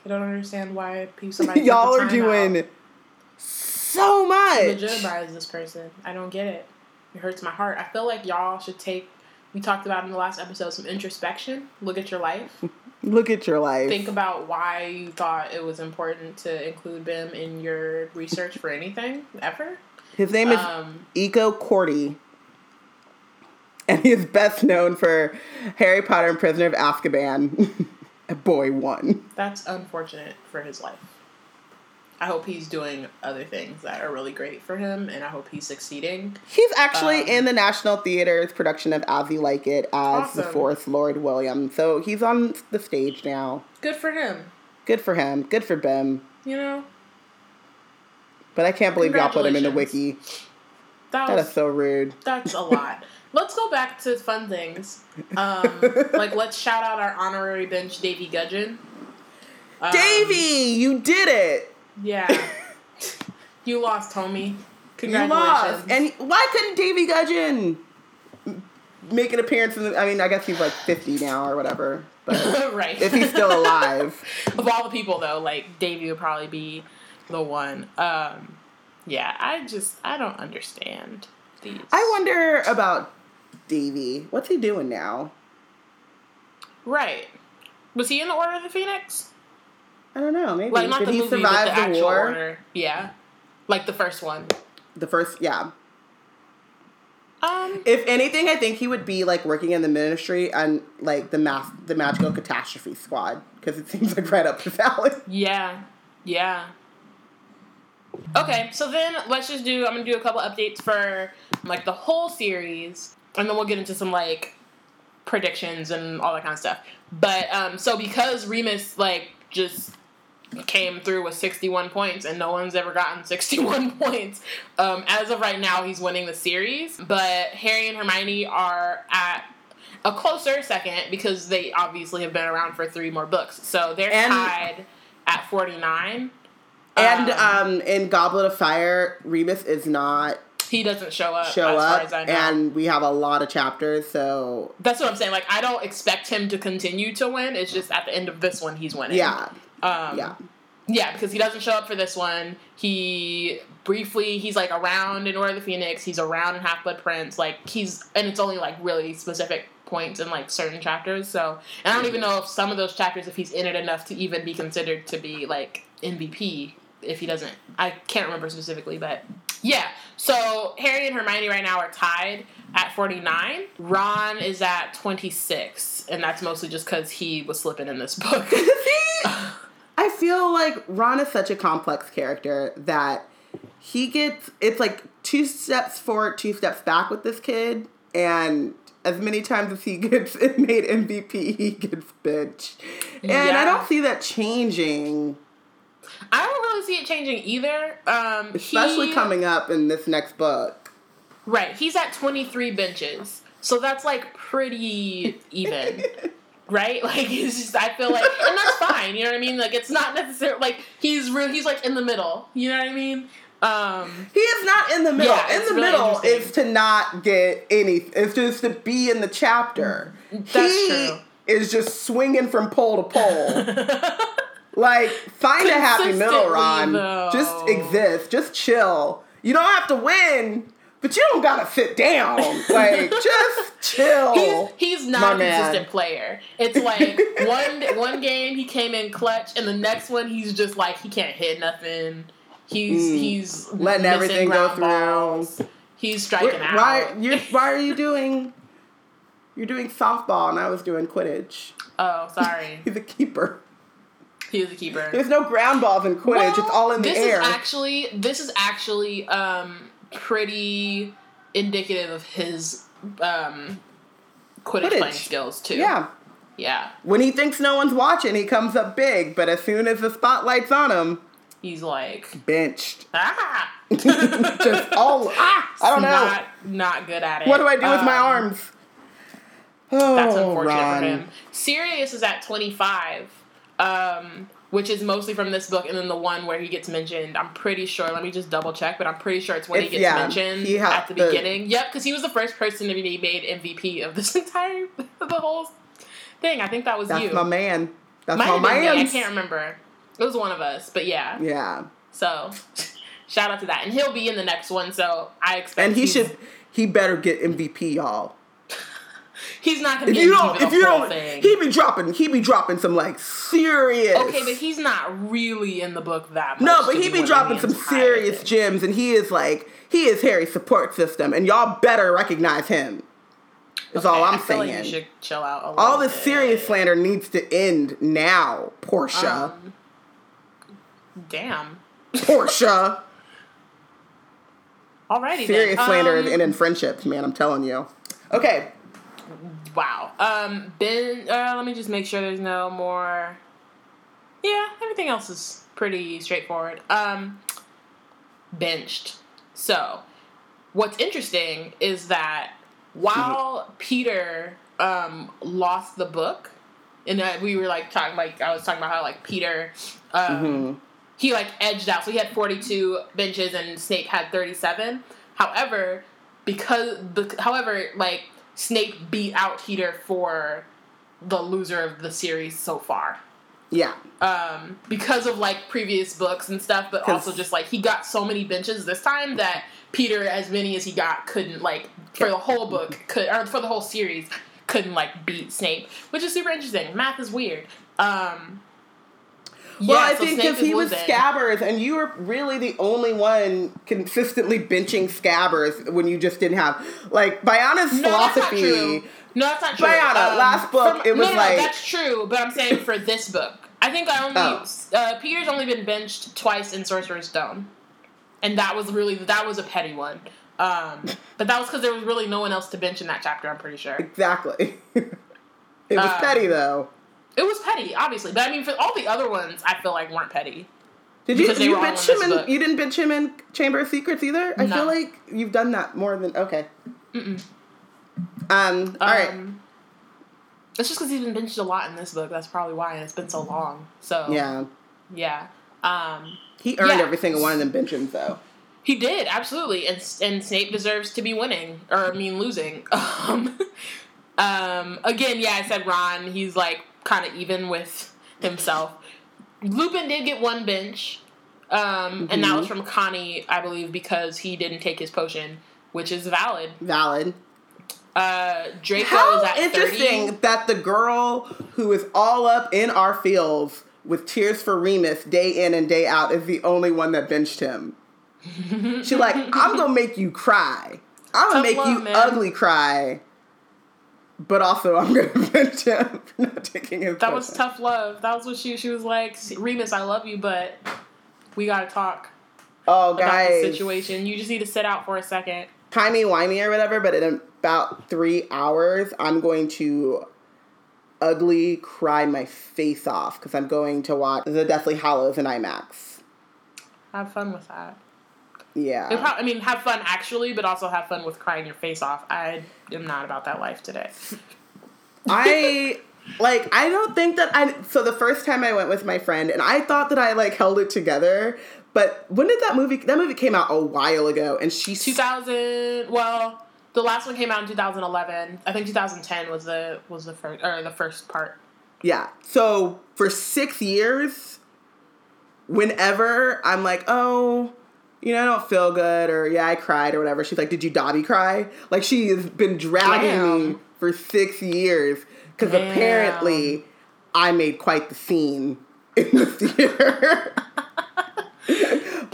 I don't understand why people Y'all are doing out so much. legitimize this person. I don't get it. It hurts my heart. I feel like y'all should take. We talked about in the last episode some introspection. Look at your life. Look at your life. Think about why you thought it was important to include Bim in your research for anything ever. His name is Um, Ekow Quartey. And he is best known for Harry Potter and Prisoner of Azkaban. Boy one. that's unfortunate for his life. I hope he's doing other things that are really great for him, and I hope he's succeeding. He's actually Um, in the National Theater's production of As You Like It as the fourth Lord William. So he's on the stage now. Good for him. Good for him. Good for Bim. You know But I can't believe y'all put him in the wiki. that That was is so rude. That's a lot. let's go back to fun things. Um, like, let's shout out our honorary bench, Davy Gudgeon. Um, Davy, you did it. Yeah. you lost, homie. You Congratulations. lost. And why couldn't Davy Gudgeon? make an appearance in the. I mean, I guess he's like fifty now or whatever. But right. if he's still alive, of all the people though, like Davy would probably be the one. Um, yeah, I just I don't understand these. I wonder about Davy. What's he doing now? Right. Was he in the Order of the Phoenix? I don't know. Maybe Like not did the he movie, but survive the, the, actual war? order. Yeah. Like the first one. The first, yeah. Um. If anything, I think he would be like working in the ministry and like the math, the magical catastrophe squad, because it seems like right up his alley. Yeah. Yeah. Okay, so then let's just do. I'm gonna do a couple updates for like the whole series, and then we'll get into some like predictions and all that kind of stuff. But um, so because Remus like just came through with 61 points and no one's ever gotten 61 points. Um, as of right now, he's winning the series, but Harry and Hermione are at a closer second because they obviously have been around for three more books. So they're And- tied at 49. And Um, um, in Goblet of Fire, Remus is not he doesn't show up show as far up, as I know. and we have a lot of chapters. So That's what I'm saying. Like, I don't expect him to continue to win. It's just at the end of this one, he's winning. yeah, Um, yeah, Yeah, because he doesn't show up for this one. He briefly, he's like around in Order of the Phoenix. He's around in Half Blood Prince. Like he's, and it's only like really specific points in like certain chapters. So, and I don't even know if some of those chapters, if he's in it enough to even be considered to be like MVP. If he doesn't, I can't remember specifically, but yeah. So Harry and Hermione right now are tied at 49. Ron is at 26, and that's mostly just because he was slipping in this book. I feel like Ron is such a complex character that he gets it's like two steps forward, two steps back with this kid, and as many times as he gets made MVP, he gets bitch. And I don't see that changing, I don't really see it changing either. Um, especially he- coming up in this next book. right. He's at twenty three benches, so that's like pretty even, right? Like it's just I feel like, and that's fine. You know what I mean? Like it's not necessarily like he's real. He's like in the middle. You know what I mean? Um, He is not in the middle. Yeah, in the really middle is to not get any. It's just to be in the chapter. That's he true. is just swinging from pole to pole. Like, find a happy middle, Ron. Consistently, Just exist. Just chill. You don't have to win, but you don't gotta sit down. Like, just chill. He's, he's not a man. consistent player. It's like one one game he came in clutch, and the next one he's just like he can't hit nothing. He's Mm. he's Letting everything go through. balls. He's striking Wh- out. why, you, why are you doing? You're doing softball, and I was doing Quidditch. Oh, sorry. He's a keeper. he is a keeper. There's no ground balls in Quidditch. it's all in the this air. is actually this is actually um pretty indicative of his um Quidditch, Quidditch. playing skills too. yeah. Yeah. When he thinks no one's watching, he comes up big. But as soon as the spotlight's on him, He's like benched. ah Just all ah. I don't know. Not not good at it. What do I do with my Um, arms? Oh, That's unfortunate Ron. for him. Sirius is at 25, um, which is mostly from this book, and then the one where he gets mentioned. I'm pretty sure. Let me just double check, but I'm pretty sure it's when It's- he gets yeah, mentioned he at the the- beginning. Yep, because he was the first person to be made MVP of this entire the whole thing. I think that was That's you. my man. That's Might my man. I can't remember. It was one of us, but yeah. Yeah, So shout out to that, and he'll be in the next one. So I expect. and he should. He better get MVP, y'all. He's not gonna If be you don't, if you don't, thing. he be dropping. He be dropping some like serious. Okay, but he's not really in the book that much. No, but he be winning dropping some Sirius gems, and he is like he is Harry's support system, and y'all better recognize him. Is all I'm saying. Like you should chill out. A all this bit. serious slander needs to end now, Portia. Um, damn. Portia. Alrighty Sirius then. slander Um, is ending friendships, man. I'm telling you. Okay, Wow. Um. Ben. Uh, let me just make sure there's no more. Yeah, everything else is pretty straightforward. Um. Benched. So, what's interesting is that while Peter um lost the book, and uh, we were like talking like I was talking about how like Peter um Mhm. he like edged out. So he had 42 benches and Snape had 37. However, because the however like Snape beat out Peter for the loser of the series so far. Yeah. Um, because of like previous books and stuff, but also just like he got so many benches this time that Peter, as many as he got, couldn't like for the whole book could or for the whole series couldn't like beat Snape, which is super interesting. Math is weird. Um, Well, yeah, I so think because he was. Scabbers, and you were really the only one consistently benching Scabbers when you just didn't have like Bayana's No, philosophy. No, that's not true. Brianna, last book, from- it was no, no, like- no, that's true. But I'm saying for this book, I think I only Oh. uh, Peter's only been benched twice in Sorcerer's Stone, and that was really that was a petty one. Um, but that was because there was really no one else to bench in that chapter. I'm pretty sure Exactly. it was Um, petty though. It was petty, obviously. But I mean, for all the other ones, I feel like weren't petty. Did you you bench him in book. you didn't bench him in Chamber of Secrets either? I No. feel like you've done that more than okay. Um all right. Um, It's just because he's been benched a lot in this book. That's probably why, and it's been so long. So Yeah. yeah. Um, He earned Yeah. every single one of them benches though. He did absolutely, and and Snape deserves to be winning, or I mean losing. Um, um, again, yeah, I said Ron. He's like kind of even with himself. Lupin did get one bench, um, and that was from Connie, I believe, because he didn't take his potion, which is valid. Valid. Uh, Draco How is at interesting 30. that the girl who is all up in our fields with Tears for Remus day in and day out is the only one that benched him. She's like, I'm gonna make you cry. I'm gonna Tough make love, you man. ugly cry. But also, I'm gonna bench him for not taking his. That was tough love. That was what she she was like. Remus, I love you, but we gotta talk Oh, guys, situation. You just need to sit out for a second. timey wimey or whatever. But in about three hours, I'm going to ugly cry my face off because I'm going to watch The Deathly Hallows in IMAX. Have fun with that. Yeah. I mean, have fun actually, but also have fun with crying your face off. I am not about that life today. I like I don't think that I so the first time I went with my friend and I thought that I like held it together, but when did that movie that movie came out a while ago and she 2000. Well, the last one came out in 2011. I think 2010 was the was the first or the first part. Yeah. So for 6 years whenever I'm like, "Oh, you know, I don't feel good or yeah, I cried or whatever." She's like, "Did you Dobby cry?" Like she has been dragging me for 6 years cuz apparently I made quite the scene in the theater.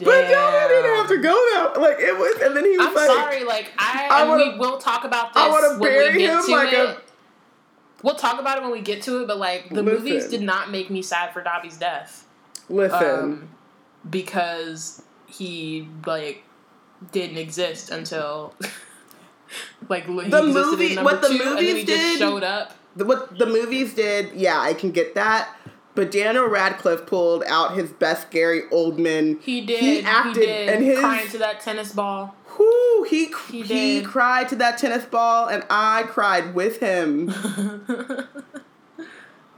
But y'all didn't have to go there. Like it was, and then he was I'm like, sorry, like I, I wanna- we will talk about this I wanna when bury we get him to like it. a- We'll talk about it when we get to it, but like the Listen. movies did not make me sad for Dobby's death. "Listen, um, because he like didn't exist until like he The movie- what the two, and then movies he did- showed up. the, what the movies did, yeah, I can get that." But Daniel Radcliffe pulled out his best Gary Oldman. He did. He He, acted, did. and his- crying to that tennis ball. Whoo, he He he, cried to that tennis ball, and I cried with him.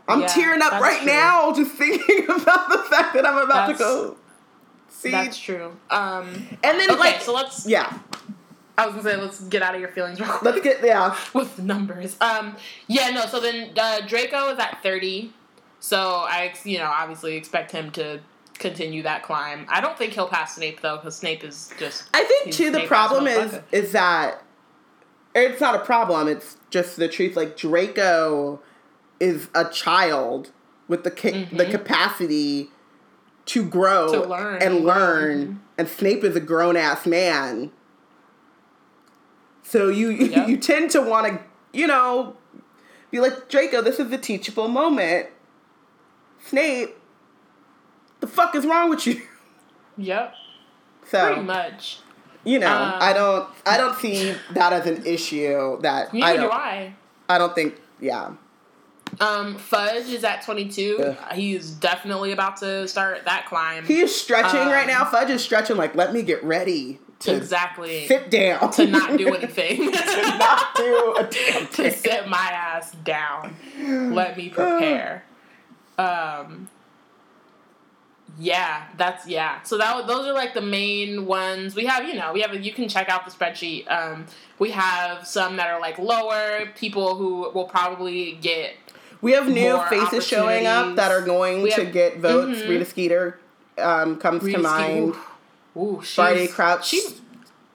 I'm Yeah, tearing up right true. now just thinking about the fact that I'm about That's- to go see. That's true. Um, and then okay, like, so let's. yeah, I was gonna say let's get out of your feelings real quick. let's get yeah. with the numbers. Um, yeah, no. So then uh, Draco is at thirty. So I, you know, obviously expect him to continue that climb. I don't think he'll pass Snape though, because Snape is just. I think too the problem is is that it's not a problem. It's just the truth. Like Draco is a child with the ca- the capacity to grow Mm-hmm. To learn and learn, and Snape is a grown ass man. So you Yep. you tend to want to you know be like Draco. This is a teachable moment. Snape, the fuck is wrong with you? Yep. So Pretty much. you know, Um, I don't I don't see that as an issue that I Neither don't do I. I don't think yeah. Um, Fudge is at twenty two. Ugh. He's definitely about to start that climb. He is stretching right Um, now. Fudge is stretching like let me get ready to exactly. sit down. to not do anything. to not do a damn to sit my ass down. Let me prepare. Um Yeah, that's yeah. So that those are like the main ones. We have, you know, we have. You can check out the spreadsheet. Um, we have some that are like lower people who will probably get. We have new faces showing up that are going We to get votes. Mhm. Rita Skeeter um, comes Rita to mind. Ooh, she's, Barty Crouch She's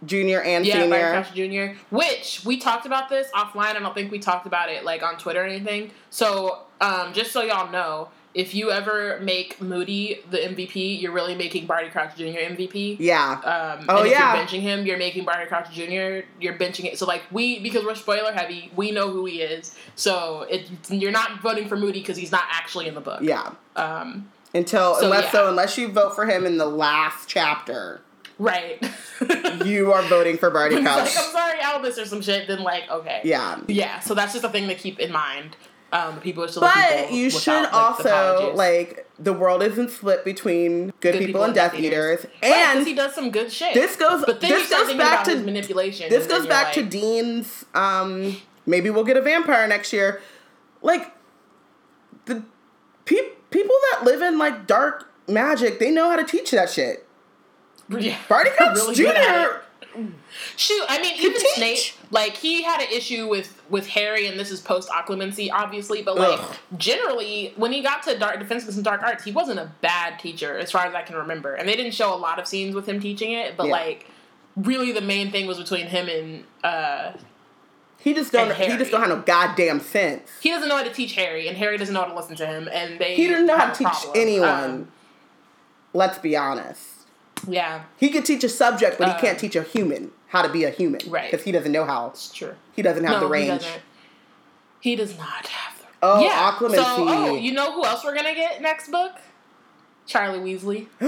Junior and yeah, Senior. Crouch Jr. Which we talked about this offline. I don't think we talked about it like on Twitter or anything. So um, just so y'all know, if you ever make Moody the MVP, you're really making Barty Crouch Jr. MVP. Yeah. Um, Oh, and if yeah. you're benching him, you're making Barty Crouch Jr. You're benching it. So like we, because we're spoiler heavy, we know who he is. So it, you're not voting for Moody because he's not actually in the book. Yeah. Um, Until So, unless yeah. so unless you vote for him in the last chapter, right. you are voting for Barty Crouch. like, I'm sorry, Albus or some shit. Then like, okay. yeah. Yeah. So that's just a thing to keep in mind. Um, people are still. But people you without, should like, also apologies. like the world isn't split between good, people, and Death Eaters, Right, 'cause and he does some good shit. this goes but this goes back to manipulation. this goes back to Dean's. Um, maybe we'll get a vampire next year. Like the pe- people that live in like dark magic, they know how to teach that shit. Yeah. Barty Crouch Really Jr. Shoot, I mean, even. Snape, like he had an issue with with Harry, and this is post occlumency, obviously. But like Ugh. generally, when he got to dark defenseless and dark arts, he wasn't a bad teacher, as far as I can remember. And they didn't show a lot of scenes with him teaching it, but Yeah. like really, the main thing was between him and uh, He just don't. He Harry. just don't have no goddamn sense. he doesn't know how to teach Harry, and Harry doesn't know how to listen to him, and they He doesn't know how to teach problem. anyone. Um, Let's be honest. Yeah, He could teach a subject, but he Uh, can't teach a human how to be a human. Right. Because he doesn't know how. it's true. He doesn't have no, the range. doesn't. He does not have the. Oh, yeah. So, oh, you know who else we're gonna get next book? Charlie Weasley.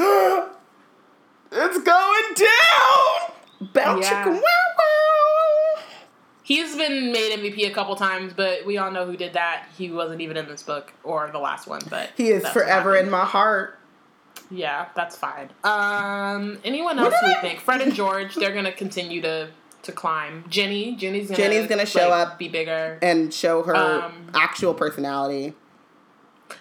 it's going down. Bow Yeah. wow wow. He's been made MVP a couple times, but we all know who did that. He wasn't even in this book or the last one, but He is forever in my heart. Yeah, that's fine. Um, anyone else we think? Fred and George, they're gonna continue to to climb. Ginny, Ginny's gonna Ginny's gonna show like, up. be bigger. And show her Um, actual personality.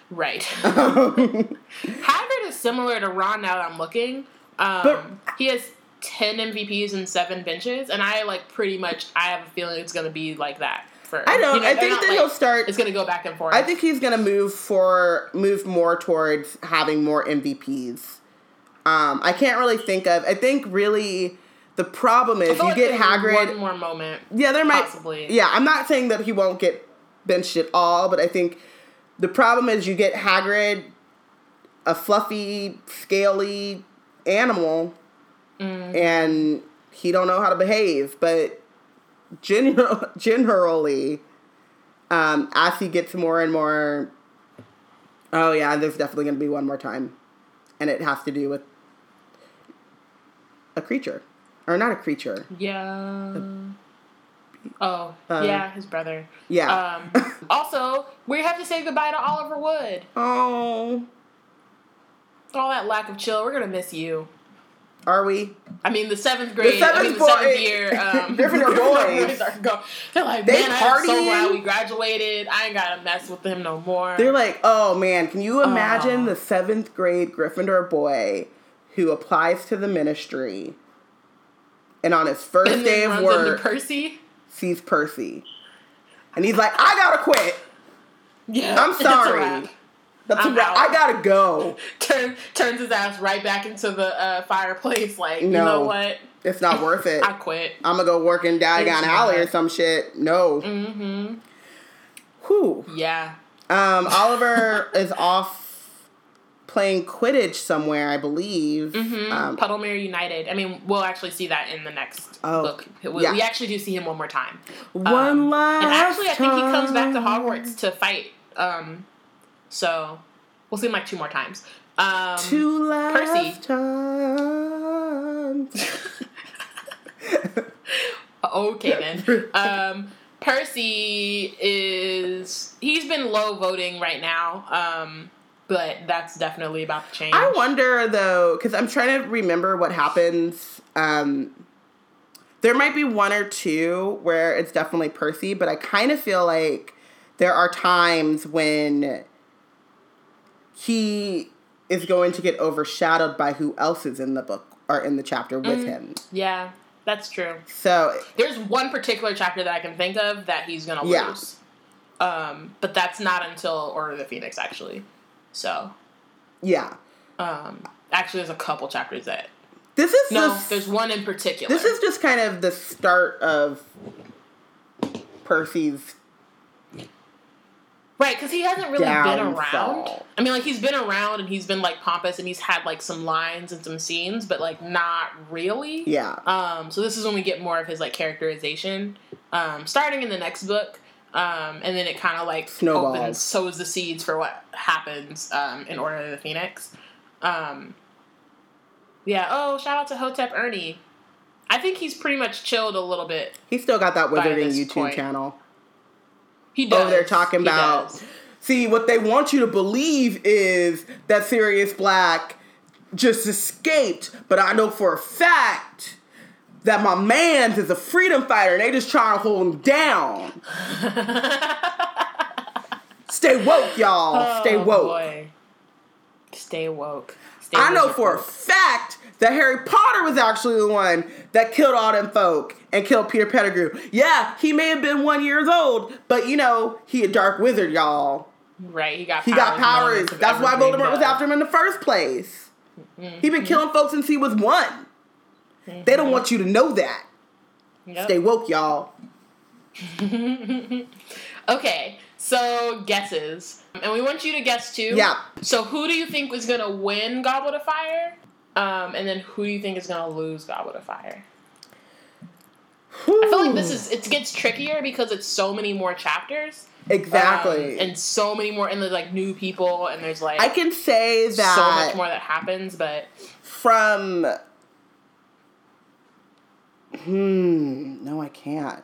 Right. Hagrid is similar to Ron now that I'm looking. Um, But- he has ten MVPs and seven benches, and I like pretty much. I have a feeling it's gonna be like that for. I don't. you know, I think that like- he'll start. It's gonna go back and forth. I think he's gonna move for move more towards having more MVPs. Um, I can't really think of. I think really the problem is you like get Hagrid. One more moment. Yeah, there might. Possibly. Yeah, I'm not saying that he won't get benched at all, but I think the problem is you get Hagrid, a fluffy, scaly animal, Mm. and he don't know how to behave. But general, generally, um, as he gets more and more, oh yeah, there's definitely going to be one more time, and it has to do with a creature, or not a creature. Yeah. Oh, Uh, yeah, his brother. Yeah. Um, also, we have to say goodbye to Oliver Wood. oh, All that lack of chill. We're gonna miss you. Are we? I mean, the seventh grade, seventh I mean, the boy- seventh year, um, Gryffindor boys. are go- They're like, They man, I'm so partying." glad we graduated. I ain't gotta mess with them no more. They're like, oh man, can you imagine the seventh grade Gryffindor boy who applies to the ministry and on his first and day of work Percy. sees Percy. And he's like, I gotta quit. Yeah, I'm sorry. That's a I'm wrap. I gotta go. Turn, turns his ass right back into the uh, fireplace. Like, you No. know what? It's not worth it. I quit. I'm gonna go work in Diagon Alley or some shit. No. Mm-hmm. Whew. Yeah. Um, Oliver is off playing Quidditch somewhere, I believe. Mm-hmm. Um, Puddlemere United. I mean, we'll actually see that in the next Oh, book. We, yeah. we actually do see him one more time. one Um, last And actually, I think he comes back to. Hogwarts to fight. Um, so we'll see him like two more times. Um, Two last Percy. times. okay then. Um, Percy is he's been low voting right now. Um, but that's definitely about to change. I wonder though, because I'm trying to remember what happens. Um, there might be one or two where it's definitely Percy, but I kind of feel like there are times when he is going to get overshadowed by who else is in the book or in the chapter with Mm. him. Yeah, that's true. So There's one particular chapter that I can think of that he's gonna Yeah. lose. Um, but that's not until Order of the Phoenix actually. So, yeah, um, actually, there's a couple chapters that. this is No, just, there's one in particular. this is just kind of the start of Percy's right because he hasn't really been around. I mean, like he's been around and he's been like pompous and he's had like some lines and some scenes, but like not really. yeah. Um, so this is when we get more of his like characterization, um, starting in the next book, um, and then it kind of like Snowballs. opens, sows the seeds for what happens um, in Order of the Phoenix. Um, yeah. Oh, shout out to Hotep Ernie. I think he's pretty much chilled a little bit. He's still got that Wizarding YouTube point. channel. He does. Oh, they're talking He about. does. See, what they want you to believe is that Sirius Black just escaped, but I know for a fact that my man's is a freedom fighter and they just trying to hold him down. Stay woke, y'all. Stay Oh, woke. boy. Stay woke. Stay I know for a fact that Harry Potter was actually the one that killed all them folk and killed Peter Pettigrew. Yeah, he may have been one years old, but you know, he a dark wizard, y'all. right. He got He powers got powers. That's why Voldemort was after him in the first place. He Mm-hmm. been killing folks since he was one. They don't want you to know that. Yep. Stay woke, y'all. Okay, so guesses. And we want you to guess too. Yeah. So who do you think was gonna win Goblet of Fire? Um, and then who do you think is gonna lose Goblet of Fire? I feel like this is it gets trickier because it's so many more chapters. exactly. Um, and so many more and there's like new people and there's like I can say that so much more that happens, but from. Hmm. No, I can't.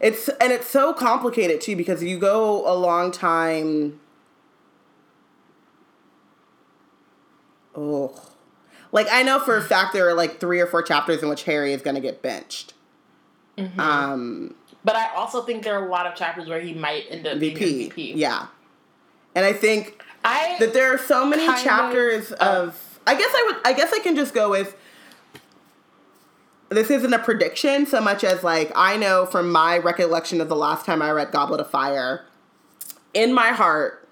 It's and it's so complicated too because you go a long time. Oh, like I know for a fact there are like three or four chapters in which Harry is gonna get benched. Mm-hmm. Um, but I also think there are a lot of chapters where he might end up being VP, yeah, and I think I that there are so many of, chapters uh, of I guess I would I guess I can just go with this isn't a prediction so much as like I know from my recollection of the last time I read Goblet of Fire in my heart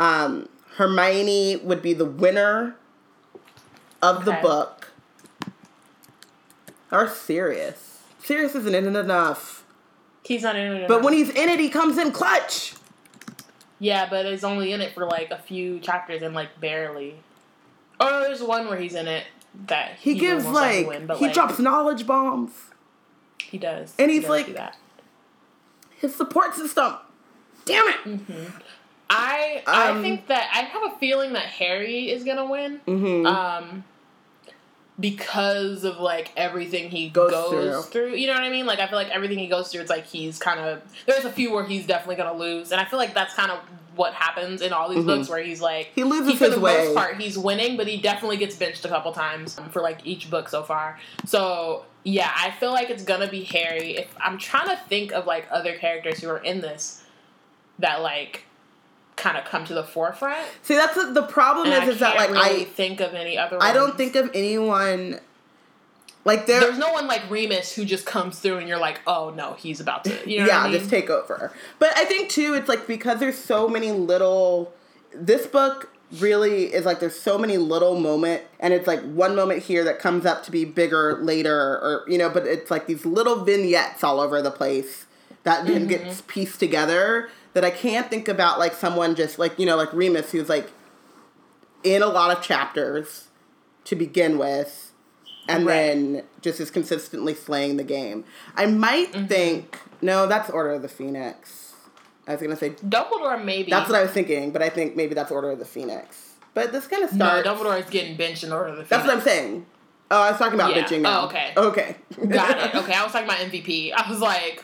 um Hermione would be the winner of the book or Sirius Sirius isn't in it enough he's not in it. but when he's in it he comes in clutch Yeah, but he's only in it for like a few chapters and like barely. Oh, there's one where he's in it that He, gives most likely like win, he like, drops knowledge bombs. He does, and He he's does like-. His support system. Damn it. I I Um, think that I have a feeling that Harry is gonna win. Mm-hmm. Um, because of like everything he Goes goes, through. through. You know what I mean? Like I feel like everything he goes through, it's like he's kind of. There's a few where he's definitely gonna lose, and I feel like that's kind of what happens in all these books where he's like Mm-hmm. He loses for his the way. most part he's winning, but he definitely gets benched a couple times um, for like each book so far. So yeah, I feel like it's gonna be Harry. If I'm trying to think of like other characters who are in this that like kind of come to the forefront. See, that's the, the problem And is, I is that like really I think of any other. I don't think of anyone like there. there's no one like Remus who just comes through and you're like, oh no, he's about to. You know yeah, I mean? just take over. But I think too, it's like because there's so many little. This book really is like there's so many little moment, and it's like one moment here that comes up to be bigger later, or you know. But it's like these little vignettes all over the place that then Mm-hmm. gets pieced together. That I can't think about like someone just like you know like Remus who's like in a lot of chapters to begin with, and Right. then just is consistently slaying the game. I might Mm-hmm. think no, that's Order of the Phoenix. I was gonna say Dumbledore maybe. that's what I was thinking, but I think maybe that's Order of the Phoenix. But this kind of no, starts. Dumbledore is getting benched in order of the. That's what I'm saying. Oh, I was talking about Yeah. bitching now. Oh, okay. Okay. Got it. Okay, I was talking about MVP. I was like,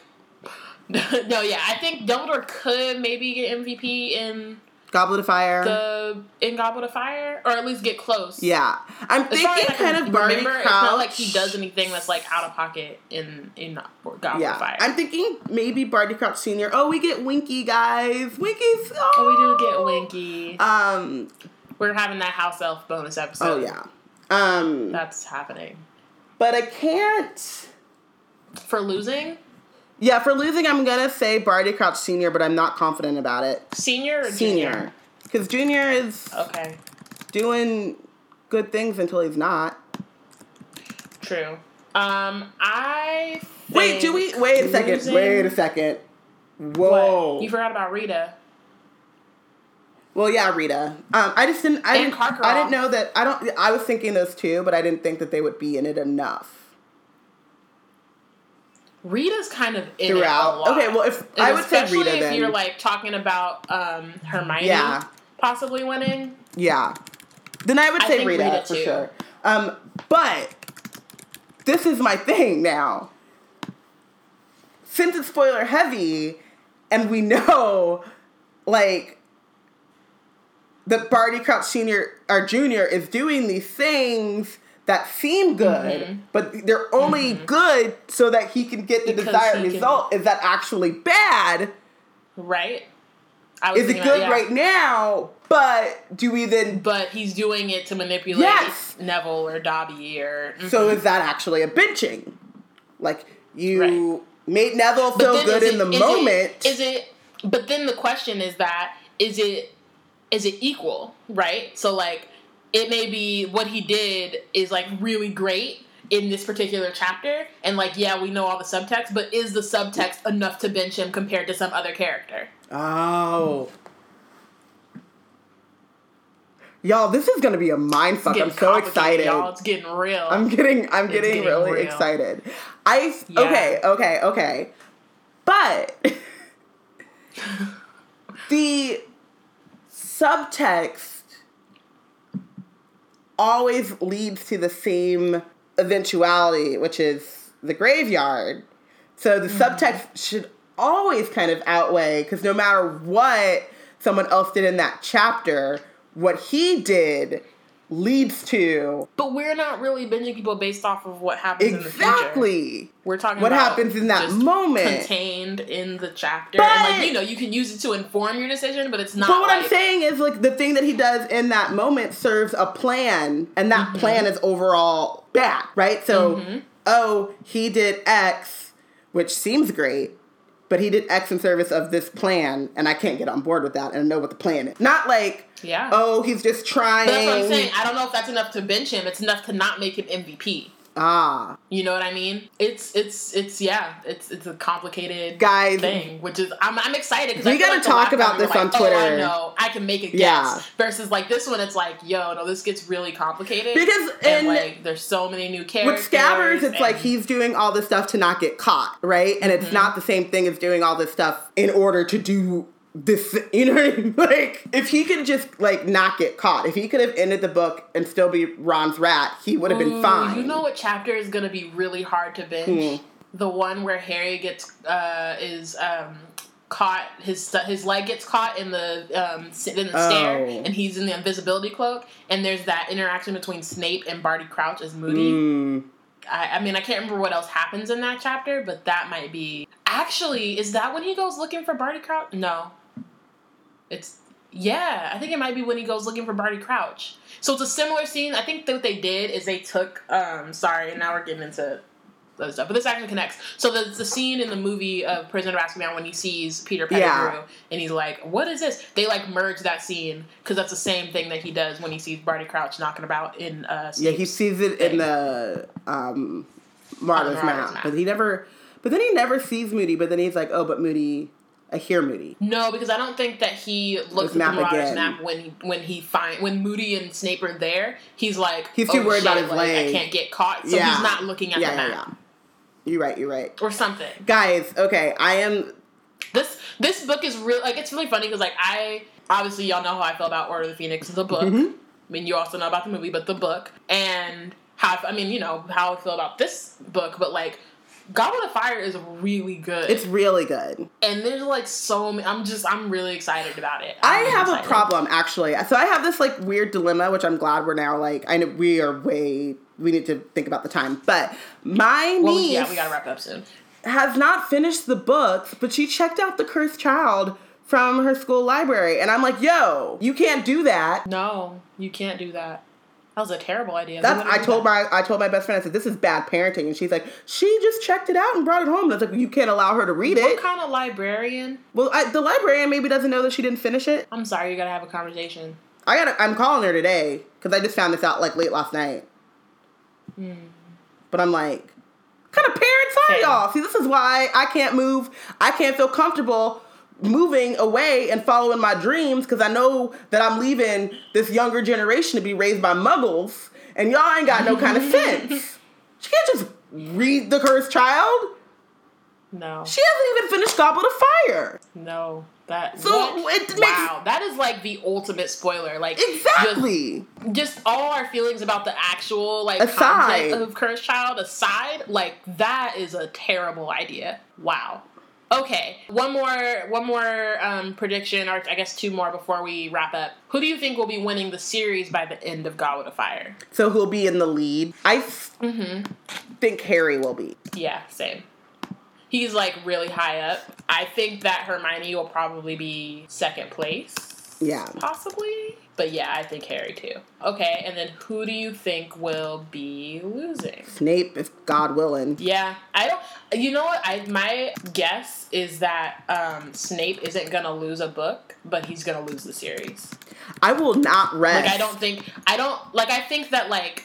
no, yeah, I think Dumbledore could maybe get MVP in Goblet of Fire. the in Goblet of Fire, or at least get close. yeah, I'm As far as thinking kind of Barty remember, Crouch. it's not like he does anything that's like out of pocket in in Goblet Yeah, of Fire. I'm thinking maybe Barty Crouch Senior. Oh, we get Winky, guys. Winky's. Oh, oh, we do get Winky. Um. We're having that house elf bonus episode. Oh yeah. Um. that's happening But I can't. for losing Yeah, for losing, I'm gonna say Barty Crouch Senior, but I'm not confident about it. senior or Senior, junior. because Junior is Okay, doing good things until he's not. true. Um, I Wait, do we? Wait a second. losing- Wait a second. Whoa. What? You forgot about Rita. Well, yeah, Rita. Um, I just didn't. I And didn't. Karkaroff. I didn't know that. I don't. I was thinking those two, but I didn't think that they would be in it enough Rita's kind of in it a throughout. lot. Okay, well, if And I would say especially Rita, if then you're like talking about um, Hermione Yeah. possibly winning. yeah, then I would I say Rita, Rita, for sure. Um, but this is my thing now. Since it's spoiler heavy, and we know, like, that Barty Crouch Senior or Junior is doing these things that seem good, Mm-hmm. but they're only good so that he can get the Because desired he can- result. Is that actually bad? Right? I was Is it good about- yeah. right now? But do we then? But he's doing it to manipulate Yes. Neville or Dobby or. mm-hmm. So is that actually a benching? Like you Right. made Neville feel good in it- the is moment. Is it? But then the question is that is it is it equal? Right. So like it may be what he did is like really great in this particular chapter, and like yeah, we know all the subtext, but is the subtext enough to bench him compared to some other character? oh. Y'all, this is gonna be a mind fuck. I'm so excited. y'all. It's getting real. I'm getting I'm getting, getting really real. excited. I Yeah. okay, okay, okay. But the subtext always leads to the same eventuality, which is the graveyard. So the mm-hmm. subtext should always kind of outweigh because no matter what someone else did in that chapter, what he did leads to but we're not really binging people based off of what happens in the future. exactly We're talking what about happens in that moment. contained in the chapter, But- and like you know, you can use it to inform your decision, but it's not. But what I'm saying is, like, the thing that he does in that moment serves a plan, and that Mm-hmm. plan is overall bad, right? So, Mm-hmm. oh, he did X, which seems great, but he did X in service of this plan, and I can't get on board with that and know what the plan is. Not like, Yeah. oh, he's just trying. But that's what I'm saying. I don't know if that's enough to bench him. It's enough to not make him MVP. Ah, You know what I mean? It's it's it's yeah. It's it's a complicated Guys, thing, which is I'm, I'm excited because we gotta like talk about this on like, Oh, Twitter. I know. I can make a guess. Yeah. Versus like this one, it's like, yo, no, this gets really complicated Because and in- like there's so many new characters. with Scabbers, it's like he's doing all this stuff to not get caught, right? And Mm-hmm. it's not the same thing as doing all this stuff in order to do this. You know, I mean? like if he could just like not get caught, if he could have ended the book and still be Ron's rat, he would have been fine. You know what chapter is gonna be really hard to binge? Hmm. The one where Harry gets uh, is um, caught. His his leg gets caught in the um, in the stair, Oh. and he's in the invisibility cloak. And there's that interaction between Snape and Barty Crouch as Moody. Mm, I, I mean, I can't remember what else happens in that chapter, but that might be. Actually, is that when he goes looking for Barty Crouch? No. It's yeah, I think it might be when he goes looking for Barty Crouch. So it's a similar scene. I think that what they did is they took. Um, sorry, and now we're getting into other stuff, but this actually connects. So the the scene in the movie of Prisoner of Azkaban when he sees Peter Pettigrew Yeah. and he's like, "What is this?" They like merge that scene because that's the same thing that he does when he sees Barty Crouch knocking about in. Uh, yeah, he sees it in the um, Marauder's map, Map. but he never. But then he never sees Moody. But then he's like, oh, but Moody, I hear Moody. No, because I don't think that he looks at the Marauder's map when he when he find when Moody and Snape are there. He's like He's too "Oh, worried about his like, leg." I can't get caught, so Yeah. he's not looking at yeah, the yeah, map yeah. You're right. You're right. or something. Guys, okay, I am This this book is real. Like it's really funny because like I obviously y'all know how I feel about Order of the Phoenix, the book. Mhm. I mean, you also know about the movie, but the book and how I mean, you know how I feel about this book, but like Goblet of Fire is really good. It's really good. and there's like so many. I'm just I'm really excited about it. I I'm really have a problem actually. So I have this like weird dilemma, which I'm glad we're now like I know we are way we need to think about the time. But my Well, niece yeah, we gotta wrap up soon. has not finished the books, but she checked out the Cursed Child from her school library, and I'm like, yo, you can't do that. No, you can't do that. That was a terrible idea. That's I told my I told my best friend I said this is bad parenting, and she's like, she just checked it out and brought it home. And I was like, you can't allow her to read What it. What kind of librarian? Well, I, the librarian maybe doesn't know that she didn't finish it. I'm sorry, you gotta have a conversation. I got to I'm calling her today because I just found this out like late last night. Hmm. But I'm like, what kind of parents are y'all? See, this is why I can't move. I can't feel comfortable moving away and following my dreams because I know that I'm leaving this younger generation to be raised by muggles, and y'all ain't got no kind of sense. She can't just read The Cursed Child. No, She hasn't even finished Goblet of Fire. no, that. So what? it makes- wow, that is like the ultimate spoiler. Like Exactly. Just, just all our feelings about the actual like Aside. content of Cursed Child aside, like that is a terrible idea. Wow. Okay, one more, one more um, prediction, or I guess two more before we wrap up. Who do you think will be winning the series by the end of Goblet of Fire? So who'll be in the lead? I Mm-hmm. think Harry will be. Yeah, same. He's like really high up. I think that Hermione will probably be second place. Yeah. Possibly. But yeah, I think Harry too. Okay, and then who do you think will be losing? Snape, if God willing. Yeah, I don't. You know what? I my guess is that um, Snape isn't gonna lose a book, but he's gonna lose the series. I will not rest. Like I don't think I don't like I think that like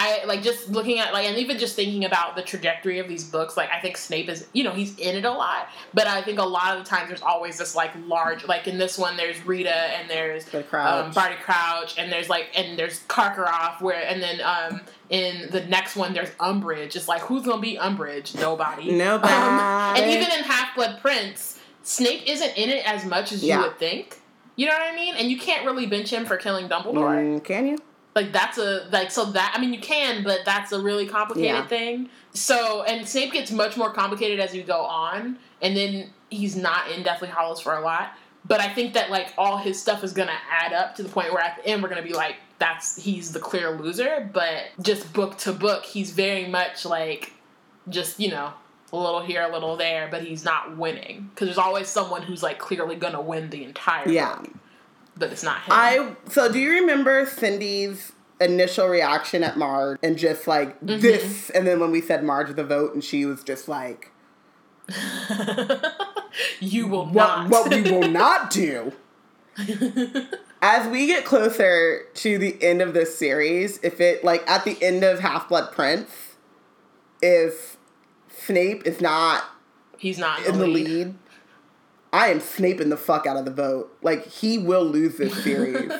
I like just looking at like and even just thinking about the trajectory of these books, like I think Snape is you know, he's in it a lot. But I think a lot of the times there's always this like large like in this one there's Rita and there's Crouch. um, Barty Crouch and there's like and there's Karkaroff where and then um in the next one there's Umbridge. It's like who's gonna be Umbridge? Nobody. Nobody. Um, and even in Half Blood Prince, Snape isn't in it as much as Yeah. you would think. You know what I mean? And you can't really bench him for killing Dumbledore. Mm, can you? Like that's a like so that I mean you can, but that's a really complicated Yeah. thing. So and Snape gets much more complicated as you go on, and then he's not in Deathly Hallows for a lot. But I think that like all his stuff is gonna add up to the point where at the end we're gonna be like, that's he's the clear loser. But just book to book, he's very much like just you know a little here, a little there, but he's not winning because there's always someone who's like clearly gonna win the entire Yeah. book, but it's not him. I so do you remember Cindy's initial reaction at Marge and just like Mm-hmm. this and then when we said Marge the vote and she was just like you will what not. what we will not do. As we get closer to the end of this series, if it like at the end of Half Blood Prince, if Snape is not He's not in the lead. I am snaping the fuck out of the vote. Like he will lose this series.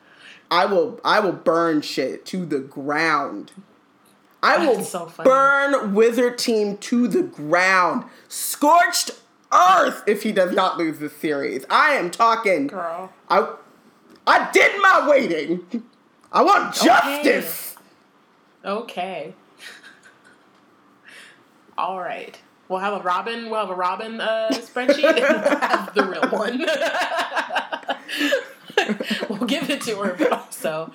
I will I will burn shit to the ground. I will so burn Wizard Team to the ground. Scorched earth if he does not lose this series. I am talking Girl. I I did my waiting. I want justice. Okay. All right. We'll have a Robyn. We'll have a Robyn uh, spreadsheet. and we'll have the real one. we'll give it to her, but also,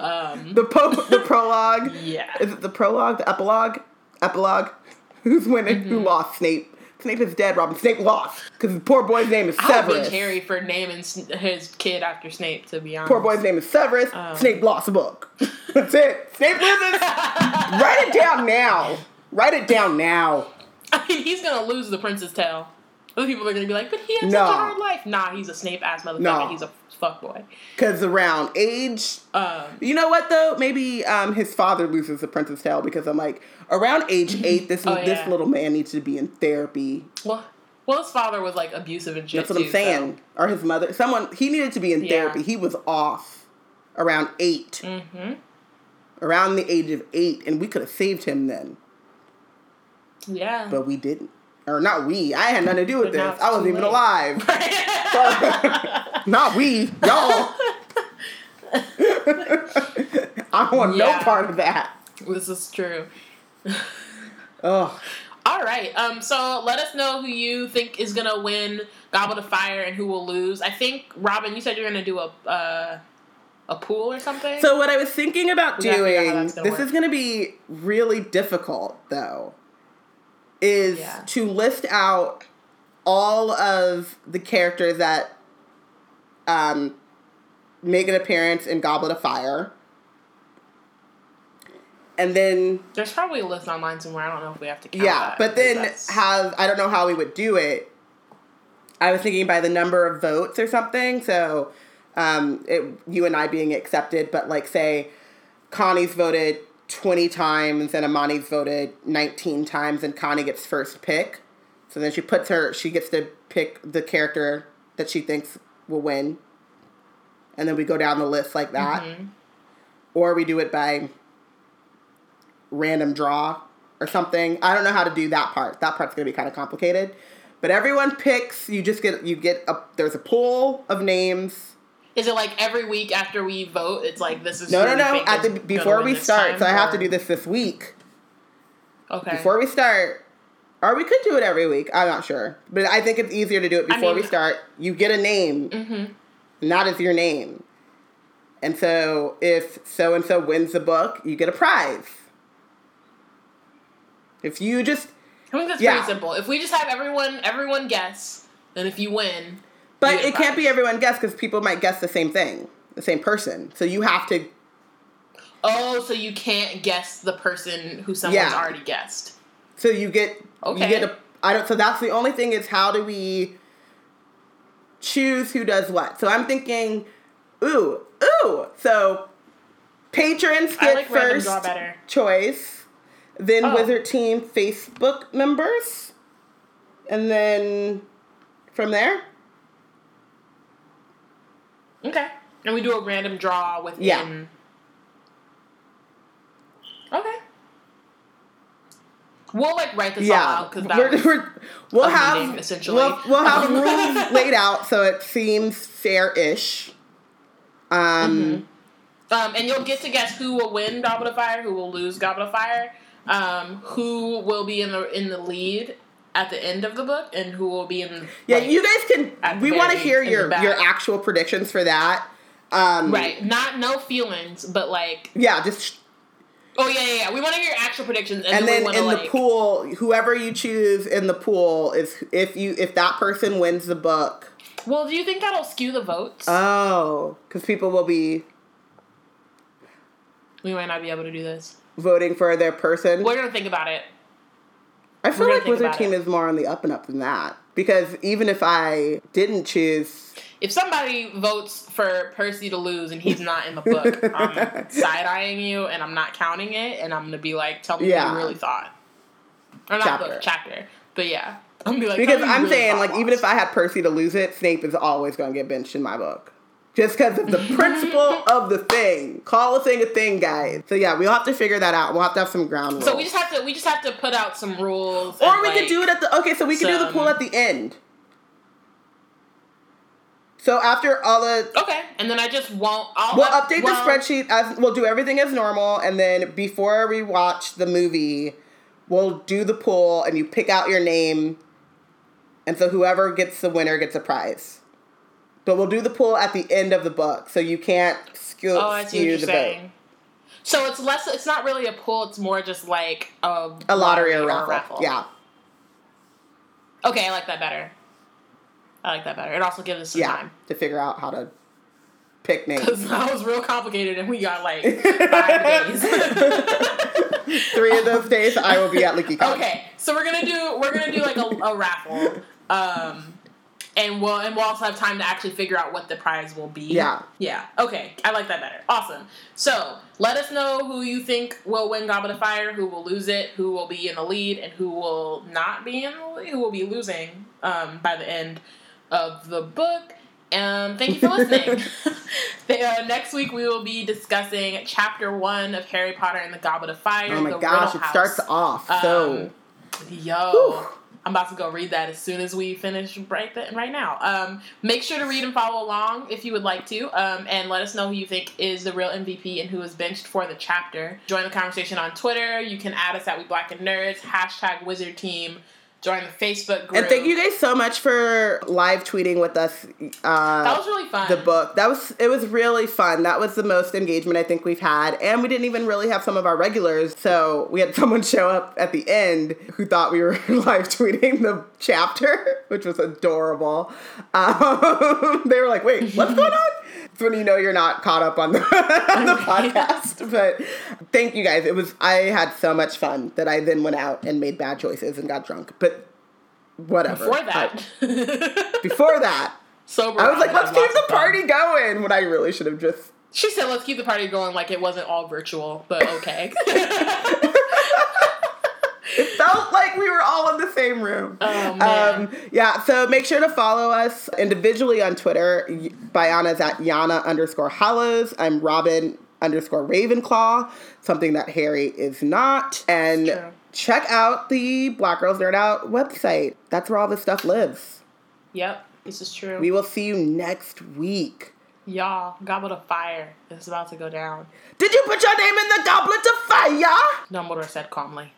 um, The po- the prologue. yeah. Is it the prologue? The epilogue? Epilogue? Who's winning? Mm-hmm. Who lost? Snape. Snape is dead, Robyn. Snape lost. Because the poor boy's name is Severus. I'll Severus. Harry for naming his kid after Snape. To be honest, Poor boy's name is Severus. Um. Snape lost a book. That's it. Snape loses. Write it down now. Write it down now. I mean, he's gonna lose the Prince's Tale. Other people are gonna be like, "But he had No. such a hard life." Nah, he's a Snape ass motherfucker. No. He's a fuckboy. Because around age. Um, You know what though? Maybe um, his father loses the Prince's Tale because I'm like around age eight. This Oh, this yeah. little man needs to be in therapy. well, well, his father was like abusive and shit. That's what I'm too, saying. Or his mother. Someone he needed to be in Yeah. therapy. He was off around eight. So. hmm Around the age of eight, and we could have saved him then, Yeah. but we didn't. Or not we. I had nothing to do with this. I wasn't even late. alive. not we. Y'all. I want no part of that. this is true. oh. All right. Um. So let us know who you think is gonna win Goblet of Fire and who will lose. I think Robyn, you said you're gonna do a uh, a pool or something. So what I was thinking about We gotta figure out how doing, this work. is going to be really difficult though, is Yeah. to list out all of the characters that um, make an appearance in Goblet of Fire. And then There's probably a list online somewhere. I don't know if we have to. Count yeah, that, but then that's- have I don't know how we would do it. I was thinking by the number of votes or something. So, um, it, you and I being accepted, but like say, Connie's voted twenty times and Amani's voted nineteen times, and Connie gets first pick. So then she puts her. She gets to pick the character that she thinks will win, and then we go down the list like that, Mhm. or we do it by random draw or something. I don't know how to do that part. That part's gonna be kind of complicated. But everyone picks. You just get you get a there's a pool of names. Is it like every week after we vote? It's like this is No, no, no. At the before we start, time, so I have to do this this week. Okay. Before we start, or we could do it every week. I'm not sure, but I think it's easier to do it I before we start. You get a name, hmm and that is your name. And so, if so and so wins the book, you get a prize. If you just I think that's Yeah. pretty simple. If we just have everyone everyone guess, and if you win, But it can't be everyone guess because people might guess the same thing, the same person. So you have to, oh, so you can't guess the person who someone's Yeah. already guessed. so you get, Okay. you get a. I don't. So that's the only thing is how do we choose who does what? So I'm thinking, ooh, ooh. So patrons get like first choice, then Oh. Wizard Team Facebook members, and then from there, Okay. And we do a random draw within. Yeah. Okay. We'll like write this all out because that we're, we're, we'll have essentially. We'll, we'll have rules laid out so it seems fair-ish. Um, um, and you'll get to guess who will win Goblet of Fire, who will lose Goblet of Fire, um, who will be in the in the lead at the end of the book, and who will be in. Yeah, like- you guys can. We want to hear your your actual predictions for that. Um, right. Not no feelings, but like Yeah, just oh yeah yeah, yeah. we want to hear your actual predictions, and, and then, then in want the pool, whoever you choose in the pool is if you if that person wins the book. Well, do you think that'll skew the votes? Oh, because people will be we might not be able to do this. voting for their person. We're gonna think about it. I feel like Wizard Team it. is more on the up and up than that because even if I didn't choose If somebody votes for Percy to lose and he's not in the book, I'm side eyeing you and I'm not counting it, and I'm gonna be like, tell me Yeah. what you really thought. Or not Chapter. book, chapter. But yeah. I'm gonna be like, Because tell me what you I'm really saying, like, even if. I had Percy to lose it, Snape is always going to get benched in my book. Just because of the principle of the thing. Call a thing a thing, guys. So yeah, we'll have to figure that out. We'll have to have some ground rules. So we just have to we just have to put out some rules. or we like, could do it at the okay. So we could do the pool at the end. So after all the Okay, and then I just won't. I'll We'll up- update well, the spreadsheet as we'll do everything as normal, and then before we watch the movie, we'll do the pool, and you pick out your name, and so whoever gets the winner gets a prize. But we'll do the poll at the end of the book, so you can't skew, Oh, I see what skew you're the saying. vote. So it's less. It's not really a pool. It's more just like a A lottery or raffle. Yeah, Okay, I like that better. I like that better. It also gives us some yeah, time. to figure out how to pick names. Because that was real complicated and we got like five days. Three of those days, I will be at LeakyCon. okay, so we're gonna do we're gonna do like a, a raffle. Um and we'll and we'll also have time to actually figure out what the prize will be. Yeah. Yeah. Okay. I like that better. Awesome. So let us know who you think will win Goblet of Fire, who will lose it, who will be in the lead, and who will not be in the lead, who will be losing um, by the end of the book. Um, thank you for listening. The- uh, next week we will be discussing chapter one of Harry Potter and the Goblet of Fire. Oh my gosh, it starts off so. Um, Yo. Whew. I'm about to go read that as soon as we finish right th- right now. Um, make sure to read and follow along if you would like to, um, and let us know who you think is the real MVP and who is benched for the chapter. Join the conversation on Twitter. You can add us at We Black and Nerds hashtag Wizard Team join the Facebook group. And thank you guys so much for live tweeting with us. Uh, that was really fun. The book that was it was really fun. That was the most engagement I think we've had, and we didn't even really have some of our regulars. So we had someone show up at the end who thought we were live tweeting the chapter, which was adorable. Um, they were like, "Wait, what's going on?" It's when you know you're not caught up on the, on the podcast. But thank you guys. It was I had so much fun that I then went out and made bad choices and got drunk. But whatever. Before that. I, before that. Sober. I was like, let's keep the party going. When I really should have just. She said, let's keep the party going like it wasn't all virtual, but okay. It felt like we were all in the same room. Oh, man. Um, yeah, so make sure to follow us individually on Twitter. Bayana's at Yana underscore Hallows. I'm Robyn underscore Ravenclaw, something that Harry is not. And check out the Black Girls Nerd Out website. That's where all this stuff lives. Yep, this is true. We will see you next week. Y'all, Goblet of Fire is about to go down. Did you put your name in the Goblet of Fire? Dumbledore said calmly.